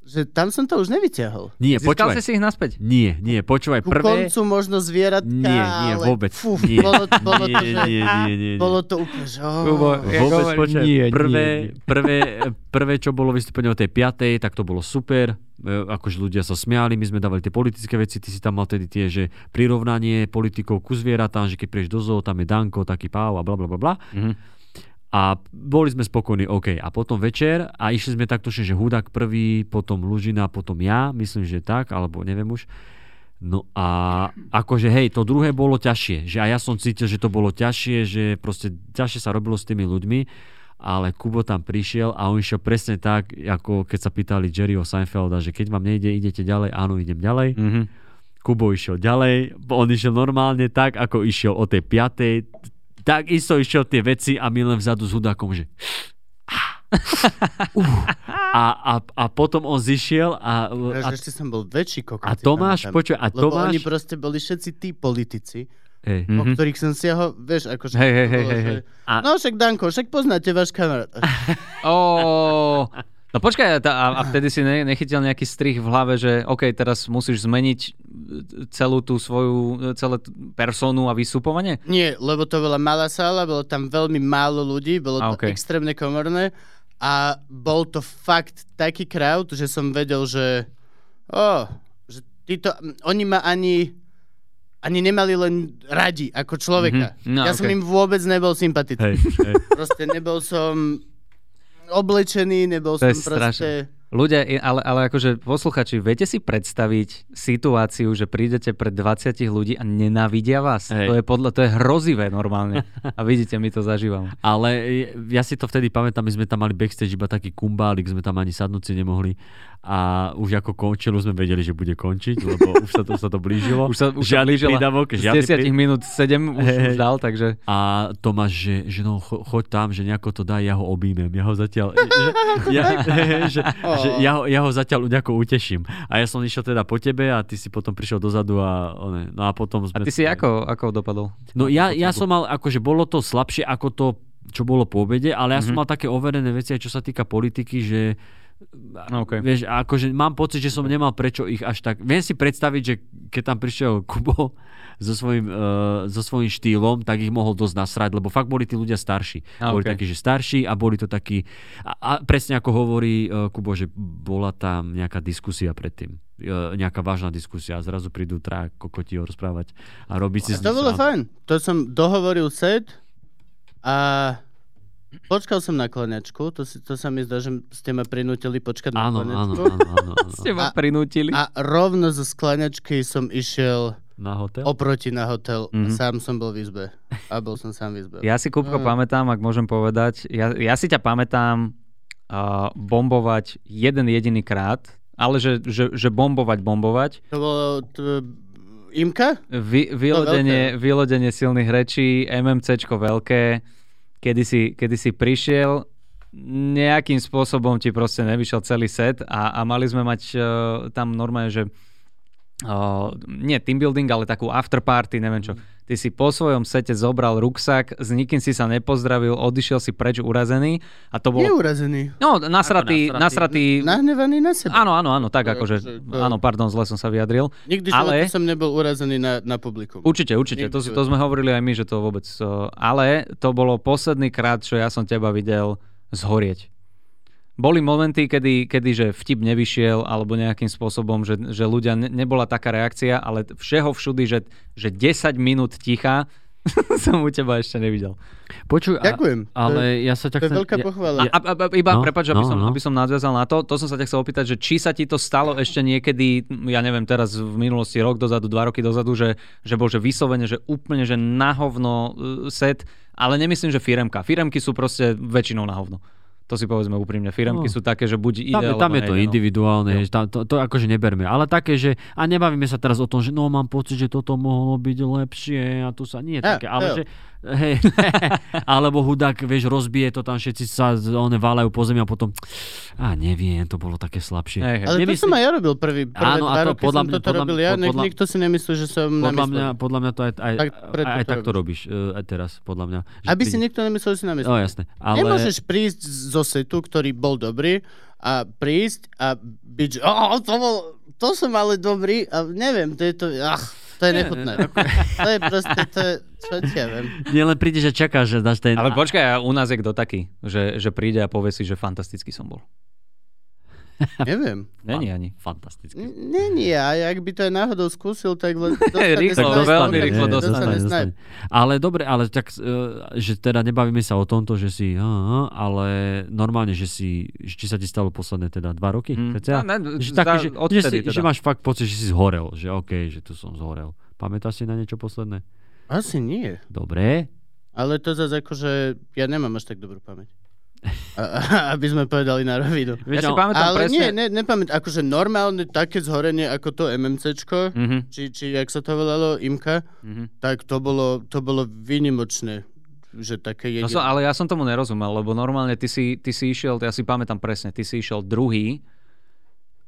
že tam som to už nevyťahol. Nie, Získal počúvaj. si si ich naspäť? Nie, nie, počúvaj, Ku prvé... koncu možno zvieratka, Nie, nie, ale vôbec. Fú, nie, bolo, bolo nie, to, že, nie, nie, nie, nie. bolo to úplne, že... oh. Kubo, ja Vôbec, hovorím, počkaj, nie, prvé, nie, nie. Prvé, prvé, čo bolo vystúpenie o tej piatej, tak to bolo super. E, Akože ľudia sa smiali, my sme dávali tie politické veci, ty si tam mal tedy tie, že prirovnanie politikov ku zvieratám, že keď prieš do zoo, tam je Danko, taký páv a bla bla bla bla. Mhm. A boli sme spokojní, OK. A potom večer a išli sme takto, že Hudák prvý, potom Lužina, potom ja, myslím, že tak, alebo neviem už. No a akože hej, to druhé bolo ťažšie, že aj ja som cítil, že to bolo ťažšie, že proste ťažšie sa robilo s tými ľuďmi, ale Kubo tam prišiel a on išiel presne tak, ako keď sa pýtali Jerryho Seinfelda, že keď vám nejde, idete ďalej, áno, idem ďalej. Mhm. Kubo išiel ďalej, on išiel normálne tak, ako išiel o tej piatej, tak isto išiel tie veci a my len vzadu s hudákom, že uh, a, a, a potom on zišiel a, A, ešte som bol väčší kokot. a si Tomáš, počuj, a Lebo Tomáš... oni proste boli všetci tí politici, Hej. mm-hmm. o Mhm. ktorých som siahol, vieš, akože... Hej, bolo, hej, že- hej. A- No však Danko, však poznáte váš kamarát. Ó, No počkaj, a, a vtedy si ne, nechytil nejaký strich v hlave, že OK, teraz musíš zmeniť e, celú tú svoju, e, celé personu a vystupovanie? Nie, lebo to bola malá sála, bolo tam veľmi málo ľudí, bolo A, to okej. extrémne komorné a bol to fakt taký crowd, že som vedel, že oh, že títo, oni ma ani ani nemali len radi ako človeka. Mhm. No, ja som okej. im vôbec nebol sympatický. Hej, hej. Proste nebol som oblečený, nebol To som proste... Ľudia, ale, ale akože posluchači, viete si predstaviť situáciu, že prídete pred 20 ľudí a nenávidia vás? Hej. To je, podľa, to je hrozivé normálne. A vidíte, my to zažívame. Ale ja si to vtedy pamätám, my sme tam mali backstage iba taký kumbálik, sme tam ani sadnúť si nemohli a už ako končilo sme vedeli, že bude končiť, lebo už sa to, už sa to blížilo. Už sa, už sa žiadny blížila prídavok, z žiadny 10 prí- minút 7 už, Hej, už dal, takže... A Tomáš, že, že no, cho, choď tam, že nejako to dá, ja ho objímem. Ja ho zatiaľ, že, ja, že, že ja, ho, ja ho zatiaľ nejako uteším. A ja som išiel teda po tebe a ty si potom prišiel dozadu a, one, no a potom A sme... ty si ako, ako dopadol? No ja, ja som mal, akože bolo to slabšie ako to, čo bolo po obede, ale ja som Mhm. mal také overené veci, čo sa týka politiky, že okay. Vieš, akože mám pocit, že som nemal prečo ich až tak... Viem si predstaviť, že keď tam prišiel Kubo so svojím, uh, so svojím štýlom, tak ich mohol dosť nasrať, lebo fakt boli tí ľudia starší. A, Boli okay. takí, že starší a boli to takí... A, a presne ako hovorí uh, Kubo, že bola tam nejaká diskusia predtým. Uh, nejaká vážna diskusia a zrazu prídu traja kokoti ho rozprávať a robiť si A to bolo fajn. To som dohovoril set a počkal som na klanečku. To, si, to sa mi zdá, že ste ma prinútili počkať na Áno, áno, klanečku. áno, áno, áno. Ste ma A- prinútili. A rovno zo sklanečky som išiel Na hotel? oproti na hotel. Mhm. Mm-hmm. Sám som bol v izbe. A bol som sám v izbe. Ja si, Kupko, Mm. pamätám, ak môžem povedať, ja, ja si ťa pamätám uh, bombovať jeden jediný krát, ale že, že, že bombovať, bombovať. To bolo... To, Imka? Vy, vylodenie, vylodenie silných rečí, MMCčko veľké, kedy si, kedy si prišiel, nejakým spôsobom ti proste nevyšiel celý set a, a mali sme mať uh, tam normálne, že uh, nie team building, ale takú afterparty, neviem čo. Ty si po svojom sete zobral ruksak, s nikým si sa nepozdravil, odišiel si preč urazený a to bolo... Neurazený. No, nasratý, Ako nasratý... Nahnevaný na seba. Áno, áno, áno, tak To akože... to- Áno, pardon, zle som sa vyjadril. Nikdy Ale- som nebol urazený na, na publikum. Určite, určite. To, Nikdy to sme hovorili aj my, že to vôbec... uh, Ale to bolo posledný krát, čo ja som teba videl zhorieť. Boli momenty, kedy, kedy že vtip nevyšiel, alebo nejakým spôsobom, že, že ľudia, ne, nebola taká reakcia, ale všeho všudy, že, že 10 minút ticha som u teba ešte nevidel. Počuj, a, Ďakujem. ale ja sa ťa To je chcem... veľká pochvala. A, a, a iba, No, prepáč, aby, no, som, no. aby som nadviazal na to, to som sa ťa chcel opýtať, že či sa ti to stalo ešte niekedy, ja neviem, teraz v minulosti, rok dozadu, dva roky dozadu, že, že bol, že vyslovene, že úplne, že na hovno uh, set, ale nemyslím, že firemka. Firemky sú proste väčšinou na hovno. To si povedzme úprimne. Firemky No. sú také, že buď ide, Tam, tam je to nejde, no. individuálne, že tam, to, to akože neberme. Ale také, že a nebavíme sa teraz o tom, že no mám pocit, že toto mohlo byť lepšie a tu sa nie je Ja, také, ale že hej, alebo hudák, vieš, rozbije to tam, všetci sa z- one váľajú po zemi a potom a neviem, to bolo také slabšie. Hej, hej. Ale to Nemyslím- som aj ja robil prvý, prvé Áno, a to roky podľa som mňa- toto podľa- robil ja, podľa- nikto si nemyslí, že som Podľa mňa, podľa mňa to aj, aj, Tak aj, aj to tak to robíš. e, aj teraz, podľa mňa. Aby si nikto nemyslel, že si na mysle. No jasné, ale... Nemôžeš prísť zo setu, ktorý bol dobrý a prísť a byť, že oh, to, bol, to som ale dobrý a neviem, to je to, ach, to je Nie, nechutné. nie. To je proste, to je, čo ti ja viem. Nie len prídeš a čakáš, že dáš ten... Ale počkaj, a u nás je kto taký, že, že príde a povie si, že fantastický som bol. Neviem. Není ani. Fantasticky. N- Není, a ak by to aj náhodou skúsil, tak len Rýchlo, veľmi rýchlo dostane. Ale dobre, ale tak, e, že teda nebavíme sa o tomto, že si, ale normálne, že si, že či sa ti stalo posledné teda dva roky? Hm. Ne, že, si, teda. že máš fakt pocit, že si zhorel, že OK, že tu som zhorel. Pamätáš si na niečo posledné? Asi nie. Dobre. Ale to zase akože, ja nemám až tak dobrú pamäť. A, aby sme povedali na rovinu. Ja si no, pamätám Ale presne... nie, ne, nepamätám, akože normálne také zhorenie ako to MMCčko, Mhm, či, či jak sa to volalo, Imka, mhm. tak to bolo, to bolo výnimočné. že také No jediné. som, ale ja som tomu nerozumel, lebo normálne ty si, ty si išiel, ja si pamätám presne, ty si išiel druhý,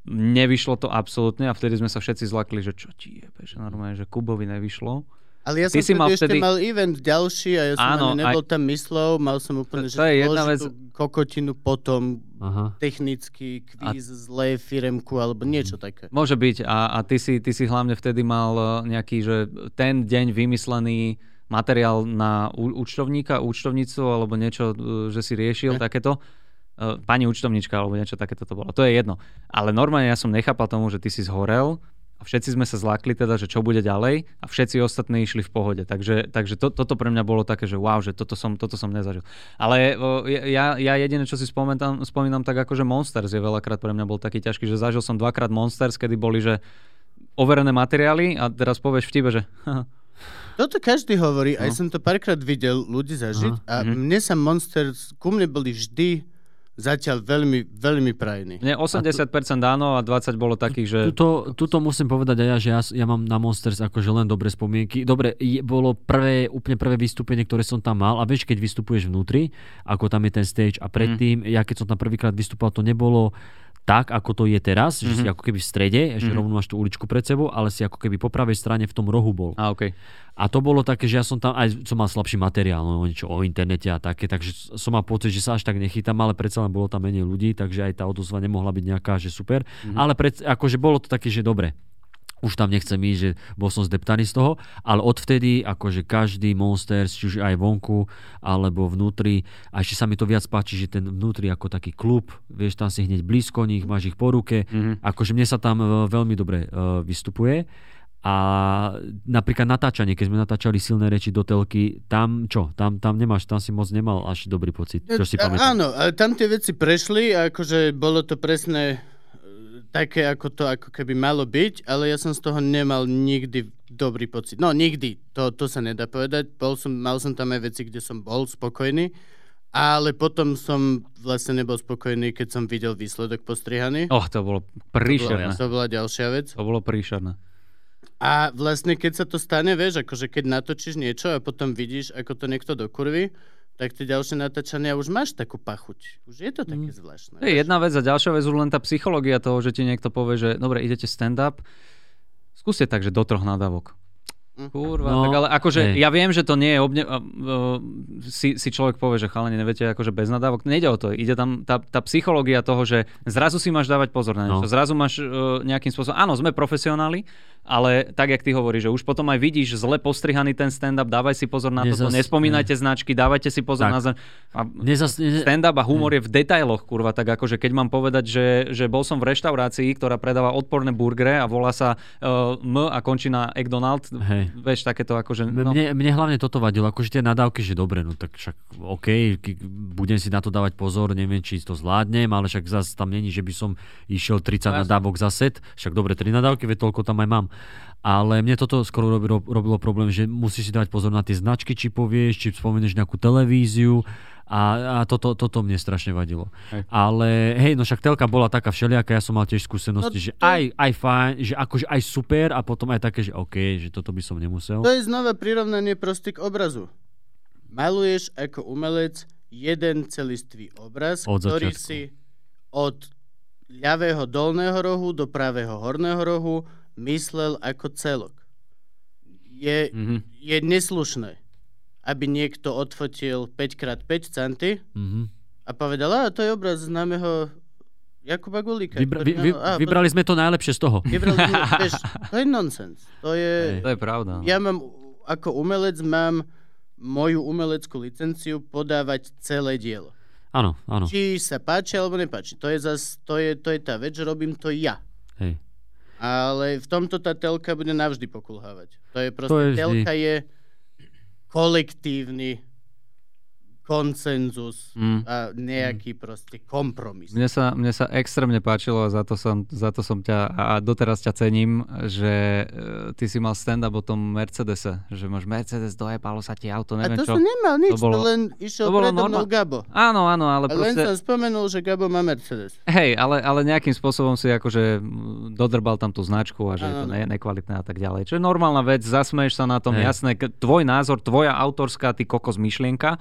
nevyšlo to absolútne a vtedy sme sa všetci zlakli, že čo ti je, že normálne, že Kubovi nevyšlo. Ale ja som si mal ešte vtedy- mal event ďalší a ja som Áno, ani nebol tam myslov, mal som úplne, To- že to je jedna zložitú kokotinu potom, Aha. technický kvíz, zlé firemku alebo niečo také. Môže byť a, a ty, si, ty si hlavne vtedy mal eh, nejaký, že ten deň vymyslený materiál na účtovníka, účtovnicu alebo niečo, eh, že si riešil Ne. takéto. Eh, Pani účtovnička alebo niečo takéto to bolo. To je jedno. Ale normálne ja som nechápal tomu, že ty si zhorel a všetci sme sa zlakli teda, že čo bude ďalej a všetci ostatní išli v pohode. Takže, takže to, toto pre mňa bolo také, že wow, že toto som, toto som nezažil. Ale ja, ja jediné, čo si spomínam, spomínam tak ako, že Monsters je veľakrát pre mňa bol taký ťažký, že zažil som dvakrát Monsters, kedy boli, že overené materiály a teraz povieš v tibe, že Toto každý hovorí, aj No. som to párkrát videl ľudí zažiť a Mhm. mne sa Monsters, ku mne boli vždy zatiaľ veľmi, veľmi prajní. mne 80% áno a 20 bolo takých, že Tuto, tuto musím povedať aj ja, že ja, ja mám na Monsters akože len dobré spomienky. Dobre, je, bolo prvé, úplne prvé vystúpenie, ktoré som tam mal a vieš, keď vystupuješ vnútri, ako tam je ten stage a predtým, ja keď som tam prvýkrát vystúpal, to nebolo tak, ako to je teraz, že si ako keby v strede, ešte rovno máš tú uličku pred sebou, ale si ako keby po pravej strane v tom rohu bol. a okej. A to bolo také, že ja som tam, aj som mal slabší materiál, no niečo o internete a také, takže som mal pocit, že sa až tak nechytám, ale predsa len bolo tam menej ľudí, takže aj tá odozva nemohla byť nejaká, že super. Mm-hmm. Ale pred, akože bolo to také, že dobre. Už tam nechcem ísť, že bol som zdeptaný z toho, ale odvtedy, akože každý Monster, či už aj vonku, alebo vnútri, a ešte sa mi to viac páči, že ten vnútri ako taký klub, vieš, tam si hneď blízko nich, máš ich po ruke, Mhm. akože mne sa tam e, veľmi dobre e, vystupuje. A napríklad natáčanie, keď sme natáčali silné reči do telky, tam čo? Tam, tam nemáš, tam si moc nemal až dobrý pocit, čo si A- pamätám. Áno, ale tam tie veci prešli akože bolo to presne e, také, ako to ako keby malo byť, ale ja som z toho nemal nikdy dobrý pocit. No nikdy, to, to sa nedá povedať. Bol som, mal som tam aj veci, kde som bol spokojný, ale potom som vlastne nebol spokojný, keď som videl výsledok postrihaný. Oh, to bolo príšerné. To bola ďalšia vec. To bolo príšerné. A vlastne keď sa to stane, vieš, akože keď natočíš niečo a potom vidíš, ako to niekto dokurví, tak tie ďalšie natáčania už máš takú pachuť. Už je to také Mm. zvláštne. To je jedna vec a ďalšia vec už len tá psychológia toho, že ti niekto povie, že dobre, idete stand-up, skúste tak, že do troch nadávok. Mm. Kurva, No, tak ale akože hej. ja viem, že to nie je obne... Uh, uh, si, si človek povie, že chalani, neviete, akože bez nadávok. Nejde o to. Ide tam tá, tá psychológia toho, že zrazu si máš dávať pozor na niečo. No. Zrazu máš uh, nejakým spôsobom... Áno, sme profesionáli, ale tak, jak ty hovoríš, že už potom aj vidíš zle postrihaný ten stand-up, dávaj si pozor na to, Nezas- nespomínajte značky, dávajte si pozor Tak. na značky. A Mne zas, ne, stand-up a humor je v detailoch, kurva, tak akože keď mám povedať, že, že bol som v reštaurácii, ktorá predáva odporné burgery a volá sa uh, M a končí na McDonald, Hej. Vieš, takéto akože... no. Mne, mne hlavne toto vadilo, akože tie nadávky, že dobre, no tak však OK, budem si na to dávať pozor, neviem, či to zvládnem, ale však zase tam není, že by som išiel 30 No nadávok za set, však dobre, 3 nadávky, veď toľko tam aj mám. Ale mne toto skoro robilo, robilo problém, že musíš si dávať pozor na tie značky, či povieš, či spomenieš nejakú televíziu a, a toto, toto mne strašne vadilo. Hej. Ale hej, no však telka bola taká všelijaká, ja som mal tiež skúsenosti, No že to- aj, aj fajn, že akože aj super a potom aj také, že OK, že toto by som nemusel. To je znova prirovnanie proste k obrazu. Maluješ ako umelec jeden celistvý obraz, Od ktorý začiatku. si od ľavého dolného rohu do pravého horného rohu myslel ako celok. Je, Mhm. je neslušné, aby niekto odfotil 5x5 centy Mhm. a povedal, a to je obraz známeho Jakuba Gulíka. Vybra- vy, vy, á, vybrali sme to najlepšie z toho. Vybrali sme, vieš, to je nonsens. To je... To je pravda. no. Ja mám, ako umelec mám moju umeleckú licenciu podávať celé dielo. Áno, áno. Či sa páči alebo nepáči. To je, zas, to je, to je tá vec, že robím to ja. Hej. Ale v tomto tá telka bude navždy pokulhávať. To je proste, To je vždy. telka je kolektívny koncenzus Mm. a nejaký proste kompromis. Mne sa, mne sa extrémne páčilo a za to som, za to som ťa a doteraz ťa cením, že e, ty si mal stand-up o tom Mercedese, že máš Mercedes, dojebalo sa ti auto, A neviem to čo. som nemal nič, to, bolo- len išiel to bolo predo mnou Gabo. Áno, áno, ale A len proste... som spomenul, že Gabo má Mercedes. Hej, ale, ale nejakým spôsobom si akože mm, dodrbal tam tú značku a že je to Áno. ne, nekvalitné a tak ďalej. Čo je normálna vec, zasmeješ sa na tom, Hej. jasné, tvoj názor, tvoja autorská, ty kokos myšlienka.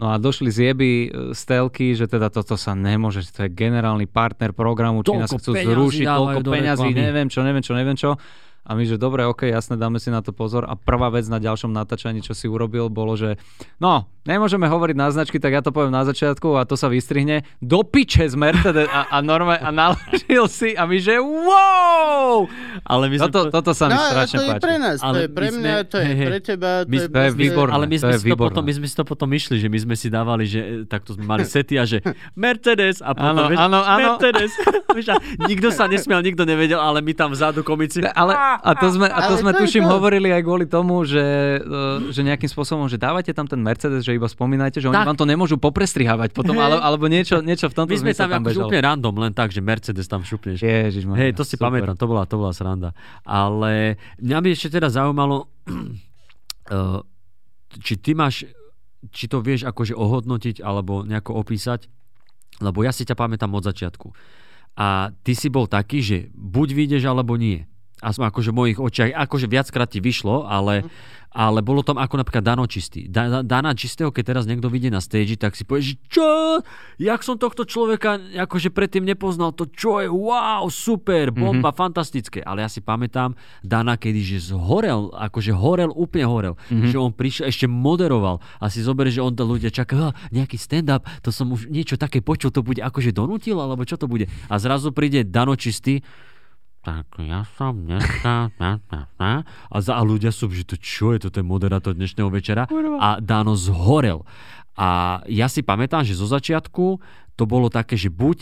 No a došli zjeby e, z telky, že teda toto sa nemôže, že to je generálny partner programu, či nás chcú zrušiť, toľko peňazí, neviem čo, neviem čo, neviem čo. A my, že dobre, ok, jasne, dáme si na to pozor. A prvá vec na ďalšom natáčaní, čo si urobil, bolo, že no, nemôžeme hovoriť na značky, tak ja to poviem na začiatku a to sa vystrihne. Do piče z Mercedes a, a, norme, a naložil si a my, že wow! Ale my sme... Toto, toto sa mi No, strašne to je páči. pre nás, to Ale je pre my sme- mňa, to je pre teba, to My je, sme- To je výborné. Ale my to sme, je si to potom, my sme si to potom išli, že my sme si dávali, že e, takto sme mali sety a že Mercedes a potom, Áno, vieš, áno, áno. Mercedes. Vieš, nikto sa nesmial, nikto nevedel, ale my tam vzadu komici. Ale, a to sme, a to Ale sme to je tuším to. hovorili aj kvôli tomu, že, e, že nejakým spôsobom, že dávajte tam ten Mercedes, že iba spomínajte, že oni Tak. vám to nemôžu poprestrihávať potom, ale, alebo niečo, niečo v tomto My sme tam tam akože úplne random, len tak, že Mercedes tam šupneš. Ježiš, Hej, to si pamätám, to bola, to bola sranda. Ale mňa by ešte teda zaujímalo, eh, či ty máš, či to vieš akože ohodnotiť alebo nejako opísať, lebo ja si ťa pamätám od začiatku. A ty si bol taký, že buď vyjdeš, alebo nie. A som akože v mojich očiach, akože viackrát ti vyšlo, ale, ale bolo tam ako napríklad Dano Čistý. Da, Da- Dana Čistého, keď teraz niekto vidie na stage, tak si povie, že čo? Jak som tohto človeka akože predtým nepoznal, to čo je, wow, super, bomba, mm-hmm. fantastické. Ale ja si pamätám Dana, kedy že zhorel, akože horel, úplne horel. Mm-hmm. Že on prišiel, ešte moderoval. A si zober, že on to ľudia čaká, "Ah, nejaký stand-up, to som už niečo také počul, to bude akože donútil, alebo čo to bude. A zrazu príde Dano Čistý, tak ja som dneska... Na, na, na. A, za, a ľudia sú, že to čo je to ten moderátor dnešného večera? A Dano zhorel. A ja si pamätám, že zo začiatku to bolo také, že buď,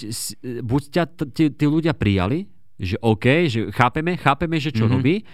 buď ťa tí, tí ľudia prijali, že OK, že chápeme, chápeme, že čo mm-hmm. robí,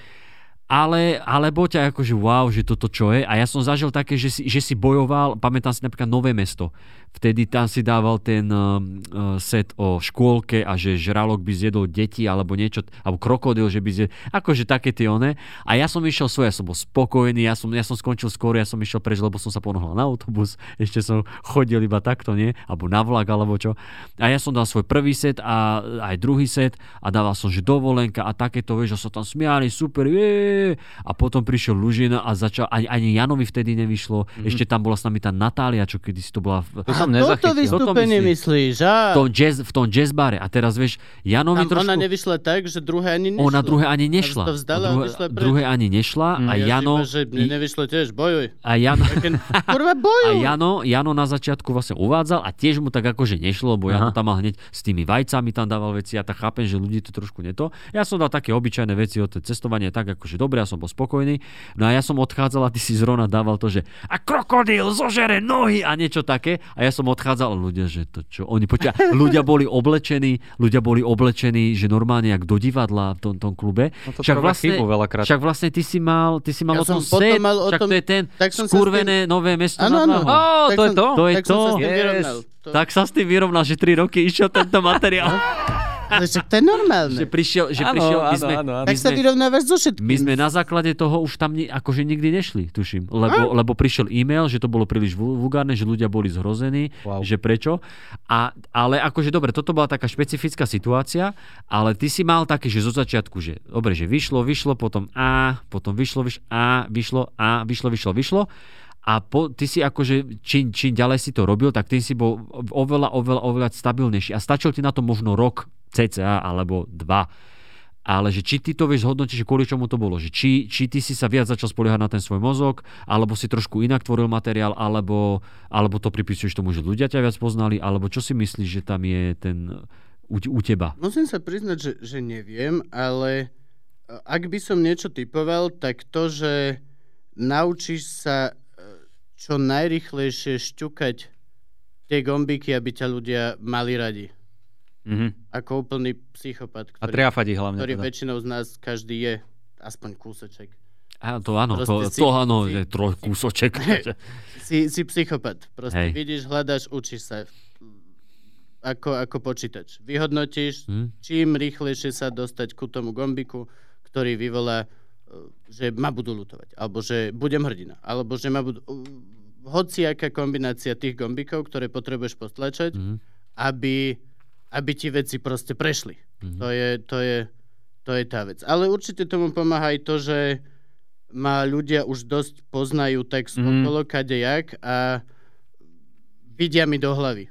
ale, alebo ťa akože wow, že toto čo je. A ja som zažil také, že si, že si bojoval, pamätám si napríklad Nové mesto. Vtedy tam si dával ten uh, uh, set o škôlke a že žralok by zjedol deti alebo niečo, alebo krokodil, že by zjedol, akože také tie one. A ja som išiel svoje, ja som bol spokojný, ja som, ja som skončil skôr, ja som išiel preč, lebo som sa ponohol na autobus, ešte som chodil iba takto, nie? Alebo na vlak, alebo čo. A ja som dal svoj prvý set a aj druhý set a dával som, že dovolenka a takéto, vieš, že sa tam smiali, super, je. A potom prišiel Lužina a začal, ani, ani Janovi vtedy nevyšlo, mm-hmm. ešte tam bola s nami tá Natália, čo kedy si to bola v, To som A toto nezachytil. vystúpenie Toto myslíš, a? v tom, jazz, v tom jazzbare. A teraz vieš, Janovi Tam trošku... ona nevyšla tak, že druhé ani nešlo. Ona druhé ani nešla. to vzdala a druhé, druhé ani nešla a Ja Jano... Iba, že mne nevyšlo tiež, bojuj. A Jano... Kurva, A bojuj! Jano, Jano na začiatku vlastne uvádzal a tiež mu tak akože nešlo, lebo Jano Aha. tam mal hneď s tými vajcami tam dával veci a tak chápem, že ľudí to trošku neto. Ja som dal také obyčajné veci o to cestovanie tak akože dobre, ja som bol spokojný. No a ja som odchádzal a ty si zrovna dával to, že a krokodil zožere nohy a niečo také. A ja som odchádzal a ľudia, že to čo, oni počia, ľudia boli oblečení, ľudia boli oblečení, že normálne jak do divadla v tom, tom klube. No to chybu veľakrát. však vlastne ty si mal, ty si mal Ja o tom set, mal o však tom- to je ten skurvené nové mesto. Váhom. Ó, Tak to je som- to? To je tak som sa s to. tým Yes. To, Tak sa s tým vyrovnal, že 3 roky išiel tento materiál. Ale však to je normálne. že prišiel, že Áno, prišiel, my áno, sme, áno, áno. my Tak sa sme, vyrovnávaš so všetkým. my sme na základe toho už tam ni, akože nikdy nešli, tuším. Lebo, lebo prišiel e-mail, že to bolo príliš vul- vulgárne, že ľudia boli zhrození, Wow. že prečo. A, ale akože dobre, toto bola taká špecifická situácia, ale ty si mal také, že zo začiatku, že dobre, že vyšlo, vyšlo, potom A, potom vyšlo, vyšlo, A, vyšlo, A, vyšlo, vyšlo, vyšlo. A po, ty si akože, čím, čím ďalej si to robil, tak ty si bol oveľa, oveľa, oveľa stabilnejší. A stačil ti na to možno rok cca, alebo dva. Ale že či ty to vieš zhodnotiť, že kvôli čomu to bolo. Že či, či ty si sa viac začal spoliehať na ten svoj mozog, alebo si trošku inak tvoril materiál, alebo, alebo to pripisuješ tomu, že ľudia ťa viac poznali, alebo čo si myslíš, že tam je ten u, u teba? Musím sa priznať, že, že neviem, ale e, ak by som niečo typoval, tak to, že naučíš sa e, čo najrychlejšie šťukať tie gombíky, aby ťa ľudia mali radi. Mhm. Ako úplný psychopat, A ktorý, triafať ich hlavne. ktorý Teda. väčšinou z nás každý je aspoň kúseček. A to áno, to, Proste si- to áno, si- je troj kúsoček. Si, si psychopat. Proste Hej. vidíš, hľadaš, učíš sa. Ako, ako počítač. Vyhodnotíš, Hm? čím rýchlejšie sa dostať ku tomu gombiku, ktorý vyvolá, e, že ma budú lutovať. Alebo že budem hrdina. Alebo že ma budú... Hociaká kombinácia tých gombikov, ktoré potrebuješ postlačať, Mhm. aby, aby ti veci proste prešli. Mhm. To, je, to, je, to je tá vec. Ale určite tomu pomáha aj to, že ma ľudia už dosť poznajú text mm. okolo kadejak a vidia mi do hlavy.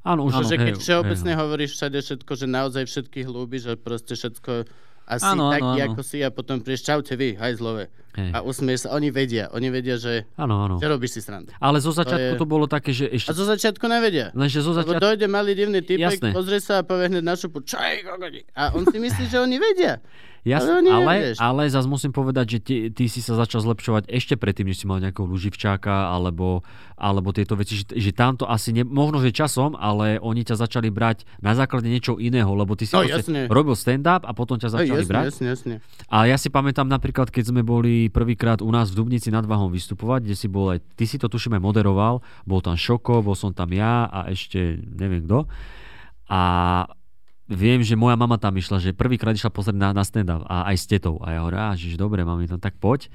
Áno, už Áno, že keď hej, všeobecne hej, hovoríš všade všetko, že naozaj všetkých ľúbiš a proste všetko asi Áno, áno, taký, áno. ako si a potom prídeš, čaute vy, hajzlové. Hej. A usmieš sa, oni vedia, oni vedia, že, Áno, áno. že robíš si srandu. Ale zo začiatku je- to bolo také, že A ešte... zo začiatku nevedia. Lenže zo Lebo začiatku... dojde malý divný typek, Jasné. pozrie sa a povie hneď na šupu, čo je? A on si myslí, že oni vedia. Jasne, Ale ale, nevieš. ale zase musím povedať, že ty, ty si sa začal zlepšovať ešte predtým, než si mal nejakého luživčáka alebo, alebo tieto veci, že, že tamto asi, ne, možno že časom, ale oni ťa začali brať na základe niečo iného, lebo ty si No, robil stand-up a potom ťa No, začali jasne, brať. jasne, jasne. A ja si pamätám napríklad, keď sme boli prvýkrát u nás v Dubnici nad Váhom vystupovať, kde si bol aj, ty si to tuším aj moderoval, bol tam Šoko, bol som tam ja a ešte neviem kto. A viem, že moja mama tam išla, že prvýkrát išla pozrieť na, na stand-up a aj s tetou. A ja hovorím, "Á, že dobre, mami, no tak poď.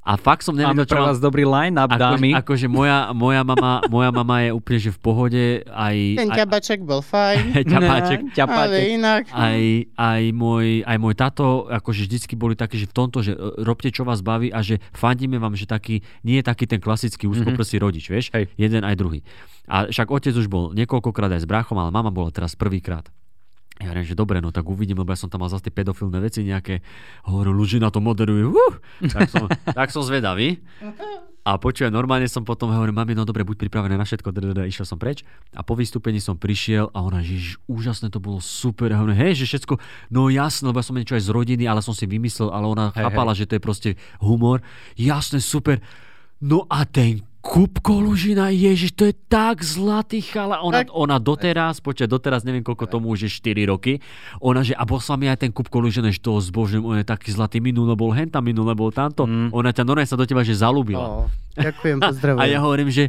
A fakt som Máme nevedel, čo pre vás dobrý line-up, dámy. Akože, moja, moja, mama, moja mama je úplne že v pohode, aj, Ten ťabaček bol fajn, ťapáček, ale ťapáček. inak. aj, aj, môj, aj môj tato, akože vždycky boli také, že v tomto, že e, robte čo vás baví a že fandíme vám, že taký, nie je taký ten klasický úzkoprsý mm-hmm. rodič, vieš? Hej. Jeden aj druhý. A však otec už bol niekoľkokrát aj s bráchom, ale mama bola teraz prvýkrát. Ja hovorím, že dobre, no tak uvidím, lebo ja som tam mal zase tie pedofilné veci nejaké. Hovorím, ľudí na to moderujú. Uh! Tak, som, tak som zvedavý. A počujem, normálne som potom hovorím, mami, no dobre, buď pripravená na všetko, drd, išiel som preč. A po vystúpení som prišiel a ona, že úžasné to bolo super. A hovorím, hej, že všetko, no jasné, lebo ja som niečo aj z rodiny, ale som si vymyslel, ale ona Hej, chápala, že to je proste humor. Jasné, super. No a ten Kupko Lužina, ježiš, to je tak zlatý chala. Ona, Tak. ona doteraz, počkaj, doteraz neviem koľko tomu už je 4 roky. Ona, že a poslal mi aj ten Kupko Lužina, že to zbožujem, on je taký zlatý, minule bol henta, minule bol tamto. Mm. Ona ťa normálne sa do teba, že zalúbila. Ó, ďakujem, A pozdravujem. ja hovorím, že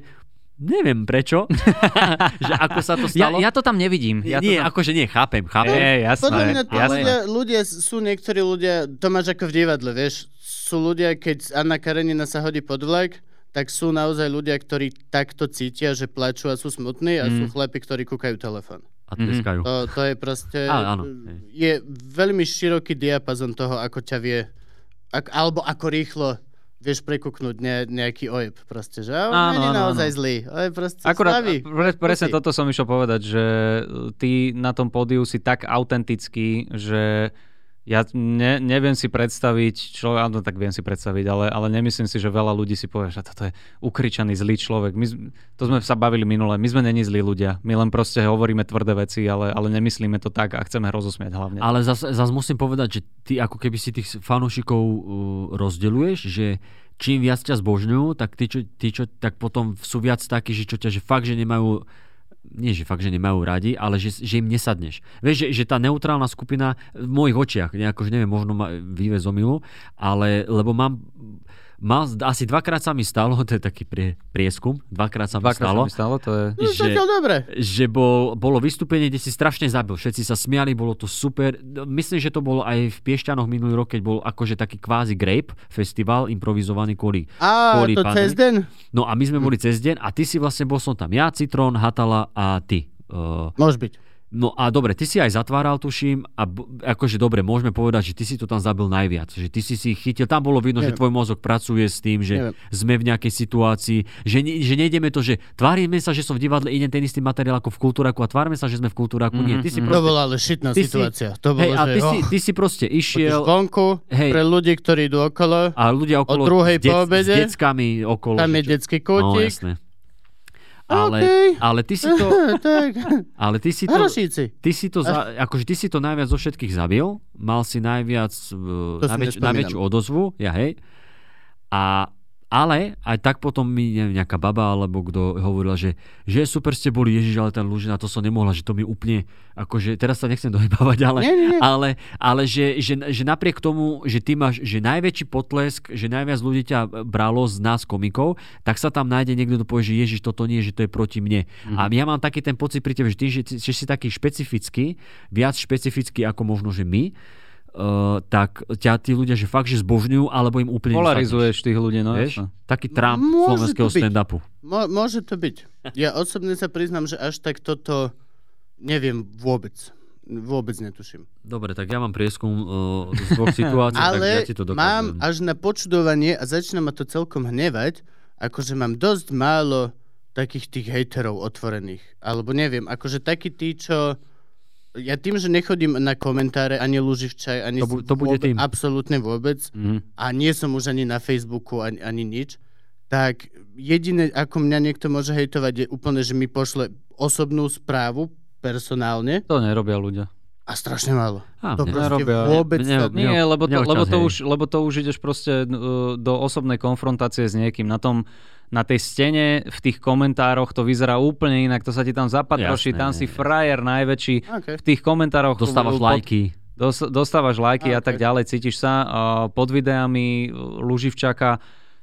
neviem prečo, že ako sa to Ja, stalo. ja to tam nevidím. Ja nie, to tam... akože nie, chápem, chápem. Je, jasné. Podľa mňa tí jasné. ľudia, ľudia, sú niektorí ľudia, to máš ako v divadle, vieš, sú ľudia, keď Anna Karenina sa hodí pod vlak, tak sú naozaj ľudia, ktorí takto cítia, že plačú a sú smutní a Mm. sú chlapi, ktorí kúkajú telefón. A tleskajú. To, to je proste... Á, áno, Je veľmi široký diapazon toho, ako ťa vie... Ak, alebo ako rýchlo vieš prekúknúť ne, nejaký ojeb. Proste, že on Áno, nie je naozaj áno. zlý. On je proste Akurát, slavý. pre, presne toto som išiel povedať, že ty na tom pódiu si tak autentický, že ja ne, neviem si predstaviť, čo, áno, tak viem si predstaviť, ale, ale nemyslím si, že veľa ľudí si povie, že toto je ukričaný zlý človek. My, to sme sa bavili minule, my sme není zlí ľudia, my len proste hovoríme tvrdé veci, ale, ale nemyslíme to tak a chceme rozosmiať hlavne. Ale zase zas musím povedať, že ty ako keby si tých fanúšikov uh, rozdeľuješ, že čím viac ťa zbožňujú, tak tí, čo, tí, čo tak potom sú viac takí, že čo ťa, že fakt, že nemajú nie, že fakt, že nemajú radi, ale že, že im nesadneš. Vieš, že, že tá neutrálna skupina v mojich očiach, nejako, že neviem, možno ma omilu, ale lebo mám Mal, asi dvakrát sa mi stalo, to je taký prie, prieskum, dvakrát sa mi Dvakrát stalo, sa mi stalo, to je... No, že, zatiaľ dobre. že bol, bolo vystúpenie, kde si strašne zabil. Všetci sa smiali, bolo to super. Myslím, že to bolo aj v Piešťanoch minulý rok, keď bol akože taký kvázi Grape festival improvizovaný kvôli A kvôli to pandémii. cez deň? No a my sme boli cez deň a ty si vlastne, bol som tam ja, Citrón, Hatala a ty. Uh, Môže byť. No a dobre, ty si aj zatváral, tuším, a b- akože dobre, môžeme povedať, že ty si to tam zabil najviac. Že ty si si chytil, tam bolo vidno, že Neviem. tvoj mozog pracuje s tým, že Neviem. sme v nejakej situácii, že, ne, že nejdeme to, že tvárime sa, že som v divadle, idem ten istý materiál ako v kultúraku a tvárme sa, že sme v kultúraku. Nie, ty si To proste... bola ale šitná Ty si- situácia. To bolo, Hej, a že... ty, si, oh, ty si proste išiel vonku Hej. pre ľudí, ktorí idú okolo. a ľudia okolo druhej s, po obede? s deckami okolo. Tam že je detský No kútik. jasné. Ale, Okej. ale ty si to, tak, ale ty si to, hrošíci. ty si to, za, akože ty si to najviac zo všetkých zabil, mal si najviac, uh, To najväč, najväčšiu odozvu, ja hej. A, Ale aj tak potom mi neviem, nejaká baba alebo kto hovorila, že, že super ste boli, Ježiš, ale ten Lužina, to som nemohla, že to mi úplne, akože teraz sa nechcem dohybávať, ale, Nie, nie, nie. ale, ale že, že, že, napriek tomu, že ty máš že najväčší potlesk, že najviac ľudí ťa bralo z nás komikov, tak sa tam nájde niekto, kto povie, že Ježiš, toto nie, že to je proti mne. Mm-hmm. A ja mám taký ten pocit pri tebe, že ty, že, že si taký špecifický, viac špecifický ako možno, že my, Uh, tak ťa tí ľudia, že fakt, že zbožňujú, alebo im úplne Polarizuješ tých ľudí, no Vieš? Taký Trump Môže slovenského stand-upu. Môže to byť. Ja osobne sa priznám, že až tak toto neviem vôbec. Vôbec netuším. Dobre, tak ja mám prieskum uh, z dvoch situácií, tak ja Ale ti to dokážem. mám až na počudovanie a začína ma to celkom hnevať, akože mám dosť málo takých tých hejterov otvorených. Alebo neviem, akože takí tí, čo... Ja tým, že nechodím na komentáre ani Luživčaj, ani To bu- to bude vôbec, tým. absolútne vôbec Mhm. a nie som už ani na Facebooku, ani, ani nič, tak jediné, ako mňa niekto môže hejtovať, je úplne, že mi pošle osobnú správu personálne To nerobia ľudia. a strašne málo. Á, to mne proste nerobia. vôbec Mne- mne- Nie, lebo to, lebo, to už, lebo to už ideš proste uh, do osobnej konfrontácie s niekým. Na tom, na tej stene, v tých komentároch to vyzerá úplne inak. To sa ti tam zapatroší, Jasné, tam si jasné. frajer najväčší. Okay. V tých komentároch... Dostávaš pod- lajky. Dos, dostávaš lajky A, a tak ďalej, cítiš sa uh, pod videami Luživčaka.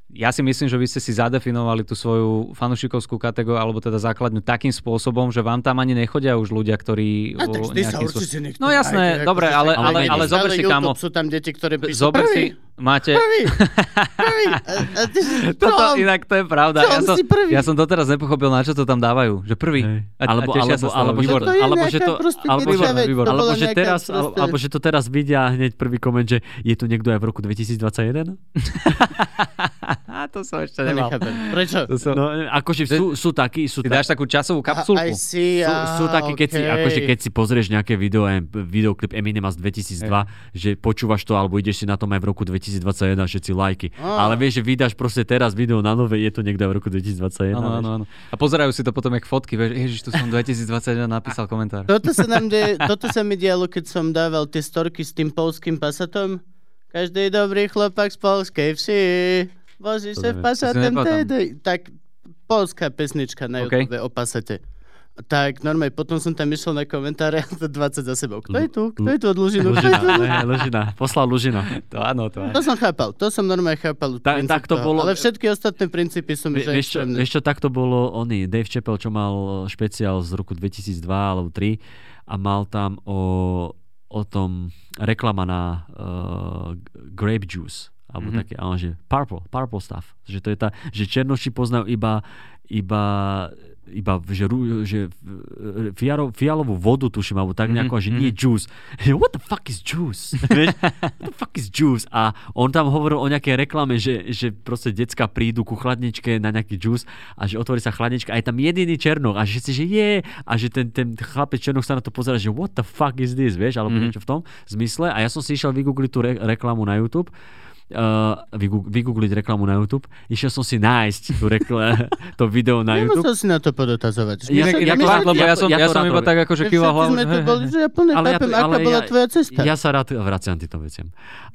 Ja si myslím, že vy ste si zadefinovali tú svoju fanušikovskú kategóriu, alebo teda základňu takým spôsobom, že vám tam ani nechodia už ľudia, ktorí... A tak vždy sa určite niekto No jasné, nájde, dobre, ale, ale, ale ale zober si, kamo, Sú tam deti, ktoré zober prvý, si, máte... prvý, prvý. A, a ty si, Toto inak to je pravda. Ja som, si prvý. ja som doteraz nepochopil, na čo to tam dávajú. Že prvý. A, Alebo, a alebo, sa alebo, že. To alebo, že to, proste alebo, že, alebo, teraz, proste- alebo že to teraz vidia hneď prvý koment, že je tu niekto aj v roku 2021? A to som ešte nemal. Prečo? To som... No, akože sú, sú takí, sú, Ty dáš takú časovú kapsulku. Aj si, sú, sú takí, keď si, akože keď si pozrieš nejaké video, videoklip Eminema z 2002, že počúvaš to, alebo ideš si na tom aj v roku 2021 a všetci lajky. Á. Ale vieš, že vydáš proste teraz video na nové, je to niekto aj v roku 2021. Áno, áno, áno. A pozerajú si to potom jak fotky, vieš, ježiš, tu som 2021 napísal komentár. Toto sa, nám de, toto sa mi dialo, keď som dával tie storky s tým polským pasatom. Každý dobrý chlopák z polskej vsi. Vozí sa v pasatem. Tak polská pesnička na OK. YouTube o pasate. Tak normálne, potom som tam išiel na komentáre a to 20 za sebou. Kto je tu? Kto je tu od Lužinu? Kto je Lužina, tu? ne, Lužina, poslal Lužina. To áno, to áno. To som chápal, to som normálne chápal. Tak- princíp tak to toho. bolo- Ale všetky ostatné princípy som Vie- Vieš čo, vieš čo, takto bolo oný Dave Chappelle, čo mal špeciál z roku 2002 alebo 3 a mal tam o, o tom reklama na uh, grape juice alebo Mhm. mm-hmm. také, áno, že purple, purple stuff. Že to je tá, že černoši poznajú iba, iba iba že, že e, fiaro, fialovú vodu tuším, alebo tak nejako, Mhm, že nie juice. What the fuck is juice? What the fuck is juice? A on tam hovoril o nejakej reklame, že, že proste decka prídu ku chladničke na nejaký juice a že otvorí sa chladnička a je tam jediný černok a že si, že je a že ten, ten chlapec černok sa na to pozera, že what the fuck is this, vieš, alebo Mhm. niečo v tom zmysle a ja som si išiel vygoogliť tú re- reklamu na YouTube uh, vygoogliť reklamu na YouTube. Išiel som si nájsť tú rekla- to video na YouTube. Nemusel si na to podotazovať. Ja fakt, lebo ja ja, to- som, ja ja som iba tak akože kýval hlavou. tu ja plne Ale ja chápem, to- aká ale bola ja- tvoja cesta. Ja sa rád vraciam týmto veciam.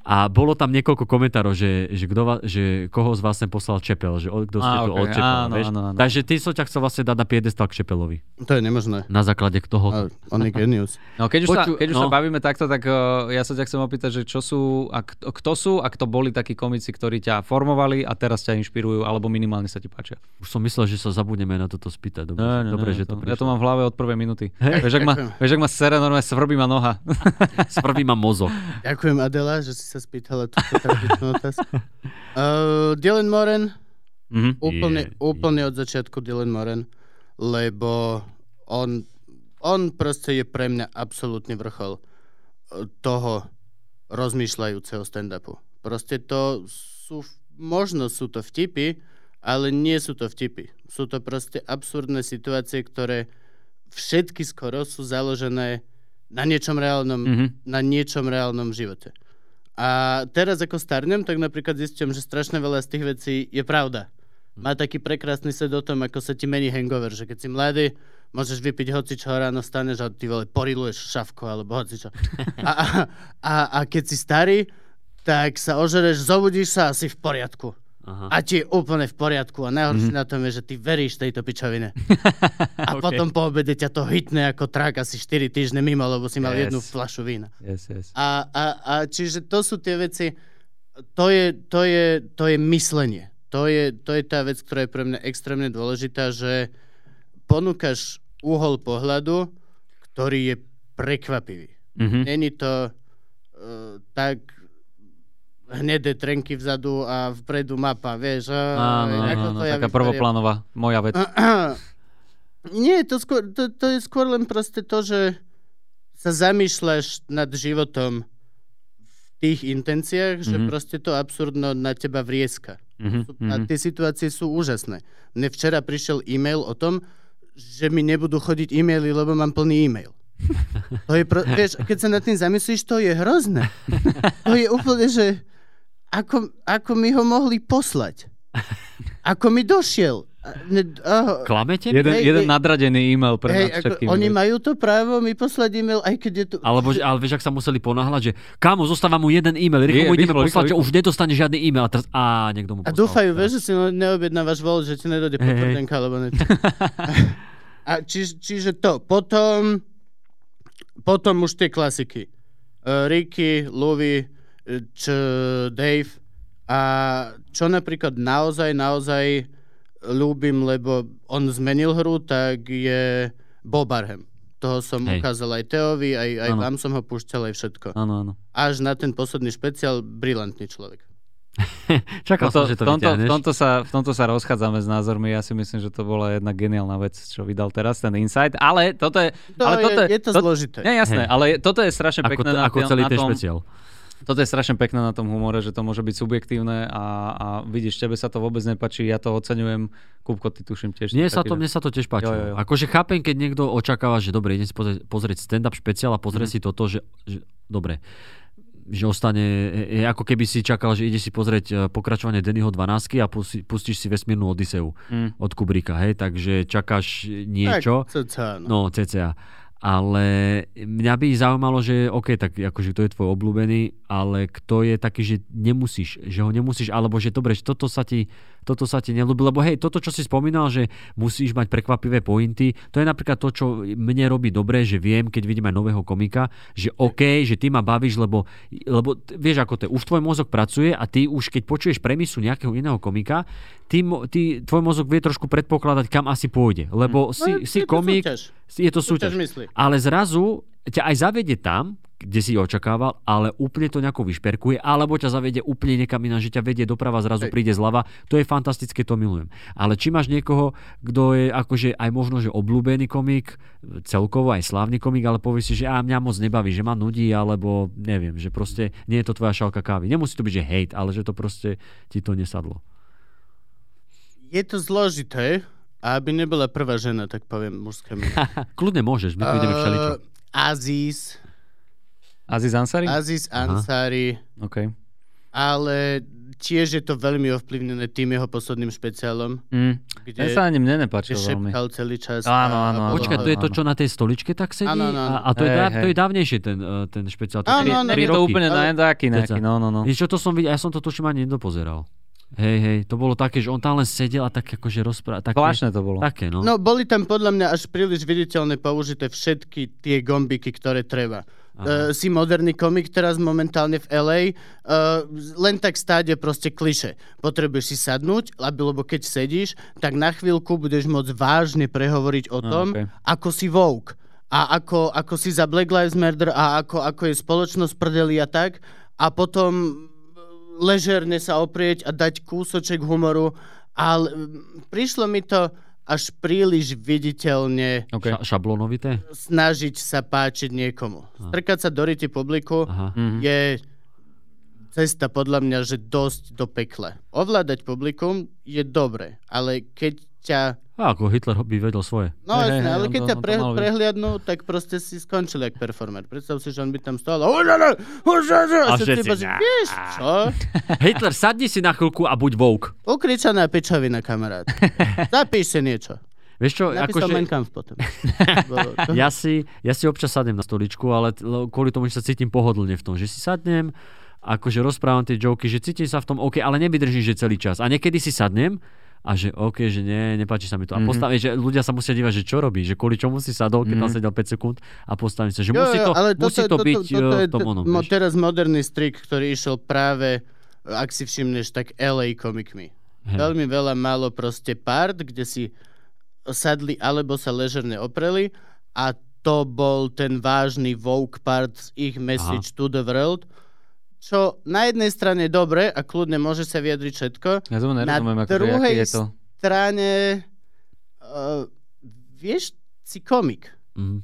A bolo tam niekoľko komentárov, že, že, va, že koho z vás sem poslal Čepel, že od, kto ste Á, tu okej, od Čepela, áno, áno, áno. Takže ty som ťa chcel vlastne dať na piedestal k Čepelovi. To je nemožné. Na základe toho. On je genius. No, keď už, sa, Poču- keď už sa no. bavíme takto, tak uh, ja sa ťa chcem opýtať, že čo sú, a kto, kto sú a kto boli takí komici, ktorí ťa formovali a teraz ťa inšpirujú, alebo minimálne sa ti páčia. Už som myslel, že sa zabudneme na toto spýtať. Dobre, Ne, ne, dobre ne, že to ja to mám v hlave od prvej minúty. Vieš, ak ma, vieš, ak ma sere, normálne svrbí ma noha. Svrbí ma mozog. Ďakujem Adela, že si sa spýtala túto tradičnú otázku. Uh, Dylan Moran, Mhm. úplne, Je- úplne od začiatku Dylan Moran, lebo on, on proste je pre mňa absolútny vrchol eh, toho rozmýšľajúceho stand-upu. Proste to sú, možno sú to vtipy, ale nie sú to vtipy. Sú to proste absurdné situácie, ktoré všetky skoro sú založené na niečom reálnom, Mhm. na niečom reálnom živote. A teraz ako starnem, tak napríklad zistím, že strašne veľa z tých vecí je pravda. Má taký prekrásny sed o tom, ako sa ti mení hangover, že keď si mladý, môžeš vypiť hocičo ráno, staneš a ty vole poriluješ šavko alebo hocičo. A, a, a, a keď si starý, tak sa ožereš, zobudíš sa a si v poriadku. Aha. a ti je úplne v poriadku a najhoršie mm-hmm. na tom je, že ty veríš tejto pičovine. A Ok. potom po obede ťa to hitne ako trak asi 4 týždne mimo, lebo si mal Yes. jednu flašu vína. Yes, yes. A, a, a čiže to sú tie veci, to je, to je, to je myslenie. To je, to je tá vec, ktorá je pre mňa extrémne dôležitá, že ponúkaš uhol pohľadu, ktorý je prekvapivý. Mhm. Není to uh, tak hnedé trenky vzadu a vpredu mapa, vieš. Áno, áno, to ja taká vyberiem. prvoplánová moja vec. Nie, to, skôr, to, to je skôr len proste to, že sa zamýšľaš nad životom v tých intenciách, že Mhm. proste to absurdno na teba vrieska. Mhm, A mhm. tie situácie sú úžasné. Mne včera prišiel e-mail o tom, že mi nebudú chodiť e-maily, lebo mám plný e-mail. To je pro, vieš, keď sa nad tým zamyslíš, to je hrozné. To je úplne, že ako, ako mi ho mohli poslať. Ako mi došiel. A- a, Klamete? mi? Jeden, Hej, jeden hej. nadradený e-mail pre hej, nás ako, všetkých. oni majú to právo mi poslať e-mail, aj keď je tu... Alebo, že- ale vieš, ak sa museli ponáhľať, že kámo, zostáva mu jeden e-mail, rýchlo mu ideme poslať, že už nedostane žiadny e-mail. A teraz, á, niekto mu A poslal. dúfajú, vieš, že si neobjednávaš vol, že ti nedojde hej. potvrdenka, alebo niečo. A či, čiže to. Potom, potom už tie klasiky. Uh, Ricky, Louis, eh, č, Dave. A čo napríklad naozaj, naozaj ľúbim, lebo on zmenil hru, tak je Bob Barham. Toho som Hej. ukázal aj Teovi, aj, aj vám som ho púšťal, aj všetko. Áno, áno. Až na ten posledný špeciál, brilantný človek. Čakal som, Toto, že v, to tomto, v, tomto sa, v tomto sa rozchádzame s názormi. Ja si myslím, že to bola jedna geniálna vec, čo vydal teraz, ten Insight. Ale toto je... To ale je, toto je to to- zložité. Nie, jasné, Hej. ale toto je strašne Ako, pekné t- na, ako celý na ten tom, špeciál. Toto je strašne pekné na tom humore, že to môže byť subjektívne a, a vidíš, tebe sa to vôbec nepačí, ja to oceňujem. Kupko, ty tuším tiež. Mne sa, to, mne sa to tiež páčilo. Jo, jo, jo. Akože chápem, keď niekto očakáva, že dobre, idem si pozrieť, pozrieť stand-up špeciál a pozrie Mhm. si toto, že, že dobre, že ostane, je ako keby si čakal, že ide si pozrieť e, pokračovanie Dennyho 12 a pustíš si vesmírnu Odiseu Mm. od Kubrika, hej, takže čakáš niečo. Tak, cca, no. No, cca. Ale mňa by zaujímalo, že OK, tak akože to je tvoj obľúbený, ale kto je taký, že nemusíš, že ho nemusíš, alebo že dobre, že toto sa ti, toto sa ti nelúbi, lebo hej, toto, čo si spomínal, že musíš mať prekvapivé pointy, to je napríklad to, čo mne robí dobre, že viem, keď vidím aj nového komika, že OK, že ty ma bavíš, lebo, lebo vieš, ako to je, už tvoj mozog pracuje a ty už keď počuješ premisu nejakého iného komika, ty, ty, tvoj mozog vie trošku predpokladať, kam asi pôjde, lebo si, No, si komik, súťaž. Je to súťaž. Ale zrazu ťa aj zavedie tam, kde si očakával, ale úplne to nejako vyšperkuje, alebo ťa zavedie úplne niekam iná, že ťa vedie doprava, zrazu Hej. príde zľava. To je fantastické, to milujem. Ale či máš niekoho, kto je akože aj možno, že obľúbený komik, celkovo aj slávny komik, ale povie si, že a mňa moc nebaví, že ma nudí, alebo neviem, že proste nie je to tvoja šálka kávy. Nemusí to byť, že hejt, ale že to proste ti to nesadlo. Je to zložité, a aby nebola prvá žena, tak poviem mužské meno. Kľudne môžeš, my tu ideme všeličo. Uh, Aziz, Aziz Ansari? Aziz Ansari, OK. ale tiež je to veľmi ovplyvnené tým jeho posledným špeciálom, Mm. kde, Ten sa ani mne nepáčil veľmi. celý čas. Áno, áno, áno. Počkaj, to je to, čo na tej stoličke tak sedí? Áno, áno. A, a to, je, Hej, dá, hej. to je dávnejšie ten, eh, ten špeciál. To Áno, je áno, Je to úplne Ale- nejaký no, no, no. Vieš čo, to som videl, ja som to tuším ani nedopozeral. Hej, hej, to bolo také, že on tam len sedel a tak akože rozprával. Také, Zvláštne to bolo. také, no. No, boli tam podľa mňa až príliš viditeľne použité všetky tie gombiky, ktoré treba. Uh, si moderný komik teraz momentálne v LA, uh, len tak stáť je proste kliše. Potrebuješ si sadnúť, lebo keď sedíš, tak na chvíľku budeš môcť vážne prehovoriť o tom, okej. ako si woke a ako, ako si za Black Lives Matter a ako, ako je spoločnosť prdeli a tak. A potom ležerne sa oprieť a dať kúsoček humoru. Ale prišlo mi to až príliš viditeľne OK. Ša- šablónovité? snažiť sa páčiť niekomu. Strkať sa do ryti publiku Aha. Mhm. je cesta podľa mňa, že dosť do pekla. Ovládať publikum je dobre, ale keď ťa... A ako Hitler by vedel svoje. No Hej, jasné, hej, ale keď ťa pre, prehliadnú, tak proste si skončil jak performer. Predstav si, že on by tam stál a... A A všetci iba, vieš čo? Hitler, sadni si na chvíľku a buď woke. Ukričaná pečovina, kamarát. Zapíš si niečo. Vieš čo, Napísal akože... Mein potom. Ja si, ja si občas sadnem na stoličku, ale kvôli tomu, že sa cítim pohodlne v tom, že si sadnem akože rozprávam tie joky, že cítim sa v tom OK, ale nevydržím, že celý čas. A niekedy si sadnem a že OK, že nie, nepáči sa mi to. A Mhm. postavím, že ľudia sa musia dívať, že čo robí, že kvôli čomu si sadol, keď tam Mhm. sedel 5 sekúnd a postavím sa, že musí to, musí to byť toto eh, je v tom t- onom. mo- vieš. teraz moderný strik, ktorý išiel práve, ak si všimneš, tak LA komikmi. Hej. Veľmi veľa málo proste part, kde si sadli alebo sa ležerne opreli a to bol ten vážny woke part z ich message to the world, čo na jednej strane dobre a kľudne môže sa vyjadriť všetko, Ja Na nerozumiem, akože, druhej je to. strane uh, vieš, si komik. Mhm.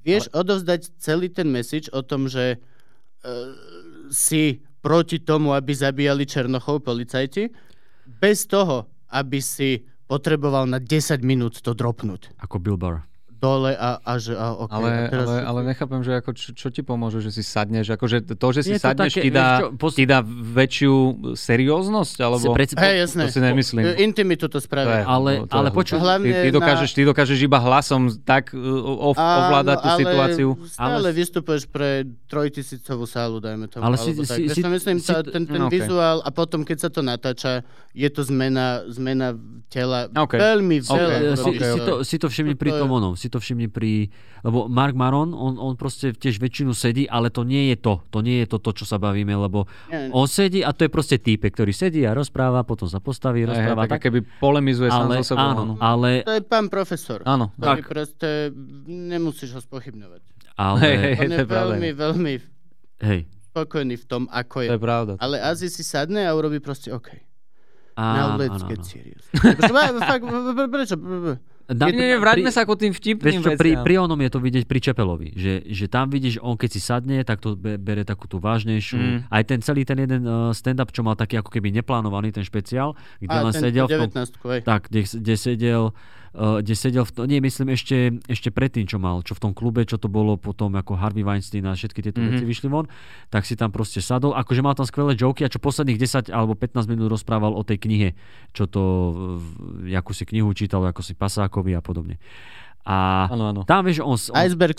Vieš odovzdať celý ten message o tom, že uh, si proti tomu, aby zabíjali Černochov policajti, bez toho, aby si potreboval na 10 minút to dropnúť Ako Bill Burr. Dole a, a že a, okay, Ale, a teraz ale, všetci- ale nechápem, že ako, čo, čo ti pomôže, že si sadneš? Akože to, že si Je to sadneš, také, ti, dá, čo, pos- ti dá väčšiu serióznosť? Alebo... Si pred- Hej, jasné. To si nemyslím. Uh, Intimitu to To je- spraví. Ale- to je- ale počuj, Hlavne ty, ty, dokážeš, na- ty dokážeš iba hlasom tak uh, ov, ovládať tú ale situáciu. Stále Ale- vystupuješ pre trojtisícovú sálu, dajme tomu. Ale si- tak. si- si- to myslím, si to- ten, ten No, okej. vizuál a potom, keď sa to natáča, je to zmena, zmena tela. Okej. Veľmi veľa. Si, si, to. to, si to všimni To- pri to tom onom, si to všimni pri, lebo Mark Maron, on, on proste tiež väčšinu sedí, ale to nie je to, to nie je to, to čo sa bavíme, lebo Nie, on sedí a to je proste týpek, ktorý sedí a rozpráva, potom sa postaví, rozpráva, tak, tak, keby polemizuje sám ale, so sebou. áno, áno. ale, To je pán profesor. Áno, tak. proste nemusíš ho spochybňovať. ale, Hej, hej. On to je je pravda. veľmi, veľmi hej, spokojný v tom, ako je. To je pravda. Ale Azi si sadne a urobí proste OK. áno, Now let's áno, get áno. serious. Prečo? Ba- ba- Na- Nie, nie, vráťme pri- sa ku tým Vieš vtipným čo, pri, veciam. pri onom je to vidieť pri Čepelovi, že, že tam vidíš, on keď si sadne, tak to be, bere takú tú vážnejšiu. Mm. Aj ten celý ten jeden uh, stand-up, čo mal taký ako keby neplánovaný ten špeciál, kde A, len ten sedel v tom... 19. Tak, kde, kde sedel, kde sedel v to, nie, myslím ešte, ešte predtým, čo mal, čo v tom klube, čo to bolo potom ako Harvey Weinstein a všetky tieto Mhm. mm-hmm. veci vyšli von, tak si tam proste sadol, akože mal tam skvelé joky a čo posledných 10 alebo 15 minút rozprával o tej knihe, čo to, v- jakú si knihu čítal, ako si Pasákovi a podobne. A Áno, áno. tam vieš, on, on Iceberg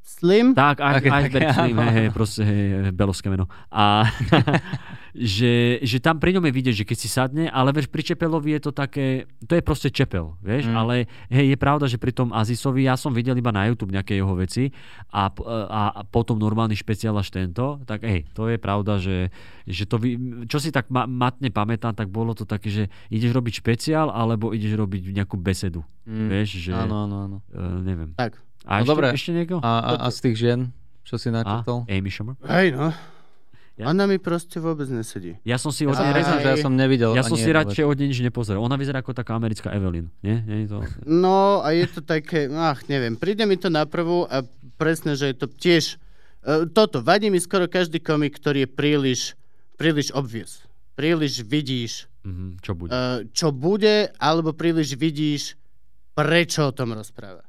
Slim? tak, Také- Iceberg také, Slim, hej, hej, proste, hej, hej, belovské meno. A že, že tam pri ňom je vidieť, že keď si sadne, ale vieš, pri Čepelovi je to také, to je proste Čepel, vieš, Mm. ale hej, je pravda, že pri tom Azisovi, ja som videl iba na YouTube nejaké jeho veci a, a, a potom normálny špeciál až tento, tak hej, to je pravda, že, že to, vy- čo si tak ma, matne pamätám, tak bolo to také, že ideš robiť špeciál, alebo ideš robiť nejakú besedu, Mm. vieš, že Áno, áno, áno. uh, neviem. Tak. A No ešte, dobre. ešte niekto? A, a, a z tých žien, čo si načítal? Amy Schumer? Hej, no. Ja? Ona mi proste vôbec nesedí. Ja som si od nej Aj- ja som nevidel Ja som si radšej od nej nič nepozeral. Ona vyzerá ako taká americká Evelyn. Nie? Nie je to... No a je to také, ach, neviem, príde mi to na prvú a presne, že je to tiež, uh, toto, vadí mi skoro každý komik, ktorý je príliš, príliš obvious. Príliš vidíš, Mhm, čo bude? uh, čo bude, alebo príliš vidíš, prečo o tom rozpráva.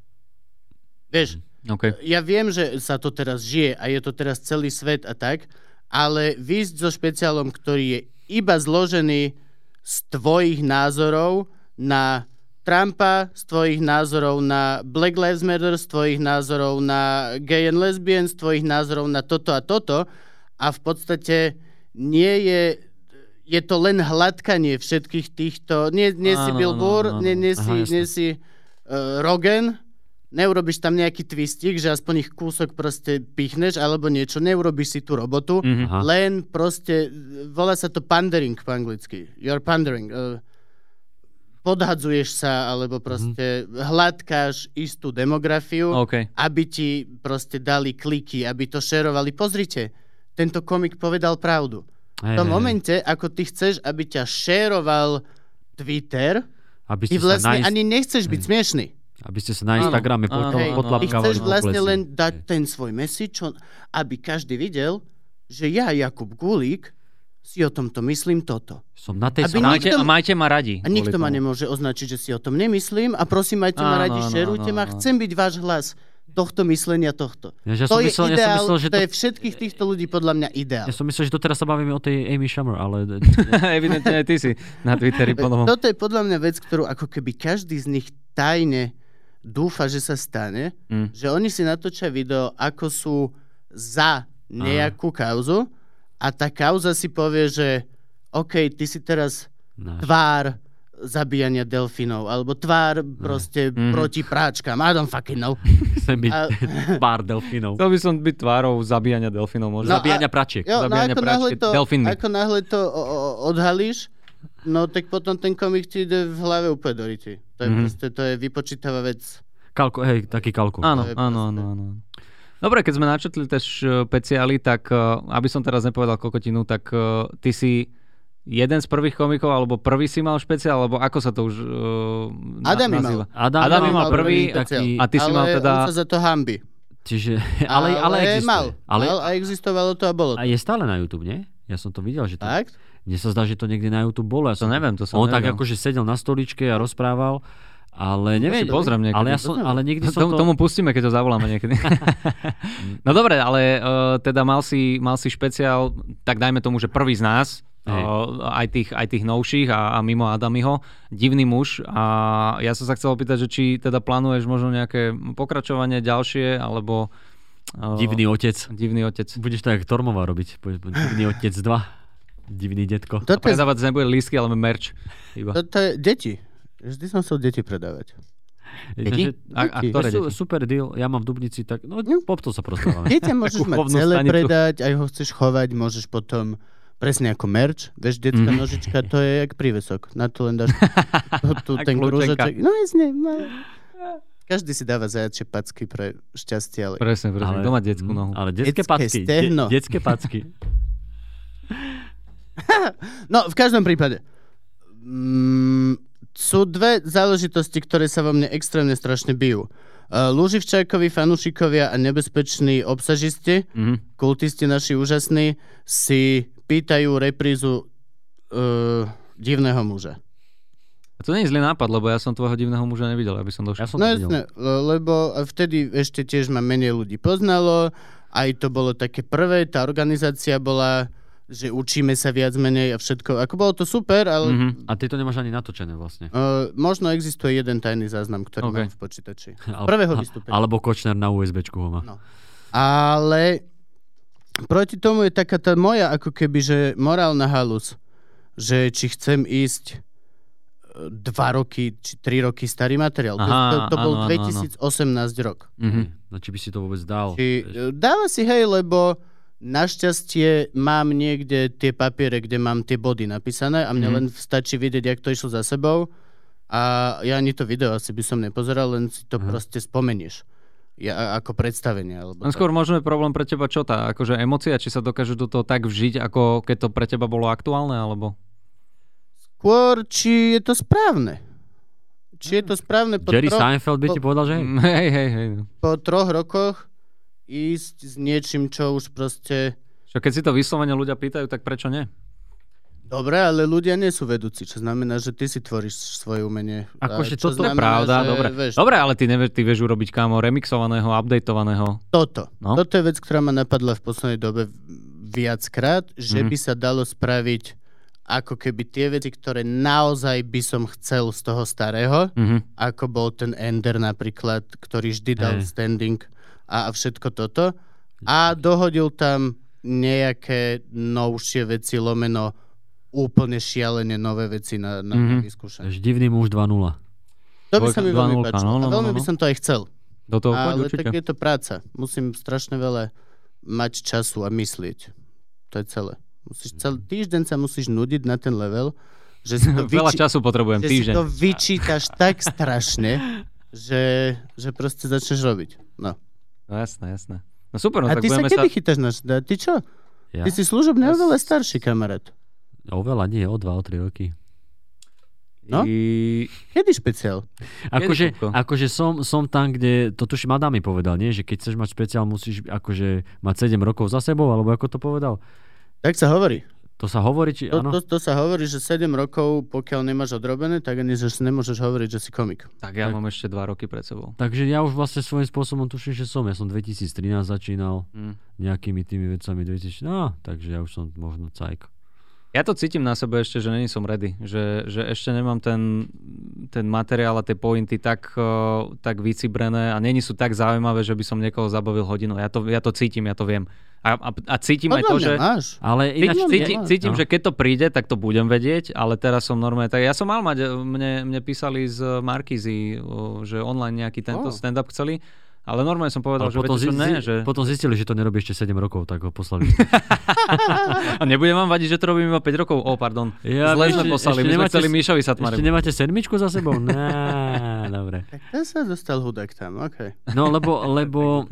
Vieš, OK. ja viem, že sa to teraz žije a je to teraz celý svet a tak, ale výjsť so špeciálom, ktorý je iba zložený z tvojich názorov na Trumpa, z tvojich názorov na Black Lives Matter, z tvojich názorov na gay and lesbian, z tvojich názorov na toto a toto a v podstate nie je je to len hladkanie všetkých týchto... Nie, nie si Áno, Bill áno, Burr, áno. nie, nie Aha, si, nie si uh, Rogan, neurobiš tam nejaký twistik, že aspoň ich kúsok proste pichneš alebo niečo, neurobiš si tú robotu, Mhm. Aha. len proste, volá sa to pandering po anglicky. You're pandering. Uh, podhadzuješ sa, alebo proste hladkáš istú demografiu, OK. aby ti proste dali kliky, aby to šerovali. Pozrite, tento komik povedal pravdu. Hej, V tom momente, ako ty chceš, aby ťa šeroval Twitter, Aby ty vlastne na, ani nechceš byť smiešný. Aby ste sa na Instagrame áno, áno, potlapkávali chceš vlastne len dať ten svoj message, aby každý videl, že ja, Jakub Gulík, si o tomto myslím toto. Som na tej Aby. Majte, nikto- a majte ma radi. A nikto ma nemôže označiť, že si o tom nemyslím a prosím, majte ma Áno, radi, áno, šerujte áno, ma, áno. chcem byť váš hlas tohto myslenia tohto. Ja, ja som to je myslel, ja som ideál, myslel, že to to, je všetkých týchto ľudí podľa mňa ideál. ja som myslel, že to teraz sa bavíme o tej Amy Schumer, ale Evidentne aj ty si na Twitteri po novom. Toto je podľa mňa vec, ktorú ako keby každý z nich tajne dúfa, že sa stane, Mm. že oni si natočia video, ako sú za nejakú kauzu a tá kauza si povie, že OK, ty si teraz Náš. tvár zabíjania delfínov, alebo tvár proste Mhm. proti práčkam. I don't fucking know. Chcem byť A- pár delfínov. Chcel by som byť tvárou zabíjania delfinov možno. No, Zabíjania pračiek. Jo, no Zabíjania ako náhle, práčky to, delfínmi. ako náhle to o, o, odhalíš, no tak potom ten komik ti ide v hlave úplne do. To je Mhm. proste, to je vypočítavá vec. Kalko, hej, taký kalko. Áno, áno, áno, áno. Dobre, keď sme načetli tie špeciály, tak eh, aby som teraz nepovedal kokotinu, tak eh, ty si jeden z prvých komikov, alebo prvý si mal špeciál, alebo ako sa to už uh, Adami mal. nazýva? Adam, Adami mal prvý, taký, a ty si ale mal teda... on sa za to hambi. čiže, ale, ale, existuje. mal. Ale, mal a existovalo to a bolo a to. je stále na YouTube, nie? Ja som to videl, že to... Tak? Mne sa zdá, že to niekde na YouTube bolo. Ja To som, neviem, to som On tak nevedel. akože sedel na stoličke a rozprával, ale neviem. si pozriem niekedy. Ale, ja som, ale nikdy som Tomu, to... tomu pustíme, keď ho zavoláme niekedy. no dobre, ale uh, teda mal si, mal si špeciál, tak dajme tomu, že prvý z nás, Hej. uh, aj, tých, aj tých novších a, a mimo Adamiho, divný muž a ja som sa chcel opýtať, že či teda plánuješ možno nejaké pokračovanie ďalšie, alebo... Uh, Divný otec. Divný otec. Budeš to jak Tormová robiť. Divný otec 2. Divný detko. A Toto je, predávať nebude lístky, ale merch. Iba. toto je deti. Vždy som chcel deti predávať. Že- A, a Deti. ktoré deti? Super deal, ja mám v Dubnici, tak no, No. po to sa prostávame. Dieťa môžeš mať celé stanicu. predať, aj ho chceš chovať, môžeš potom presne ako merch, vieš, detská Mhm. nožička, to je jak prívesok. Na to len dáš tu, A ten krúžoček. No jasne, no. Každý si dáva zajačie packy pre šťastie, ale... Presne, presne. Kto má detskú mm, nohu? Ale detské Detské packy. stehno. De, detské packy. No, v každom prípade. Mm, sú dve záležitosti, ktoré sa vo mne extrémne strašne bijú. Uh, Lúživčákovi, fanúšikovia a nebezpeční obsažisti, Mhm. kultisti naši úžasní, si pýtajú reprízu uh, divného muža. A to nie je zlý nápad, lebo ja som tvojho divného muža nevidel, aby som došiel. Ja som No jasne, le- lebo vtedy ešte tiež ma menej ľudí poznalo, aj to bolo také prvé, tá organizácia bola, že učíme sa viac menej a všetko. Ako bolo to super, ale Mhm. A ty to nemáš ani natočené vlastne. Uh, možno existuje jeden tajný záznam, ktorý OK. mám v počítači. Prvého vystúpenia. Alebo Kočner na USBčku ho má. No. Ale proti tomu je taká tá moja ako keby, že morálna halus, že či chcem ísť e, dva roky, či tri roky starý materiál. To- Aha, to, to bol áno, áno, áno. 2018 rok. Mhm. No, či by si to vôbec dal. Či, e, dáva si hej, lebo našťastie mám niekde tie papiere, kde mám tie body napísané a mne Mhm. len stačí vidieť, jak to išlo za sebou a ja ani to video asi by som nepozeral, len si to Aha. proste spomenieš. Ja, ako predstavenie. Alebo tak. skôr možno je problém pre teba čo tá, akože emócia, či sa dokáže do toho tak vžiť, ako keď to pre teba bolo aktuálne, alebo... Skôr, či je to správne. Či je to správne po, Jerry tro- Seinfeld by ti po- povedal, že hej. Mm, Hej, hej, hej. po troch rokoch ísť s niečím, čo už proste... Čo keď si to vyslovene ľudia pýtajú, tak prečo nie? Dobre, ale ľudia nie sú vedúci, čo znamená, že ty si tvoríš svoje umenie. Akože toto je pravda, že, dobre. Vieš, Dobre, ale ty, nevieš, ty vieš urobiť kámo remixovaného, updateovaného. Toto. No. Toto je vec, ktorá ma napadla v poslednej dobe viackrát, že Mhm. by sa dalo spraviť ako keby tie veci, ktoré naozaj by som chcel z toho starého, Mhm. ako bol ten Ender napríklad, ktorý vždy dal Hej. standing a, všetko toto. A dohodil tam nejaké novšie veci, lomeno úplne šialene nové veci na, na Mhm. mm-hmm. vyskúšanie. Divný muž 2.0. To by sa mi veľmi 2.0, páčilo. no, no, a veľmi no, by no. som to aj chcel. Do toho poď Ale určite. tak je to práca. Musím strašne veľa mať času a myslieť. To je celé. Musíš celý týždeň sa musíš nudiť na ten level, že si to, Veľa vyči- času potrebujem, že si týždeň. to vyčítaš tak strašne, že, že proste začneš robiť. No. No jasné, jasné. No super, no A tak ty sa kedy sa... chytáš na... Ty čo? Ja? Ty si služobne oveľa starší kamarát. Oveľa nie, o 2, o 3 roky. No? I... Kedy špeciál? Akože, akože som, som tam, kde, to tuším Adam mi povedal, nie? Že keď chceš mať špeciál, musíš akože mať 7 rokov za sebou, alebo ako to povedal? Tak sa hovorí. To sa hovorí, či To, áno? to, to sa hovorí, že 7 rokov, pokiaľ nemáš odrobené, tak ani že si nemôžeš hovoriť, že si komik. Tak ja Tak. mám ešte dva roky pred sebou. Takže ja už vlastne svojím spôsobom tuším, že som. Ja som 2013 začínal Mm. nejakými tými vecami 2000, no, takže ja už som možno cajk. Ja to cítim na sebe ešte, že není som ready. Že, že ešte nemám ten, ten materiál a tie pointy tak, uh, tak vycibrené a není sú tak zaujímavé, že by som niekoho zabavil hodinu. Ja to, ja to cítim, ja to viem. A, a, a cítim aj Podľa to, mňa že... máš. Ale ináč... Mňa Cítim, máš. cítim No. že keď to príde, tak to budem vedieť, ale teraz som normálne... Tak ja som mal mať, mne, mne písali z Markizy, o, že online nejaký tento Oh. stand-up chceli, ale normálne som povedal, Ale že potom, viete zi- ne, že... potom zistili, že to nerobí ešte 7 rokov, tak ho poslali. A nebude vám vadiť, že to robím iba 5 rokov? O, pardon. Ja, Zle ešte- sme poslali, ešte my sme nemáte chceli Míšovi Ešte Satmarevu. nemáte sedmičku za sebou? Né, dobre. Tak ten sa dostal hudák tam, OK. No, lebo, lebo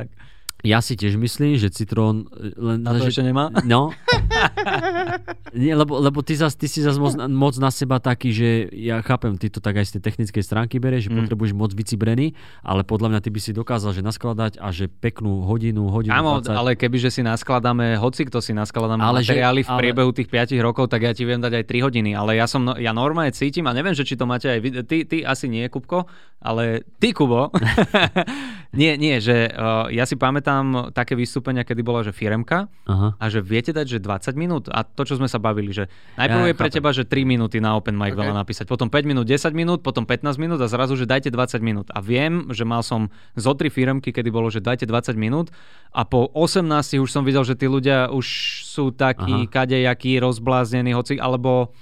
ja si tiež myslím, že citrón... e, Len, Na to že, ešte nemá? No. Nie, lebo, lebo ty, zas, ty si zase moc, moc na seba taký, že ja chápem, ty to tak aj z tej technickej stránky berieš, že Mm. potrebuješ moc vycibrený, ale podľa mňa ty by si dokázal, že naskladať a že peknú hodinu, hodinu Áno, 20. ale keby, že si naskladáme, hoci kto si naskladáme Ale ale že- materiály v ale- priebehu tých 5 rokov, tak ja ti viem dať aj 3 hodiny. Ale ja som, no- ja normálne cítim, a neviem, že či to máte aj vy, ty, ty asi nie, Kupko, ale ty, Kubo, nie, nie, že uh, ja si pamätám také vystúpenia, kedy bola, že firemka Aha. a že viete dať, že 20 minút a to, čo sme sa bavili, že najprv Ja je pre chápem. teba, že 3 minúty na open mic Ok. veľa napísať, potom 5 minút, 10 minút, potom 15 minút a zrazu, že dajte 20 minút. A viem, že mal som zo tri firemky, kedy bolo, že dajte 20 minút a po 18 už som videl, že tí ľudia už sú takí Aha. kadejakí, rozbláznení, hoci, alebo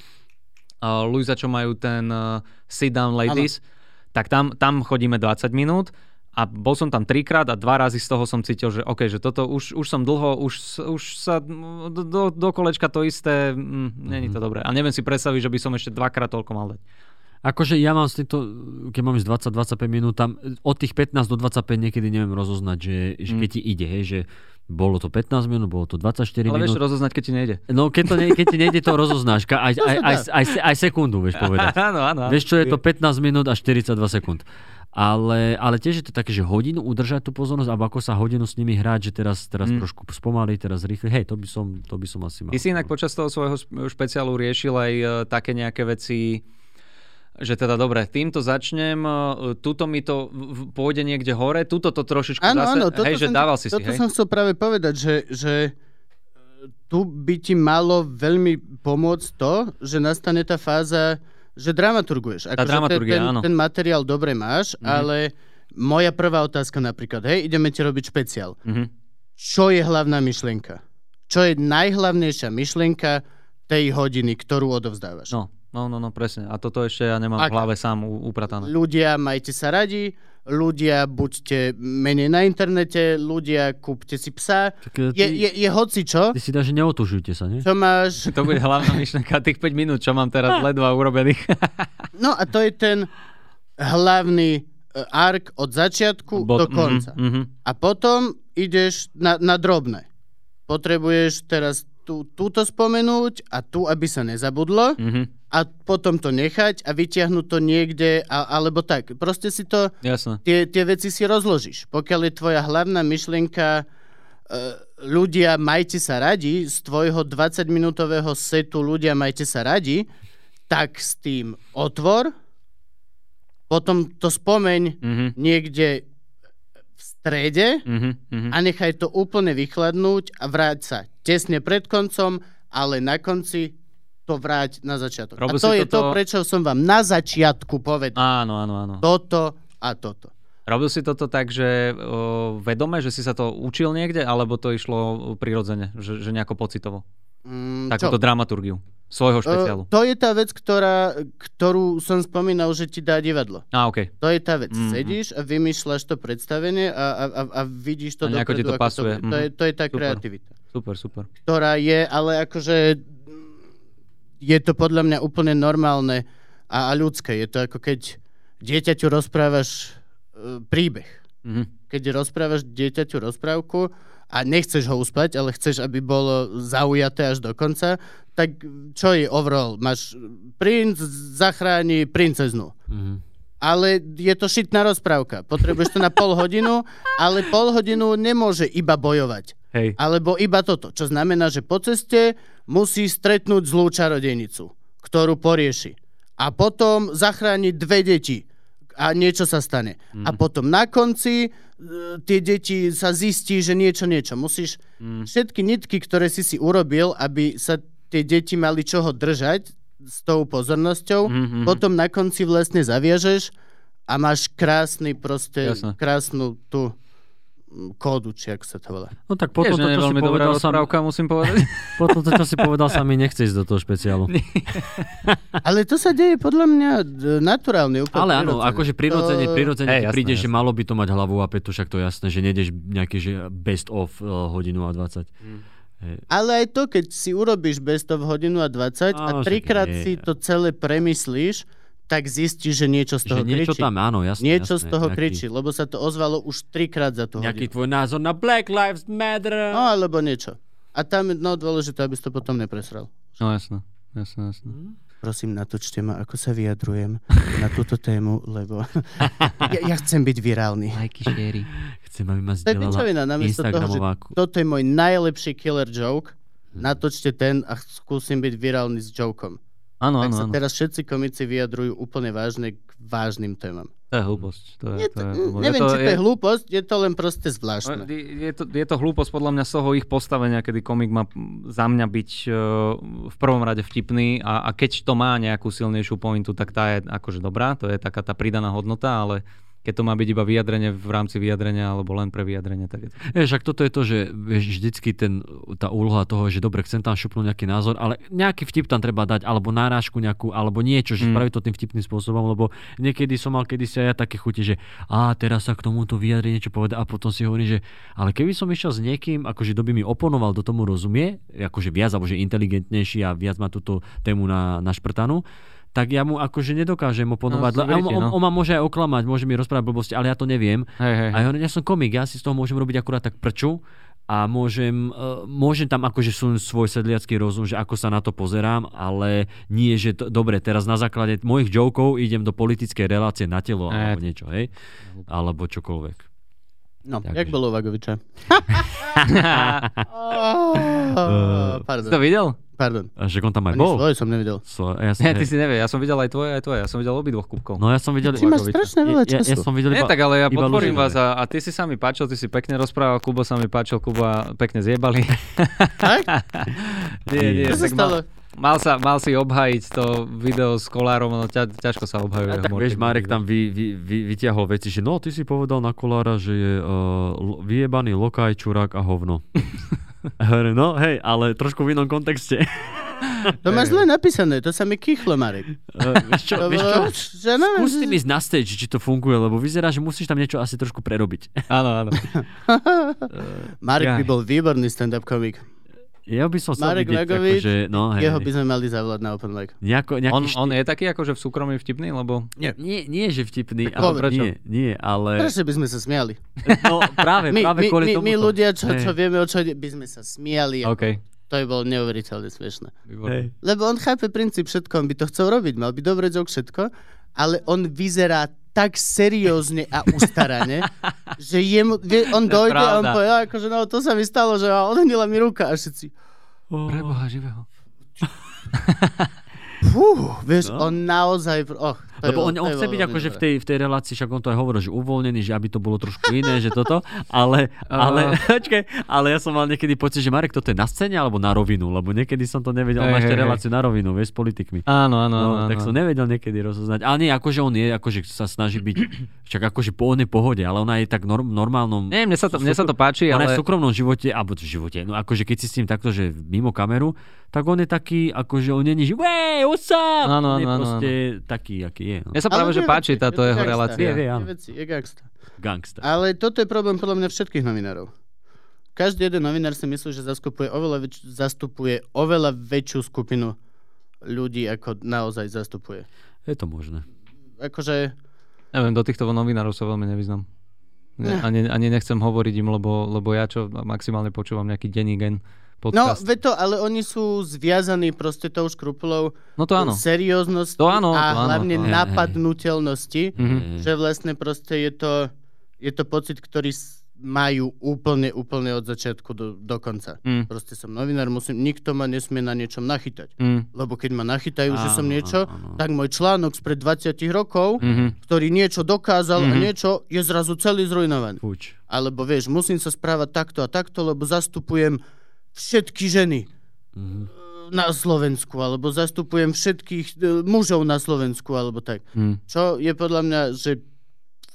uh, Luisa, čo majú ten uh, sit down ladies, tak tam, tam chodíme 20 minút a bol som tam trikrát a dva razy z toho som cítil, že OK, že toto už, už som dlho, už, už sa do, do, do kolečka to isté, mm, není to dobré. A neviem si predstaviť, že by som ešte dvakrát toľko mal dať. Akože ja mám s týmto, keď mám ísť 20-25 minút, tam od tých 15 do 25 niekedy neviem rozoznať, že, že keď ti ide, hej, že bolo to 15 minút, bolo to 24 Ale vieš minút. rozoznať, keď ti nejde. No keď, to ne, keď ti nejde, to rozoznáš. Aj, aj, aj, dá. aj, aj sekundu, vieš povedať. áno. áno. Vieš, čo je to 15 minút a 42 sekúnd. Ale, ale tiež je to také, že hodinu udržať tú pozornosť, alebo ako sa hodinu s nimi hrať, že teraz, teraz Mm. trošku spomaliť, teraz rýchle. Hej, to by som, to by som asi mal. Ty si inak počas toho svojho špeciálu riešil aj e, také nejaké veci, že teda dobre, týmto začnem, e, tuto mi to pôjde niekde hore, tuto to trošičku Áno, zase, áno, toto, hej, že som, dával si si, toto hej? som chcel práve povedať, že, že e, tu by ti malo veľmi pomôcť to, že nastane tá fáza, že dramaturguješ. Akože dramaturgia, ten, áno. ten materiál dobre máš, Mhm. ale moja prvá otázka napríklad, hej, ideme ti robiť špeciál. Mhm. Čo je hlavná myšlienka? Čo je najhlavnejšia myšlienka tej hodiny, ktorú odovzdávaš? No, no, no, no, presne. A toto ešte ja nemám Aká? v hlave sám upratané. Ľudia, majte sa radi, ľudia, buďte menej na internete, ľudia, kúpte si psa. Tak, e, Je, ty, je, je hoci čo, ty si dáš, že neotužujte sa, nie? čo máš... To bude hlavná myšlenka tých 5 minút, čo mám teraz ledva urobených. No a to je ten hlavný e, ark od začiatku do konca. Mhm, mhm. A potom ideš na, na drobné. Potrebuješ teraz tú, túto spomenúť a tu, aby sa nezabudlo mhm. A potom to nechať a vytiahnuť to niekde, a, alebo tak. Proste si to, Jasné. tie, tie veci si rozložíš. Pokiaľ je tvoja hlavná myšlienka e, ľudia, majte sa radi, z tvojho 20-minútového setu ľudia, majte sa radi, tak s tým otvor, potom to spomeň Mhm, niekde v strede mhm, mhm. a nechaj to úplne vychladnúť a vráť sa tesne pred koncom, ale na konci to vráť na začiatok. Robil a to je to, toto- prečo som vám na začiatku povedal. Áno, áno, áno. Toto a toto. Robil si toto tak, že o, vedome, že si sa to učil niekde, alebo to išlo prirodzene, že, že nejako pocitovo? Mm? Takúto dramaturgiu svojho špeciálu. Uh, to je tá vec, ktorá, ktorú som spomínal, že ti dá divadlo. Á, OK. To je tá vec. Mhm. Sedíš a vymýšľaš to predstavenie a, a, a, a vidíš to A nejako ti dopredu, to pasuje. To, to, je, Mhm. to je tá Super. kreativita. Super, super. Ktorá je, ale akože je to podľa mňa úplne normálne a, a ľudské. Je to ako keď dieťaťu rozprávaš e, príbeh. Mhm. Keď rozprávaš dieťaťu rozprávku a nechceš ho uspať, ale chceš, aby bolo zaujaté až do konca, tak čo je overall? Máš princ zachráni princeznu. Mhm. Ale je to šitná rozprávka. Potrebuješ to na pol hodinu, ale pol hodinu nemôže iba bojovať. Hej. Alebo iba toto. Čo znamená, že po ceste musí stretnúť zlú čarodejnicu, ktorú porieši. A potom zachráni dve deti a niečo sa stane. A potom na konci e, tie deti sa zistí, že niečo, niečo. Musíš všetky nitky, ktoré si si urobil, aby sa tie deti mali čoho držať s tou pozornosťou, Mhm. potom na konci vlastne zaviažeš a máš krásny proste, Jasné. krásnu tú mm, kódu, či ako sa to volá. No tak potom to, čo si povedal, sa, rozprávka, musím povedať. potom to, čo si povedal, sa mi nechce ísť do toho špeciálu. Ale to sa deje podľa mňa d- naturálne, úplne Ale áno, prirodzene. akože prirodzene, To- prirodzene Hej, ti jasné, príde, že malo by to mať hlavu a petu, však to je jasné, že nejdeš nejaký že best of uh, hodinu a 20. Hej. Ale aj to, keď si urobíš best of hodinu a 20 a Áno, však trikrát si to celé premyslíš, tak zistíš, že niečo z toho Že niečo kričí. tam, áno, jasné. niečo jasné, z toho nejaký, kričí, lebo sa to ozvalo už trikrát za tú Nejaký hodinu. tvoj názor na Black Lives Matter. No, alebo niečo. A tam je no, dôležité, aby si to potom nepresral. No jasné, jasné, jasné. Prosím, natočte ma, ako sa vyjadrujem na túto tému, lebo ja, ja chcem byť virálny. Lajky, šery. Chcem, aby ma To zdieľala pičovina, namiesto toho, že Instagramová... toto je môj najlepší killer joke, natočte ten a skúsim byť virálny s jokom. Áno, Tak áno, sa áno. teraz všetci komici vyjadrujú úplne vážne k vážnym témam. To je hlúposť. To je, Je to to, je, hlúposť. neviem, je to, či to je hlúposť, je to len proste No, zvláštne. Je to, je to hlúposť podľa mňa z toho ich postavenia, kedy komik má mm, za mňa byť uh, v prvom rade vtipný a, a keď to má nejakú silnejšiu pointu, tak tá je akože dobrá, to je taká tá pridaná hodnota, ale keď to má byť iba vyjadrenie v rámci vyjadrenia alebo len pre vyjadrenie, tak je to... Vieš, však toto je to, že vieš, vždycky ten, tá úloha toho, že dobre, chcem tam šupnúť nejaký názor, ale nejaký vtip tam treba dať, alebo náražku nejakú, alebo niečo, že Mm. spraviť to tým vtipným spôsobom, lebo niekedy som mal kedysi aj ja také chute, že a teraz sa k tomuto vyjadri niečo povedať a potom si hovorím, že ale keby som išiel s niekým, akože kto by mi oponoval, do tomu rozumie, akože viac, alebo že inteligentnejší a viac má túto tému na, na šprtanú, tak ja mu akože nedokážem oponovať. No, No, on, on, no. on, ma môže aj oklamať, môže mi rozprávať blbosti, ale ja to neviem. Hej, hej, A ja, ja som komik, ja si z toho môžem robiť akurát tak prču a môžem, uh, môžem tam akože sunúť svoj sedliacký rozum, že ako sa na to pozerám, ale nie, že to, dobre, teraz na základe mojich jokov idem do politickej relácie na telo Eh. alebo niečo, hej? Alebo čokoľvek. No, Takže. jak bolo u Vagoviča? Pardon, Si to videl? Pardon. A že on tam aj Ani bol? svoj som nevidel. So, ja som, Nie, ty si nevie, ja som videl aj tvoje, aj tvoje, ja som videl obidvoch kúbkov. No ja som videl... Ty máš strašne veľa ja, ja, ja času. som videl Nie, iba, tak ale ja podporím vás a, a ty si sa mi páčil, ty si pekne rozprával, Kubo sa mi páčil, Kuba pekne zjebali. Tak? nie, nie, Čo sa tak stalo? mal, mal, sa, mal si obhajiť to video s kolárom, no ťa, ťažko sa obhajuje. A tak vieš, Marek tam vy, vy, vy, vytiahol veci, že no, ty si povedal na kolára, že je uh, vyjebaný lokaj, čurák a hovno. No hej, ale trošku v inom kontexte. To máš zle napísané, to sa mi kýchlo, Marek. Uh, vieš čo, To vieš čo? no, Skús tým ísť na stage, či to funguje, lebo vyzerá, že musíš tam niečo asi trošku prerobiť. Áno, áno. Marek by Jaj. bol výborný stand-up komik. Ja by som sa Marek vidieť, Vagovič, akože, no hej. Jeho by sme mali zavolať na open mic. Nejako, On, šty- on je taký akože v súkromí vtipný, lebo... Nie, nie, že vtipný, Tak ale povedz. nie, nie, ale... Prečo by sme sa smiali? No práve, My, práve my, kvôli my, tomu. my ľudia, čo, čo vieme, o čo by sme sa smiali. OK. To by bolo neuveriteľne smiešne. Výborné. Lebo on chápe princíp všetko, on by to chcel robiť, mal by dobre joke všetko, ale on vyzerá tak seriózne a ustarane, že jemu, vie, on To dojde a on povie, "A, akože no, to sa mi stalo, že odhnila mi ruka a všetci, Preboha živého. fú, vieš, No. on naozaj, och, Lebo on, on chce byť akože v tej, v tej relácii, však on to aj hovoril, že uvoľnený, že aby to bolo trošku iné, že toto, ale, ale, počkaj, ale ja som mal niekedy pocit, že Marek, toto je na scéne alebo na rovinu, lebo niekedy som to nevedel, on má ešte reláciu na rovinu, vieš, s politikmi. Áno, áno, No, áno. tak áno. som nevedel niekedy rozoznať. Ale nie, akože on je, akože sa snaží byť, však akože po onej pohode, ale ona je tak norm, normálnom... Nie, mne sa to, mne sa to páči, Ona je ale... v súkromnom živote, alebo v živote, no akože keď si s tým takto, že mimo kameru, tak on je taký, akože on není, že what's up? Áno, on je áno, áno, proste taký, aký je. No. Mne sa práve, že vie páči veci, táto je jeho gangsta. relácia. Vie, vie, áno. Je veci, je gangsta. Gangsta. Ale toto je problém podľa mňa všetkých novinárov. Každý jeden novinár si myslí, že zastupuje oveľa, väč- zastupuje oveľa väčšiu skupinu ľudí, ako naozaj zastupuje. Je to možné. Akože, Neviem, do týchto novinárov sa veľmi nevyznam. Ne, ani, ani nechcem hovoriť im, lebo, lebo ja čo maximálne počúvam nejaký denní no, podcast. ve to, ale oni sú zviazaní proste tou škrupulou No to áno. serióznosti To áno, a to áno, hlavne to áno. napadnutelnosti, Mhm. že vlastne proste je to, je to pocit, ktorý majú úplne, úplne od začiatku do, do konca. Mm. Proste som novinár, musím, nikto ma nesmie na niečom nachytať. Mm. Lebo keď ma nachytajú, že som Áno, niečo, áno, áno. tak môj článok spred 20 rokov, Mhm. ktorý niečo dokázal a Mhm. niečo, je zrazu celý zrujnovaný. Fuč. Alebo vieš, musím sa správať takto a takto, lebo zastupujem všetky ženy. Mhm. Uh, na Slovensku, alebo zastupujem všetkých e, mužov na Slovensku, alebo tak. Hm. Čo je podľa mňa, že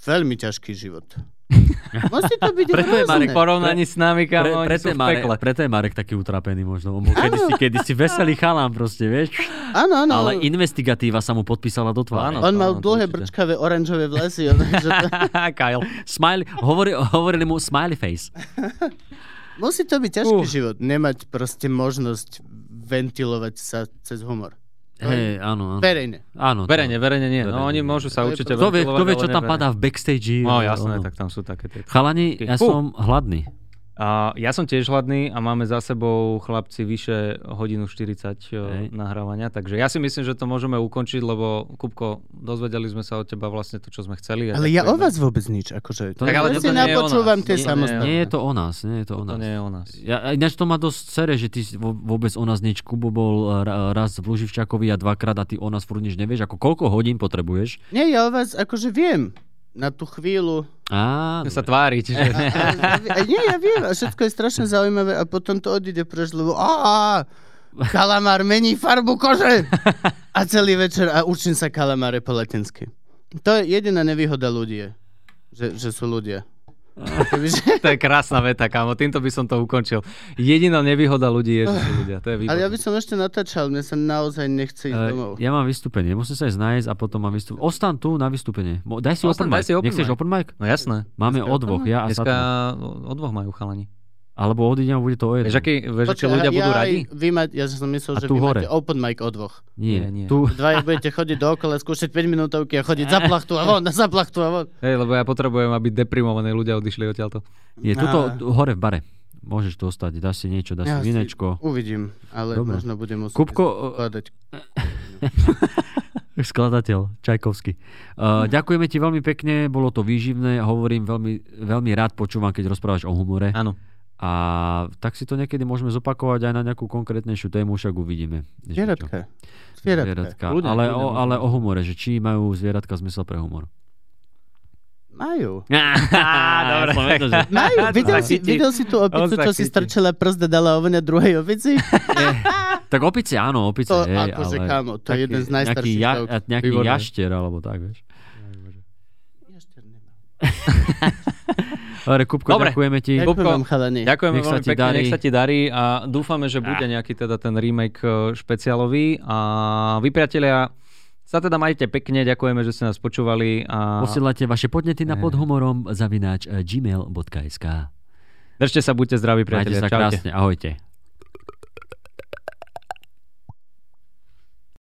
veľmi ťažký život. Musí to byť Preto je. Marek porovnaní s nami, Pre, kamo, oni preto, je Marek, preto je Marek taký utrapený možno. On bol kedysi, kedysi veselý chalán proste, vieš. Áno, áno. Ale investigatíva sa mu podpísala do tváre. Áno. On mal áno, dlhé brčkavé oranžové vlasy. On, že to, Kyle. Smiley, hovori, hovorili mu smiley face. musí to byť ťažký Uh. život. Nemať proste možnosť ventilovať sa cez humor. Hej, áno. áno. Verejne. áno Verejne, verejne nie. No Verejne oni nie. môžu sa To je určite. Kto vie, kto vie, čo tam padá v backstage? No jasné, tak tam sú také tie. Chalani, ja Fú. som hladný. A ja som tiež hladný a máme za sebou chlapci vyše hodinu 40 Hej. Hej. nahrávania, takže ja si myslím, že to môžeme ukončiť, lebo Kupko, dozvedeli sme sa od teba vlastne to, čo sme chceli. Ale ja o vás vôbec nič. Akože, To- Tak ale ja toto si nie je o napočúvam nás. tie Nie, samostatné. Nie je to o nás, nie je to o To nás. nie je o nás. Ja, ináč to ma dosť sere, že ty vôbec o nás nič. Kubo bol ra- raz v Luživčakovi a dvakrát a ty o nás furt nič nevieš. Ako koľko hodín potrebuješ? Nie, ja o vás akože viem. Na tú chvíľu. Á, sa tváriť, že nie, ja viem. A všetko je strašne zaujímavé a potom to odíde preč, lebo á, kalamár mení farbu kože. A celý večer a učím sa kalamáre po latinsky. To je jediná nevýhoda ľudí, je, že, že sú ľudia. To je krásna veta, kámo. Týmto by som to ukončil. Jediná nevýhoda ľudí je, že sú ľudia. To je ale ja by výborné. som ešte natáčal, mne sa naozaj nechce ísť Eh, domov. Ja mám vystúpenie, musím sa ísť nájsť a potom mám vystúpenie. Ostan tu na vystúpenie. Daj si Ostan, open daj mic. si open Nechceš mic. open mic? No jasné. Máme Dneska o dvoch, ja a Dneska o dvoch majú chalani. Alebo odídem a bude to o jeden. Vieš, aký, vieš, akí Počkaj, ľudia ja budú radi? Vy ma, ja som myslel, A že tu vy hore. máte open mic o dvoch. Nie, Nie, tu. Dvaja budete chodiť dookola, skúšať 5 minútovky a chodiť za plachtu a von, za plachtu a von. Hej, lebo ja potrebujem, aby deprimovaní ľudia odišli odtiaľto. Nie, tuto, hore v bare. Môžeš tu ostať, dáš si niečo, dáš Ja si vinečko. Uvidím, ale Dobre. možno budem musieť Kupko, skladať. Skladateľ, Čajkovský. Uh, ďakujeme ti veľmi pekne, bolo to výživné hovorím veľmi, veľmi rád počúvam, keď rozprávaš o humore. Áno. A tak si to niekedy môžeme zopakovať aj na nejakú konkrétnejšiu tému, však uvidíme. Zvieratka. Zvieratka. Zvieratka. Kľudne, ale, kľudne, o, ale o humore, že či majú zvieratka zmysel pre humor. Majú. Dobre. Majú. Videl si, videl si tú opicu, čo si strčila prst a dala oveňa druhej opici? Tak opice, áno, opice, To hej, akože, ale... kámo, to je jeden z nejaký, najstarších ja, stavov. nejaký jaštier, alebo tak, vieš. Dobre, Kupko, Dobre. ďakujeme ti. Ďakujem Kupko, vám, chalani. Ďakujeme Nech sa veľmi ti pekne, darí. nech sa ti darí a dúfame, že bude nejaký teda ten remake e, špeciálový a vy priatelia sa teda majte pekne, ďakujeme, že ste nás počúvali a Posielate vaše podnety na Eh. podhumorom zavináč eh, gmail.sk držte sa, buďte zdraví Majte priatelia. sa Čaute. krásne, ahojte.